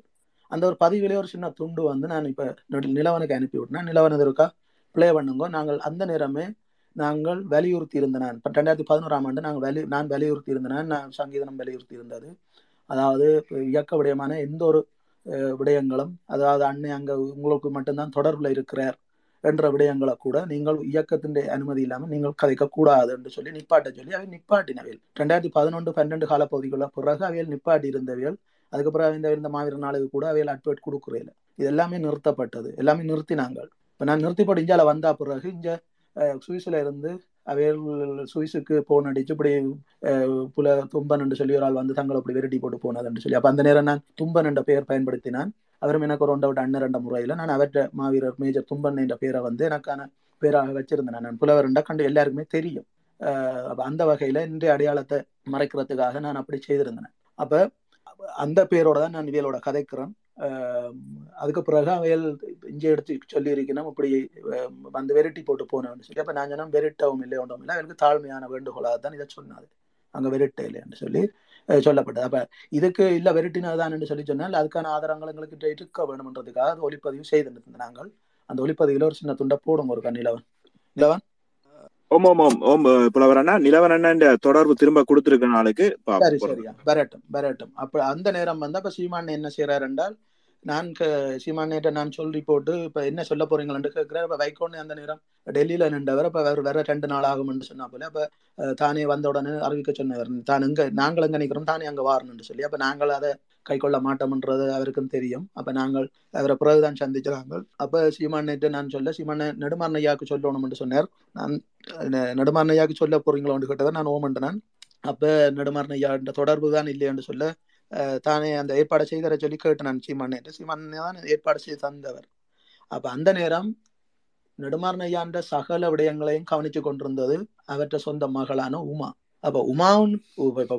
அந்த ஒரு பதிவிலே ஒரு சின்ன துண்டு வந்து நான் இப்போ நெடு- நிலவனுக்கு அனுப்பி விட்டேன். நிலவனது இருக்கா? பிளே பண்ணுங்க. நாங்கள் அந்த நேரமே நாங்கள் வலியுறுத்தி இருந்தனான் இப்போ ரெண்டாயிரத்தி பதினோராம் ஆண்டு நாங்கள் வலி நான் வலியுறுத்தி இருந்தேன் நான் சங்கீதனம் வலியுறுத்தி இருந்தது அதாவது இயக்க விடயமான எந்த ஒரு விடயங்களும் அதாவது அன்னை அங்கே உங்களுக்கு மட்டும்தான் தொடர்பில் இருக்கிறார். என்ற விடயங்களை கூட நீங்கள் இயக்கத்தின் அனுமதி இல்லாமல் நீங்கள் கதைக்க கூடாது என்று சொல்லி நிப்பாட்ட சொல்லி அவை நிப்பாட்டினவையில் ரெண்டாயிரத்தி பதினொன்று பன்னெண்டு காலப்பகுதிக்குள்ள பிறகு அவையில் நிப்பாட்டி இருந்தவைகள் அதுக்கப்புறம் இந்த இந்த மாவீர நாளுக்கு கூட அவையில் அட்வைட் கொடுக்குறையில இது எல்லாமே நிறுத்தப்பட்டது. எல்லாமே நிறுத்தினாங்க. இப்போ நான் நிறுத்திப்பட்டு இந்தியாவில் வந்தா பிறகு இங்கே சுவிஸில் சுவிஸ்ல இருந்து அவைகள் சுவிஸுக்கு போன் அடிச்சு இப்படி புல தும்பன் என்று சொல்லி ஒரு ஆள் வந்து தங்களை அப்படி விரட்டி போட்டு போனதுன்னு சொல்லி. அப்ப அந்த நேரம் நான் தும்பன் என்ற பெயர் பயன்படுத்தினான். அவரும் எனக்கு ஒரு ஒன்றை அண்ணன் ரெண்ட முறையில் நான் அவற்ற மாவீரர் மேஜர் தும்பன் என்ற பேரை வந்து எனக்கான பேராக வச்சிருந்தேன். நான் புலவர்ண்டா கண்டு எல்லாருக்குமே தெரியும். அந்த வகையில இன்றைய அடையாளத்தை மறைக்கிறதுக்காக நான் அப்படி செய்திருந்தேன். அப்ப அந்த பேரோட தான் நான் இவையோட கதைக்கிறேன். அதுக்கப்புறம் அதுக்கு பிறகு அவையல் இஞ்சி எடுத்து சொல்லி இருக்கணும் இப்படி வந்து வெரைட்டி போட்டு போனேன்னு சொல்லி. அப்ப நான் சொன்னேன் வெரிட்டவும் இல்லை ஒன்றும் இல்லை. அவருக்கு தாழ்மையான வேண்டுகோளாக தான் இதை சொன்னாது அங்க வெரிட்ட இல்லைன்னு சொல்லி சொல்லப்பட்டது. அப்ப இதுக்கு இல்ல வெரிட்டினதான்னு சொல்லி சொன்னால் அதுக்கான ஆதாரங்கள் எங்களுக்கு இருக்க வேணும்ன்றதுக்காக அது ஒளிப்பதிவு செய்து நாங்கள் அந்த ஒளிப்பதிவில் ஒரு சின்ன துண்டை போடுங்க ஒரு நிலவன் நிலவன்? ஓம் ஓம் ஓம் ஓம் அஹ், புலவர் அண்ணா நிலவன் அண்ணன் தொடர்பு திரும்ப கொடுத்திருக்க நாளுக்கு சரி. சரியா. வரட்டும் வரட்டும். அப்ப அந்த நேரம் வந்து அப்ப சீமான் என்ன செய்யறாரு என்றால் நான் சீமானேட்ட நான் சொல்லி போட்டு இப்ப என்ன சொல்ல போறீங்களான்னு கேட்கிறேன் இப்ப வைகோன்னு அந்த நேரம் டெல்லியில நின்றவர். இப்ப வேற வேற ரெண்டு நாள் ஆகும்னு சொன்னா போல. அப்ப தானே வந்த உடனே அறிவிக்க சொன்னவர் தான் எங்க நாங்கள் எங்க நிக்கிறோம் தானே அங்க வாரணும்னு சொல்லி. அப்ப நாங்கள் அதை கை கொள்ள மாட்டோம்ன்றது அவருக்கும் தெரியும். அப்ப நாங்கள் அவரை பிறகுதான் சந்திச்சாங்க அப்ப சீமானேட்ட நான் சொல்ல சீமான நெடுமாறனையாவுக்கு சொல்லணும்னு சொன்னார். நான் நெடுமாறனையாவுக்கு சொல்ல போறீங்களோன்னு கேட்டதை நான் ஓமண்டனான் அப்ப நெடுமாறனையாண்ட தொடர்பு தான் இல்லைன்னு சொல்ல அஹ், தானே அந்த ஏற்பாடு செய்தர சொல்லி கேட்டு நான் சீமானே சீமானே தான் ஏற்பாடு செய்து தந்தவர். அப்ப அந்த நேரம் நெடுமாறனையாண்ட சகல விடயங்களையும் கவனிச்சு கொண்டிருந்தது அவற்ற சொந்த மகளான உமா. அப்போ உமாவும் இப்போ இப்ப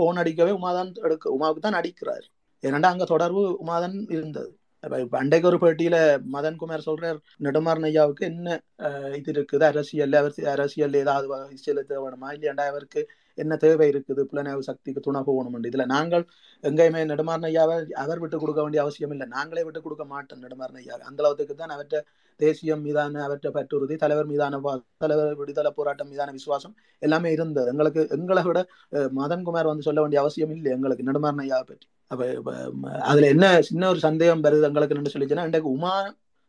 ஃபோன் அடிக்கவே உமாதான் எடுக்க உமாவுக்கு தான் அடிக்கிறார். ஏனண்டா அங்கே தொடர்பு உமாதான் இருந்தது. இப்போ இப்ப ஒரு பேட்டியில மதன் குமார் சொல்றார் நெடுமாறன் ஐயாவுக்கு என்ன இது இருக்குது? அரசியல் அவர் அரசியல் ஏதாவது செலுத்த வேணுமா? இல்லையாண்டா அவருக்கு என்ன தேவை இருக்குது? புலனாய்வு சக்திக்கு துணை போகணும் இதுல நாங்கள் எங்கேயுமே நெடுமாறன் ஐயாவை அவர் விட்டு கொடுக்க வேண்டிய அவசியம் இல்லை. நாங்களே விட்டு கொடுக்க மாட்டோம் நெடுமாறன் ஐயா அந்த அளவுக்கு தான் அவற்ற தேசியம் மீதான அவற்ற பற்றுறுதி தலைவர் மீதான தலைவர் விடுதலை போராட்டம் மீதான விசுவாசம் எல்லாமே இருந்தது. எங்களுக்கு எங்களை விட மதன்குமார் வந்து சொல்ல வேண்டிய அவசியம் இல்லை எங்களுக்கு நெடுமாறன் ஐயாவை பற்றி. அப்ப அதுல என்ன சின்ன ஒரு சந்தேகம் வருது எங்களுக்கு என்ன சொல்லிச்சுன்னா இன்றைக்கு உமா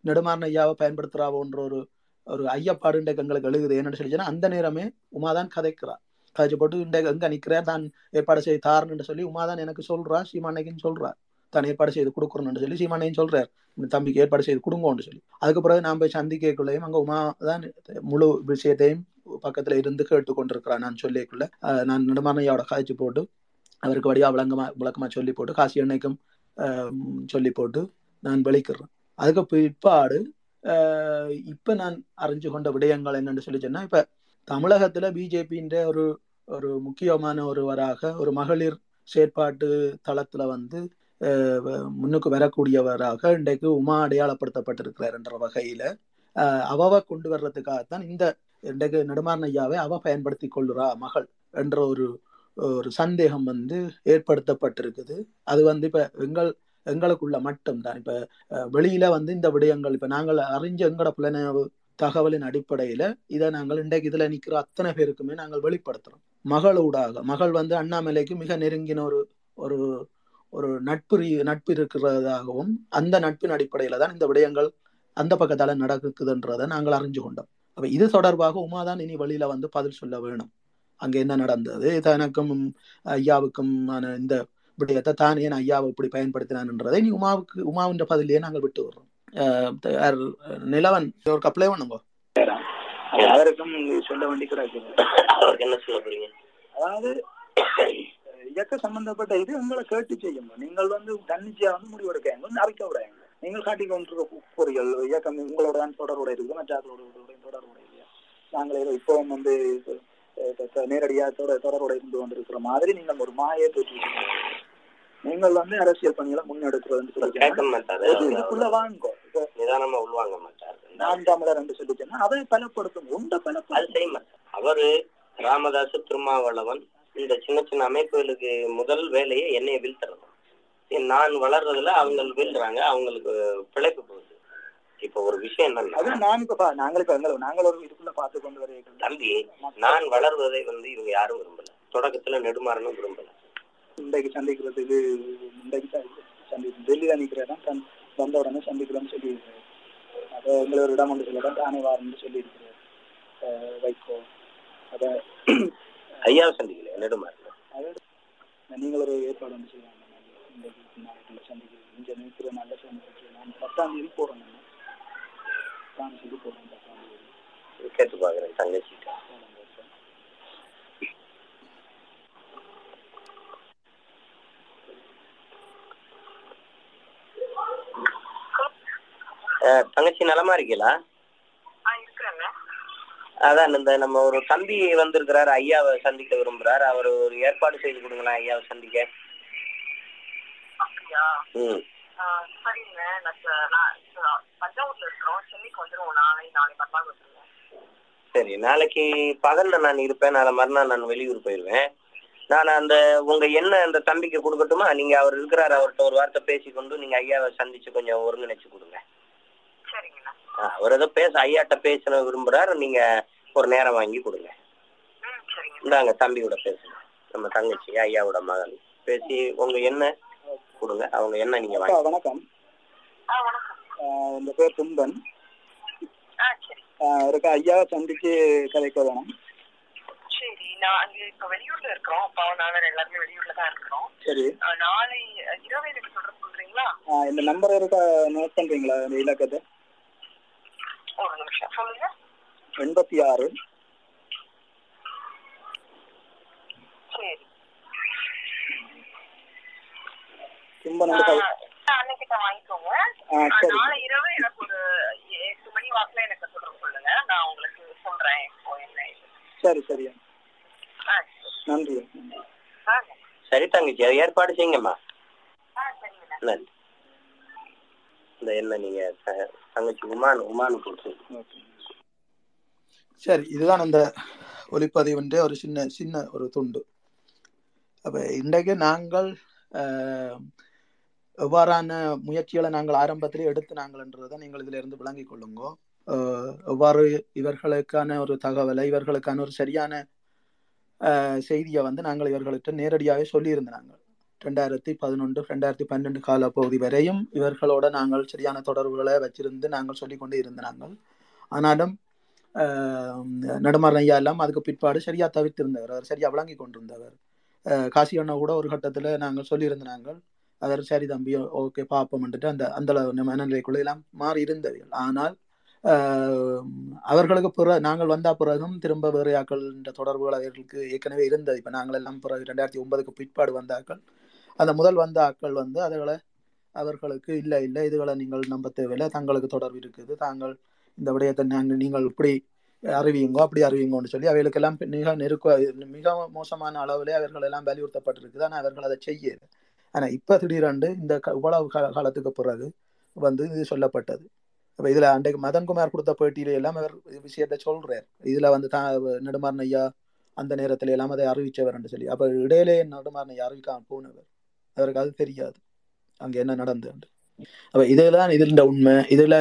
நெடுமாறன் ஐயாவை பயன்படுத்துறாவோன்ற ஒரு ஒரு ஐயப்பாடு இன்றைக்கு எங்களுக்கு எழுகுது. என்னன்னு சொல்லிச்சுன்னா அந்த நேரமே உமாதான் கதைக்கிறார். கதைக்கிறா போட்டு இன்றைக்கு எங்க நிக்கிறார்? தான் ஏற்பாடு செய்து தாருன்னு சொல்லி உமா தான் எனக்கு சொல்றா சீமானைக்குன்னு சொல்றா. தான் ஏற்பாடு செய்து கொடுக்கணும்னு சொல்லி சீமானையும் சொல்றார். இந்த தம்பிக்கு ஏற்பாடு செய்து கொடுங்கன்னு சொல்லி. அதுக்கு பிறகு நான் போய் சந்திக்கக்குள்ளேயும் அங்க உமா தான் முழு விஷயத்தையும் பக்கத்துல இருந்து கேட்டு கொண்டிருக்கிறான் நான் சொல்லிக்குள்ள நான் நெடுமானையோட காய்ச்சி போட்டு அவருக்கு வழியா விளங்கமா விளக்கமா சொல்லி போட்டு காசி எண்ணெய்க்கும் சொல்லி போட்டு நான் வெளிக்கிறேன் அதுக்கு பிற்பாடு இப்ப நான் அறிஞ்சு கொண்ட விடயங்கள் என்னன்னு சொல்லி சொன்னா இப்ப தமிழகத்துல பிஜேபின்ற ஒரு ஒரு முக்கியமான ஒருவராக ஒரு மகளிர் செயற்பாட்டு தளத்துல வந்து வ- முன்னுக்கு வரக்கூடியவராக இன்றைக்கு உமா அடையாளப்படுத்தப்பட்டிருக்கிறார் என்ற வகையில அவவை கொண்டு வர்றதுக்காகத்தான் இந்த இன்றைக்கு நெடுமாறன் ஐயாவை அவ பயன்படுத்தி கொள்ளுறா மகள் என்ற ஒரு ஒரு சந்தேகம் வந்து ஏற்படுத்தப்பட்டிருக்குது. அது வந்து இப்ப எங்கள் எங்களுக்குள்ள மட்டும்தான். இப்ப அஹ், வெளியில வந்து இந்த விடயங்கள் இப்ப நாங்கள் அறிஞ்ச எங்கட புலனாய்வு தகவலின் அடிப்படையில இதை நாங்கள் இன்றைக்கு இதுல நிக்கிற அத்தனை பேருக்குமே நாங்கள் வெளிப்படுத்துறோம். மகளூடாக மகள் வந்து அண்ணாமலைக்கு மிக நெருங்கின ஒரு ஒரு ஒரு நட்பு ரீ- நட்பு இருக்கிறதாகவும் அந்த நட்பின் அடிப்படையில தான் இந்த விடயங்கள் அந்த பக்கத்தால நடக்குதுன்றதை நாங்கள் அறிஞ்சு கொண்டோம். அப்ப இது தொடர்பாக உமாதான் இனி வழியில வந்து பதில் சொல்ல வேணும். அங்க என்ன நடந்தது? தனக்கும் ஐயாவுக்கும் ஆன இந்த விடயத்தை தான் ஏன் ஐயாவை இப்படி பயன்படுத்தினான்ன்றதை இனி உமாவுக்கு உமாவின்ற பதிலையே நாங்கள் விட்டு வர்றோம் நிலவன் ஒரு கப்ளை பண்ணுங்க அவருக்கும் சொல்ல வேண்டி அவருக்கு என்ன சொல்ல போறீங்க? அதாவது இயக்க சம்பந்தப்பட்ட இது உங்களை கேட்டு செய்யணும் நீங்கள் வந்து தன்னிச்சையா வந்து முடிவெடுக்க வந்து அறிக்க விடாங்க நீங்கள் காட்டி கொண்டிருக்க போறீர்கள் இயக்கம் உங்களோட தான் தொடர்புடைய இருக்குது மற்றாக்களோட தொடர்புடைய இல்லையா நாங்கள் இப்பவும் வந்து அஹ், த- த- நேரடியா தொட- தொடர்புடைய இருந்து கொண்டிருக்கிற மாதிரி நீங்கள் ஒரு மாயை தோற்றி நீங்கள் வந்து அரசியல் பணிகளை முன்னெடுக்கிறதுன்னு சொல்லி இதுக்குள்ள வாங்கோ. நிதானமா உள்வாங்க மாட்டாரு. நான் தமிழர் என்று சொல்லி சொன்னா அதை பலப்படுத்தும் உண்ட அது செய்ய மாட்டார். அவரு ராமதாஸ் திருமாவளவன் இந்த சின்ன சின்ன அமைப்புகளுக்கு முதல் வேலையை என்னைய வீழ்த்துறது. நான் வளர்றதுல அவங்க வீழ்த்துறாங்க அவங்களுக்கு பிழைப்பு போகுது. இப்ப ஒரு விஷயம் என்னன்னா அது இப்ப பா- நாங்கள் ஒரு இதுக்குள்ள பார்த்து கொண்டு வருகிறோம் தம்பி நான் வளர்வதை வந்து இவங்க யாரும் விரும்பல. தொடக்கத்துல நெடுமாறனும் விரும்பல. இன்றைக்கு சந்திக்கிறதுக்கு இன்றைக்கு சந்தி- சந்தி டெல்லியில நிக்கிறேன். தான் வந்த உடனே சந்திக்கிறோம்னு சொல்லி அப்ப எங்களை ஒரு இடம் ஒன்று சொல்லிடம் தானே வாரம்னு சொல்லியிருக்கிறார் அஹ், வைகோ. அதை ஐயாவை சந்திக்கல அதோட நீங்கள் ஒரு ஏற்பாடு ஒன்று செய்வாங்க இந்த நாட்டில் சந்திக்க இங்கே நிற்கிற நல்ல சந்திக்க நான் பத்தாம் தேதி போகிறேன் நான். தேதி போகிறேன் பத்தாம் தேதி. கேட்டு பாக்குறேன் தங்கச்சிட்ட. தங்கச்சி நலமா இருக்கீங்களா அதான் இந்த நம்ம ஒரு தம்பி வந்திருக்கிறாரு ஐயாவை சந்திக்க விரும்புறாரு. அவர் ஒரு ஏற்பாடு செய்து கொடுங்களேன் ஐயாவை சந்திக்க. ம். சரிங்க. தஞ்சாவூர்ல இருக்கிறோம். சென்னைக்கு வந்துருவோம். நாளை நாளை மறுநாள் வந்துருவோம். சரி நாளைக்கு பகல்ல நான் இருப்பேன். நாளை மறுநாள் நான் வெளியூர் போயிடுவேன் நான் அந்த உங்க எண்ணெய் அந்த தம்பிக்கு கொடுக்கட்டுமா? நீங்க அவர் இருக்கிறாரு அவர்கிட்ட ஒரு வார்த்தை பேசிக்கொண்டு நீங்க ஐயாவை சந்திச்சு கொஞ்சம் ஒருங்கிணைச்சு கொடுங்க. அவர் ஏதோ பேச ஐயாட்ட பேச விரும்புறாரு. நீங்க ஒரு நேரம் வாங்கி கொடுங்க. இந்தாங்க தம்பியோட பேசுங்க நம்ம தங்கச்சி ஐயாவோட மகன். பேசி உங்க எண்ணெய் கொடுங்க. அவங்க எண்ணெய் நீங்க வாங்கி வணக்கம். ஆ வணக்கம். ஆஹ் இந்த பேர் தும்பன். ஆ சரி. ஆஹ் ஒருக்கா ஐயாவை சந்திச்சு கதைக்க வேணும். சரி நான் அங்க இப்ப வெளியூர்ல இருக்கிறோம். அப்பாவும் நானும் எல்லாருமே வெளியூர்ல தான் இருக்கிறோம். சரி. நாளை இரவு எனக்கு சொல்றது சொல்றீங்களா ஆஹ் இந்த நம்பர் இருக்கா நோட் பண்றீங்களா இந்த இலக்கத்தை? ஒரு நிமிஷம் சொல்லுங்க. எண்பத்தி ஆறு. சரி. அன்னைக்கிட்ட வாங்கிக்கோங்க. நாளை இரவு எனக்கு ஒரு எட்டு மணி வாக்குல எனக்கு தொடர்பு சொல்லுங்க நான் உங்களுக்கு சொல்றேன் இப்போ என்ன. சரி சரி. ஆ நன்றி. சரி. தங்கச்சி அது ஏற்பாடு செய்யுங்கம்மா. நன்றி. இந்த எண்ணெய் நீங்க தங்கச்சி உமான் உமானு கொடுத்து சரி இதுதான் அந்த ஒளிப்பதிவுன்ற ஒரு சின்ன சின்ன ஒரு துண்டு. அப்போ இன்றைக்கு நாங்கள் ஆஹ், எவ்வாறான முயற்சிகளை நாங்கள் ஆரம்பத்திலே எடுத்து நாங்கள்ன்றதை நீங்கள் இதுல இருந்து விளங்கிக் கொள்ளுங்கோ. எவ்வாறு இவர்களுக்கான ஒரு தகவலை இவர்களுக்கான ஒரு சரியான செய்தியை வந்து நாங்கள் இவர்கள்ட்ட நேரடியாகவே சொல்லியிருந்தோம் நாங்கள். ரெண்டாயிரத்தி பதினொன்று ரெண்டாயிரத்தி பன்னெண்டு கால பகுதி வரையும் இவர்களோட நாங்கள் சரியான தொடர்புகளை வச்சிருந்து நாங்கள் சொல்லிக்கொண்டே இருந்த நாங்கள். ஆனாலும் நடுமாறன் ஐயா எல்லாம் அதுக்கு பிற்பாடு சரியாக தவிர்த்திருந்தவர் அவர் சரியாக விளங்கி கொண்டிருந்தவர். காசி அண்ணா கூட ஒரு கட்டத்தில் நாங்கள் சொல்லியிருந்த நாங்கள் அவர் சரி தம்பி ஓகே பார்ப்போம்ன்ட்டு அந்த அந்த அளவு மனநிலைக்குள்ள எல்லாம் மாறி இருந்தவர்கள். ஆனால் அவர்களுக்கு பிற நாங்கள் வந்த பிறகும் திரும்ப வேறு ஆக்கள்ன்ற தொடர்புகள் அவர்களுக்கு ஏற்கனவே இருந்தது. இப்போ நாங்கள் எல்லாம் பிறகு ரெண்டாயிரத்தி ஒன்பதுக்கு பிற்பாடு வந்தாக்கள் அந்த முதல் வந்த ஆக்கள் வந்து அதுகளை அவர்களுக்கு இல்லை இல்லை இதுகளை நீங்கள் நம்ப தேவையில்லை தங்களுக்கு தொடர்பு இருக்குது தாங்கள் இந்த விடயத்தை நாங்கள் நீங்கள் இப்படி அறிவியுங்கோ அப்படி அறிவிங்கோன்னு சொல்லி அவைகளுக்கெல்லாம் மிக நெருக்க மிக மோசமான அளவிலே அவர்கள் எல்லாம் வலியுறுத்தப்பட்டிருக்குது. ஆனால் அவர்கள் அதை செய்யல. ஆனால் இப்போ திடீரென்று இந்த க- இவ்வளவு காலத்துக்கு பிறகு வந்து இது சொல்லப்பட்டது. இப்போ இதில் அன்றைக்கு மதன்குமார் கொடுத்த பேட்டியில எல்லாம் அவர் விஷயத்தை சொல்றார். இதில் வந்து தான் நெடுமாறன் ஐயா அந்த நேரத்தில் எல்லாம் அதை அறிவிச்சவர்ன்னு சொல்லி. அப்போ இடையிலே நெடுமாறன் ஐயா போனவர். அவருக்கு அது தெரியாது. அங்கே என்ன நடந்தது அப்ப இதுதான் இதில் உண்மை. இதுல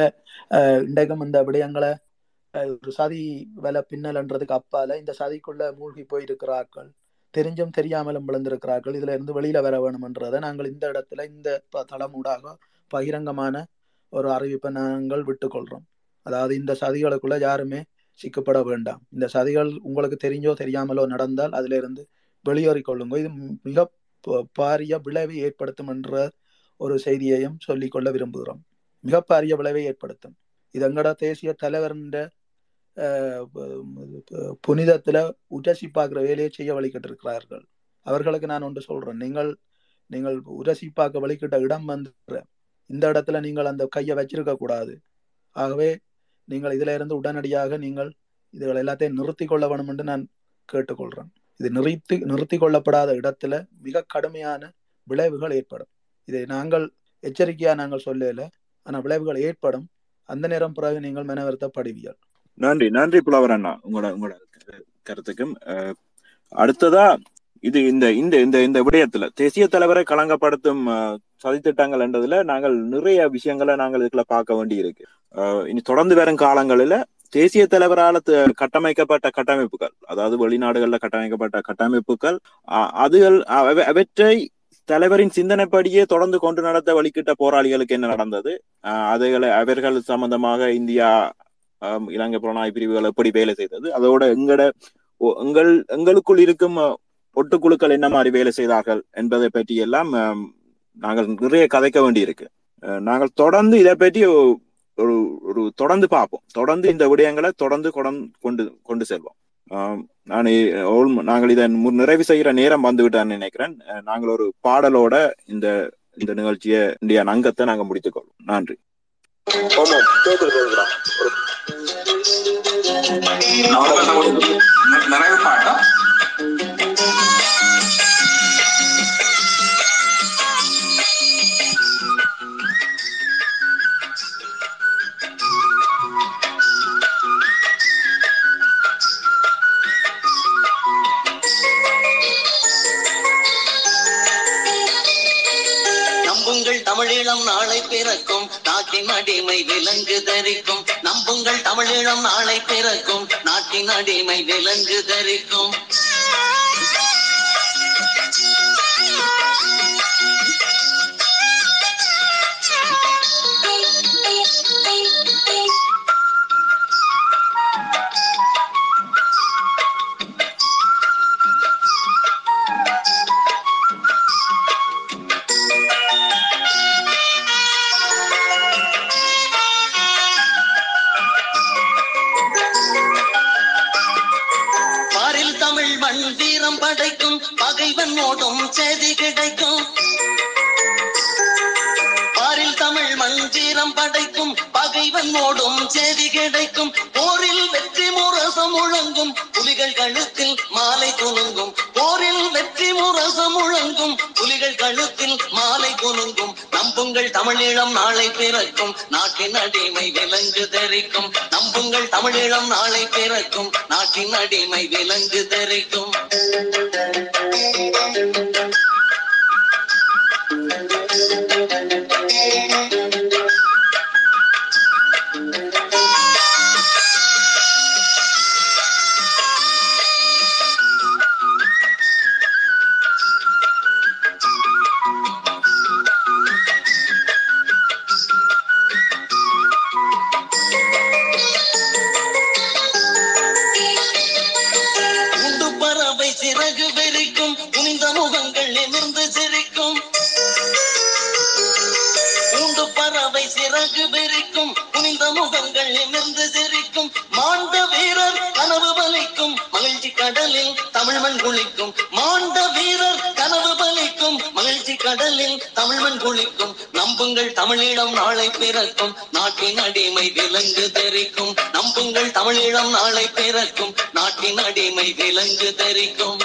இண்டகம் இந்த விடயங்களை ஒரு சதி வலை பின்னல்ன்றதுக்கு அப்பால இந்த சதிக்குள்ள மூழ்கி போயிருக்கிறார்கள். தெரிஞ்சும் தெரியாமலும் விழுந்திருக்கிறார்கள். இதுல இருந்து வெளியில வர வேணும்ன்றதை நாங்கள் இந்த இடத்துல இந்த ப- தளமூடாக பகிரங்கமான ஒரு அறிவிப்பை நாங்கள் விட்டுக்கொள்றோம். அதாவது இந்த சதிகளுக்குள்ள யாருமே சிக்கப்பட வேண்டாம். இந்த சதிகள் உங்களுக்கு தெரிஞ்சோ தெரியாமலோ நடந்தால் அதுல இருந்து வெளியேறிக் கொள்ளுங்க இது மிக பாரிய விளைவை ஏற்படுத்தும் என்ற ஒரு செய்தியையும் சொல்லிக்கொள்ள விரும்புகிறோம். மிக பாரிய விளைவை ஏற்படுத்தும். இது எங்கட தேசிய தலைவர்ன்ற அஹ், புனிதத்துல உரசி பார்க்குற வேலையை செய்ய வழிகிட்டிருக்கிறார்கள். அவர்களுக்கு நான் ஒன்று சொல்றேன். நீங்கள் நீங்கள் உரசி பார்க்க வழிகிட்ட இடம் வந்து இந்த இடத்துல நீங்கள் அந்த கையை வச்சிருக்க கூடாது. ஆகவே நீங்கள் இதுல இருந்து உடனடியாக நீங்கள் இதுகள் எல்லாத்தையும் நிறுத்தி கொள்ள வேணும் என்று நான் கேட்டுக்கொள்றேன். இது நிறுத்தி நிறுத்தி கொள்ளப்படாத இடத்துல மிக கடுமையான விளைவுகள் ஏற்படும். இதை நாங்கள் எச்சரிக்கையா நாங்கள் சொல்லல ஆனா விளைவுகள் ஏற்படும். அந்த நேரம் பிறகு நீங்கள் மனவருத்தப்படுவீர்கள். நன்றி நன்றி புலவர் அண்ணா உங்களோட உங்களோட கருத்துக்கும் அடுத்ததா இது இந்த இந்த இந்த இந்த விடயத்துல தேசிய தலைவரை களங்கப்படுத்தும் சதித்திட்டங்கள் என்றதுல நாங்கள் நிறைய விஷயங்களை நாங்கள் இதுக்குள்ள பார்க்க வேண்டி இருக்கு இனி தொடர்ந்து வரும் காலங்களில தேசிய தலைவரால கட்டமைக்கப்பட்ட கட்டமைப்புகள் அதாவது வெளிநாடுகளில் கட்டமைக்கப்பட்ட கட்டமைப்புகள் அதுகள் அவற்றை தலைவரின் சிந்தனைப்படியே தொடர்ந்து கொண்டு நடத்த வழிகிட்ட போராளிகளுக்கு என்ன நடந்தது? ஆஹ் அதுகளை அவர்கள் சம்பந்தமாக இந்தியா இலங்கை புலனாய் பிரிவுகள் எப்படி வேலை செய்தது? அதோட எங்கட எங்கள் எங்களுக்குள் இருக்கும் ஒட்டுக்குழுக்கள் என்ன மாதிரி வேலை செய்தார்கள் என்பதை பற்றி எல்லாம் நாங்கள் நிறைய கதைக்க வேண்டியிருக்கு. அஹ், நாங்கள் தொடர்ந்து இதை பற்றி ஒரு ஒரு தொடர்ந்து பார்ப்போம். தொடர்ந்து இந்த விடயங்களை தொடர்ந்து கொண்டு கொண்டு செல்வோம். நான் நாங்கள் இதை நிறைவு செய்கிற நேரம் வந்து விட்டான்னு நினைக்கிறேன். நாங்கள் ஒரு பாடலோட இந்த இந்த நிகழ்ச்சியை இந்தியா அங்கத்தை நாங்கள் முடித்துக் கொள்வோம். நன்றி. நிறைவு பாட்டா? தமிழீழம் நாளை பிறக்கும். நாட்டின் அடிமை விலங்கு தரிக்கும். நம்புங்கள் தமிழீழம் நாளை பிறக்கும். நாட்டின் அடிமை விலங்கு தரிக்கும். தமிழீழம் நாளை பிறக்கும். நாட்டின் அடிமை விலங்கு தரிக்கும். நம்புங்கள் தமிழீழம் நாளை பிறக்கும். நாட்டின் அடிமை விலங்கு தரிக்கும். நாளை பிறக்கும். நாட்டின் அடிமை விலங்கு தெரிக்கும். நம்புங்கள் தமிழீழம் நாளை பிறக்கும். நாட்டின் அடிமை விலங்கு தெரிக்கும்.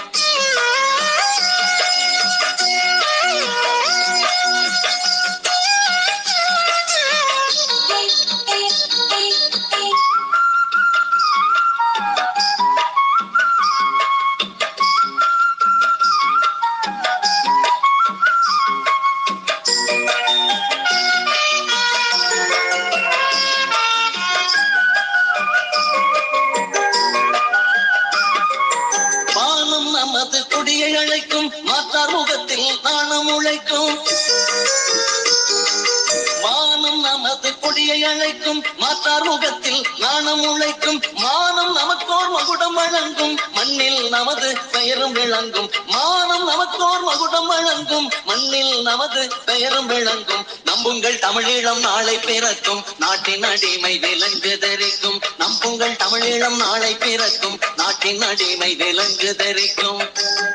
கொடியை அழைக்கும் மாற்றார் முகத்தில் நாணம் உழைக்கும். மானம் நமக்கோர் மகுடம் வழங்கும். மண்ணில் நமது பெயரும் விளங்கும். மானம் நமக்கோர் மகுடம் வழங்கும். மண்ணில் நமது பெயரும் விளங்கும். நம்புங்கள் தமிழீழம் நாளை பிறக்கும். நாட்டின் அடிமை விலங்கு தரிக்கும். நம்புங்கள் தமிழீழம் நாளை பிறக்கும். நாட்டின் அடிமை விலங்கு தரிக்கும்.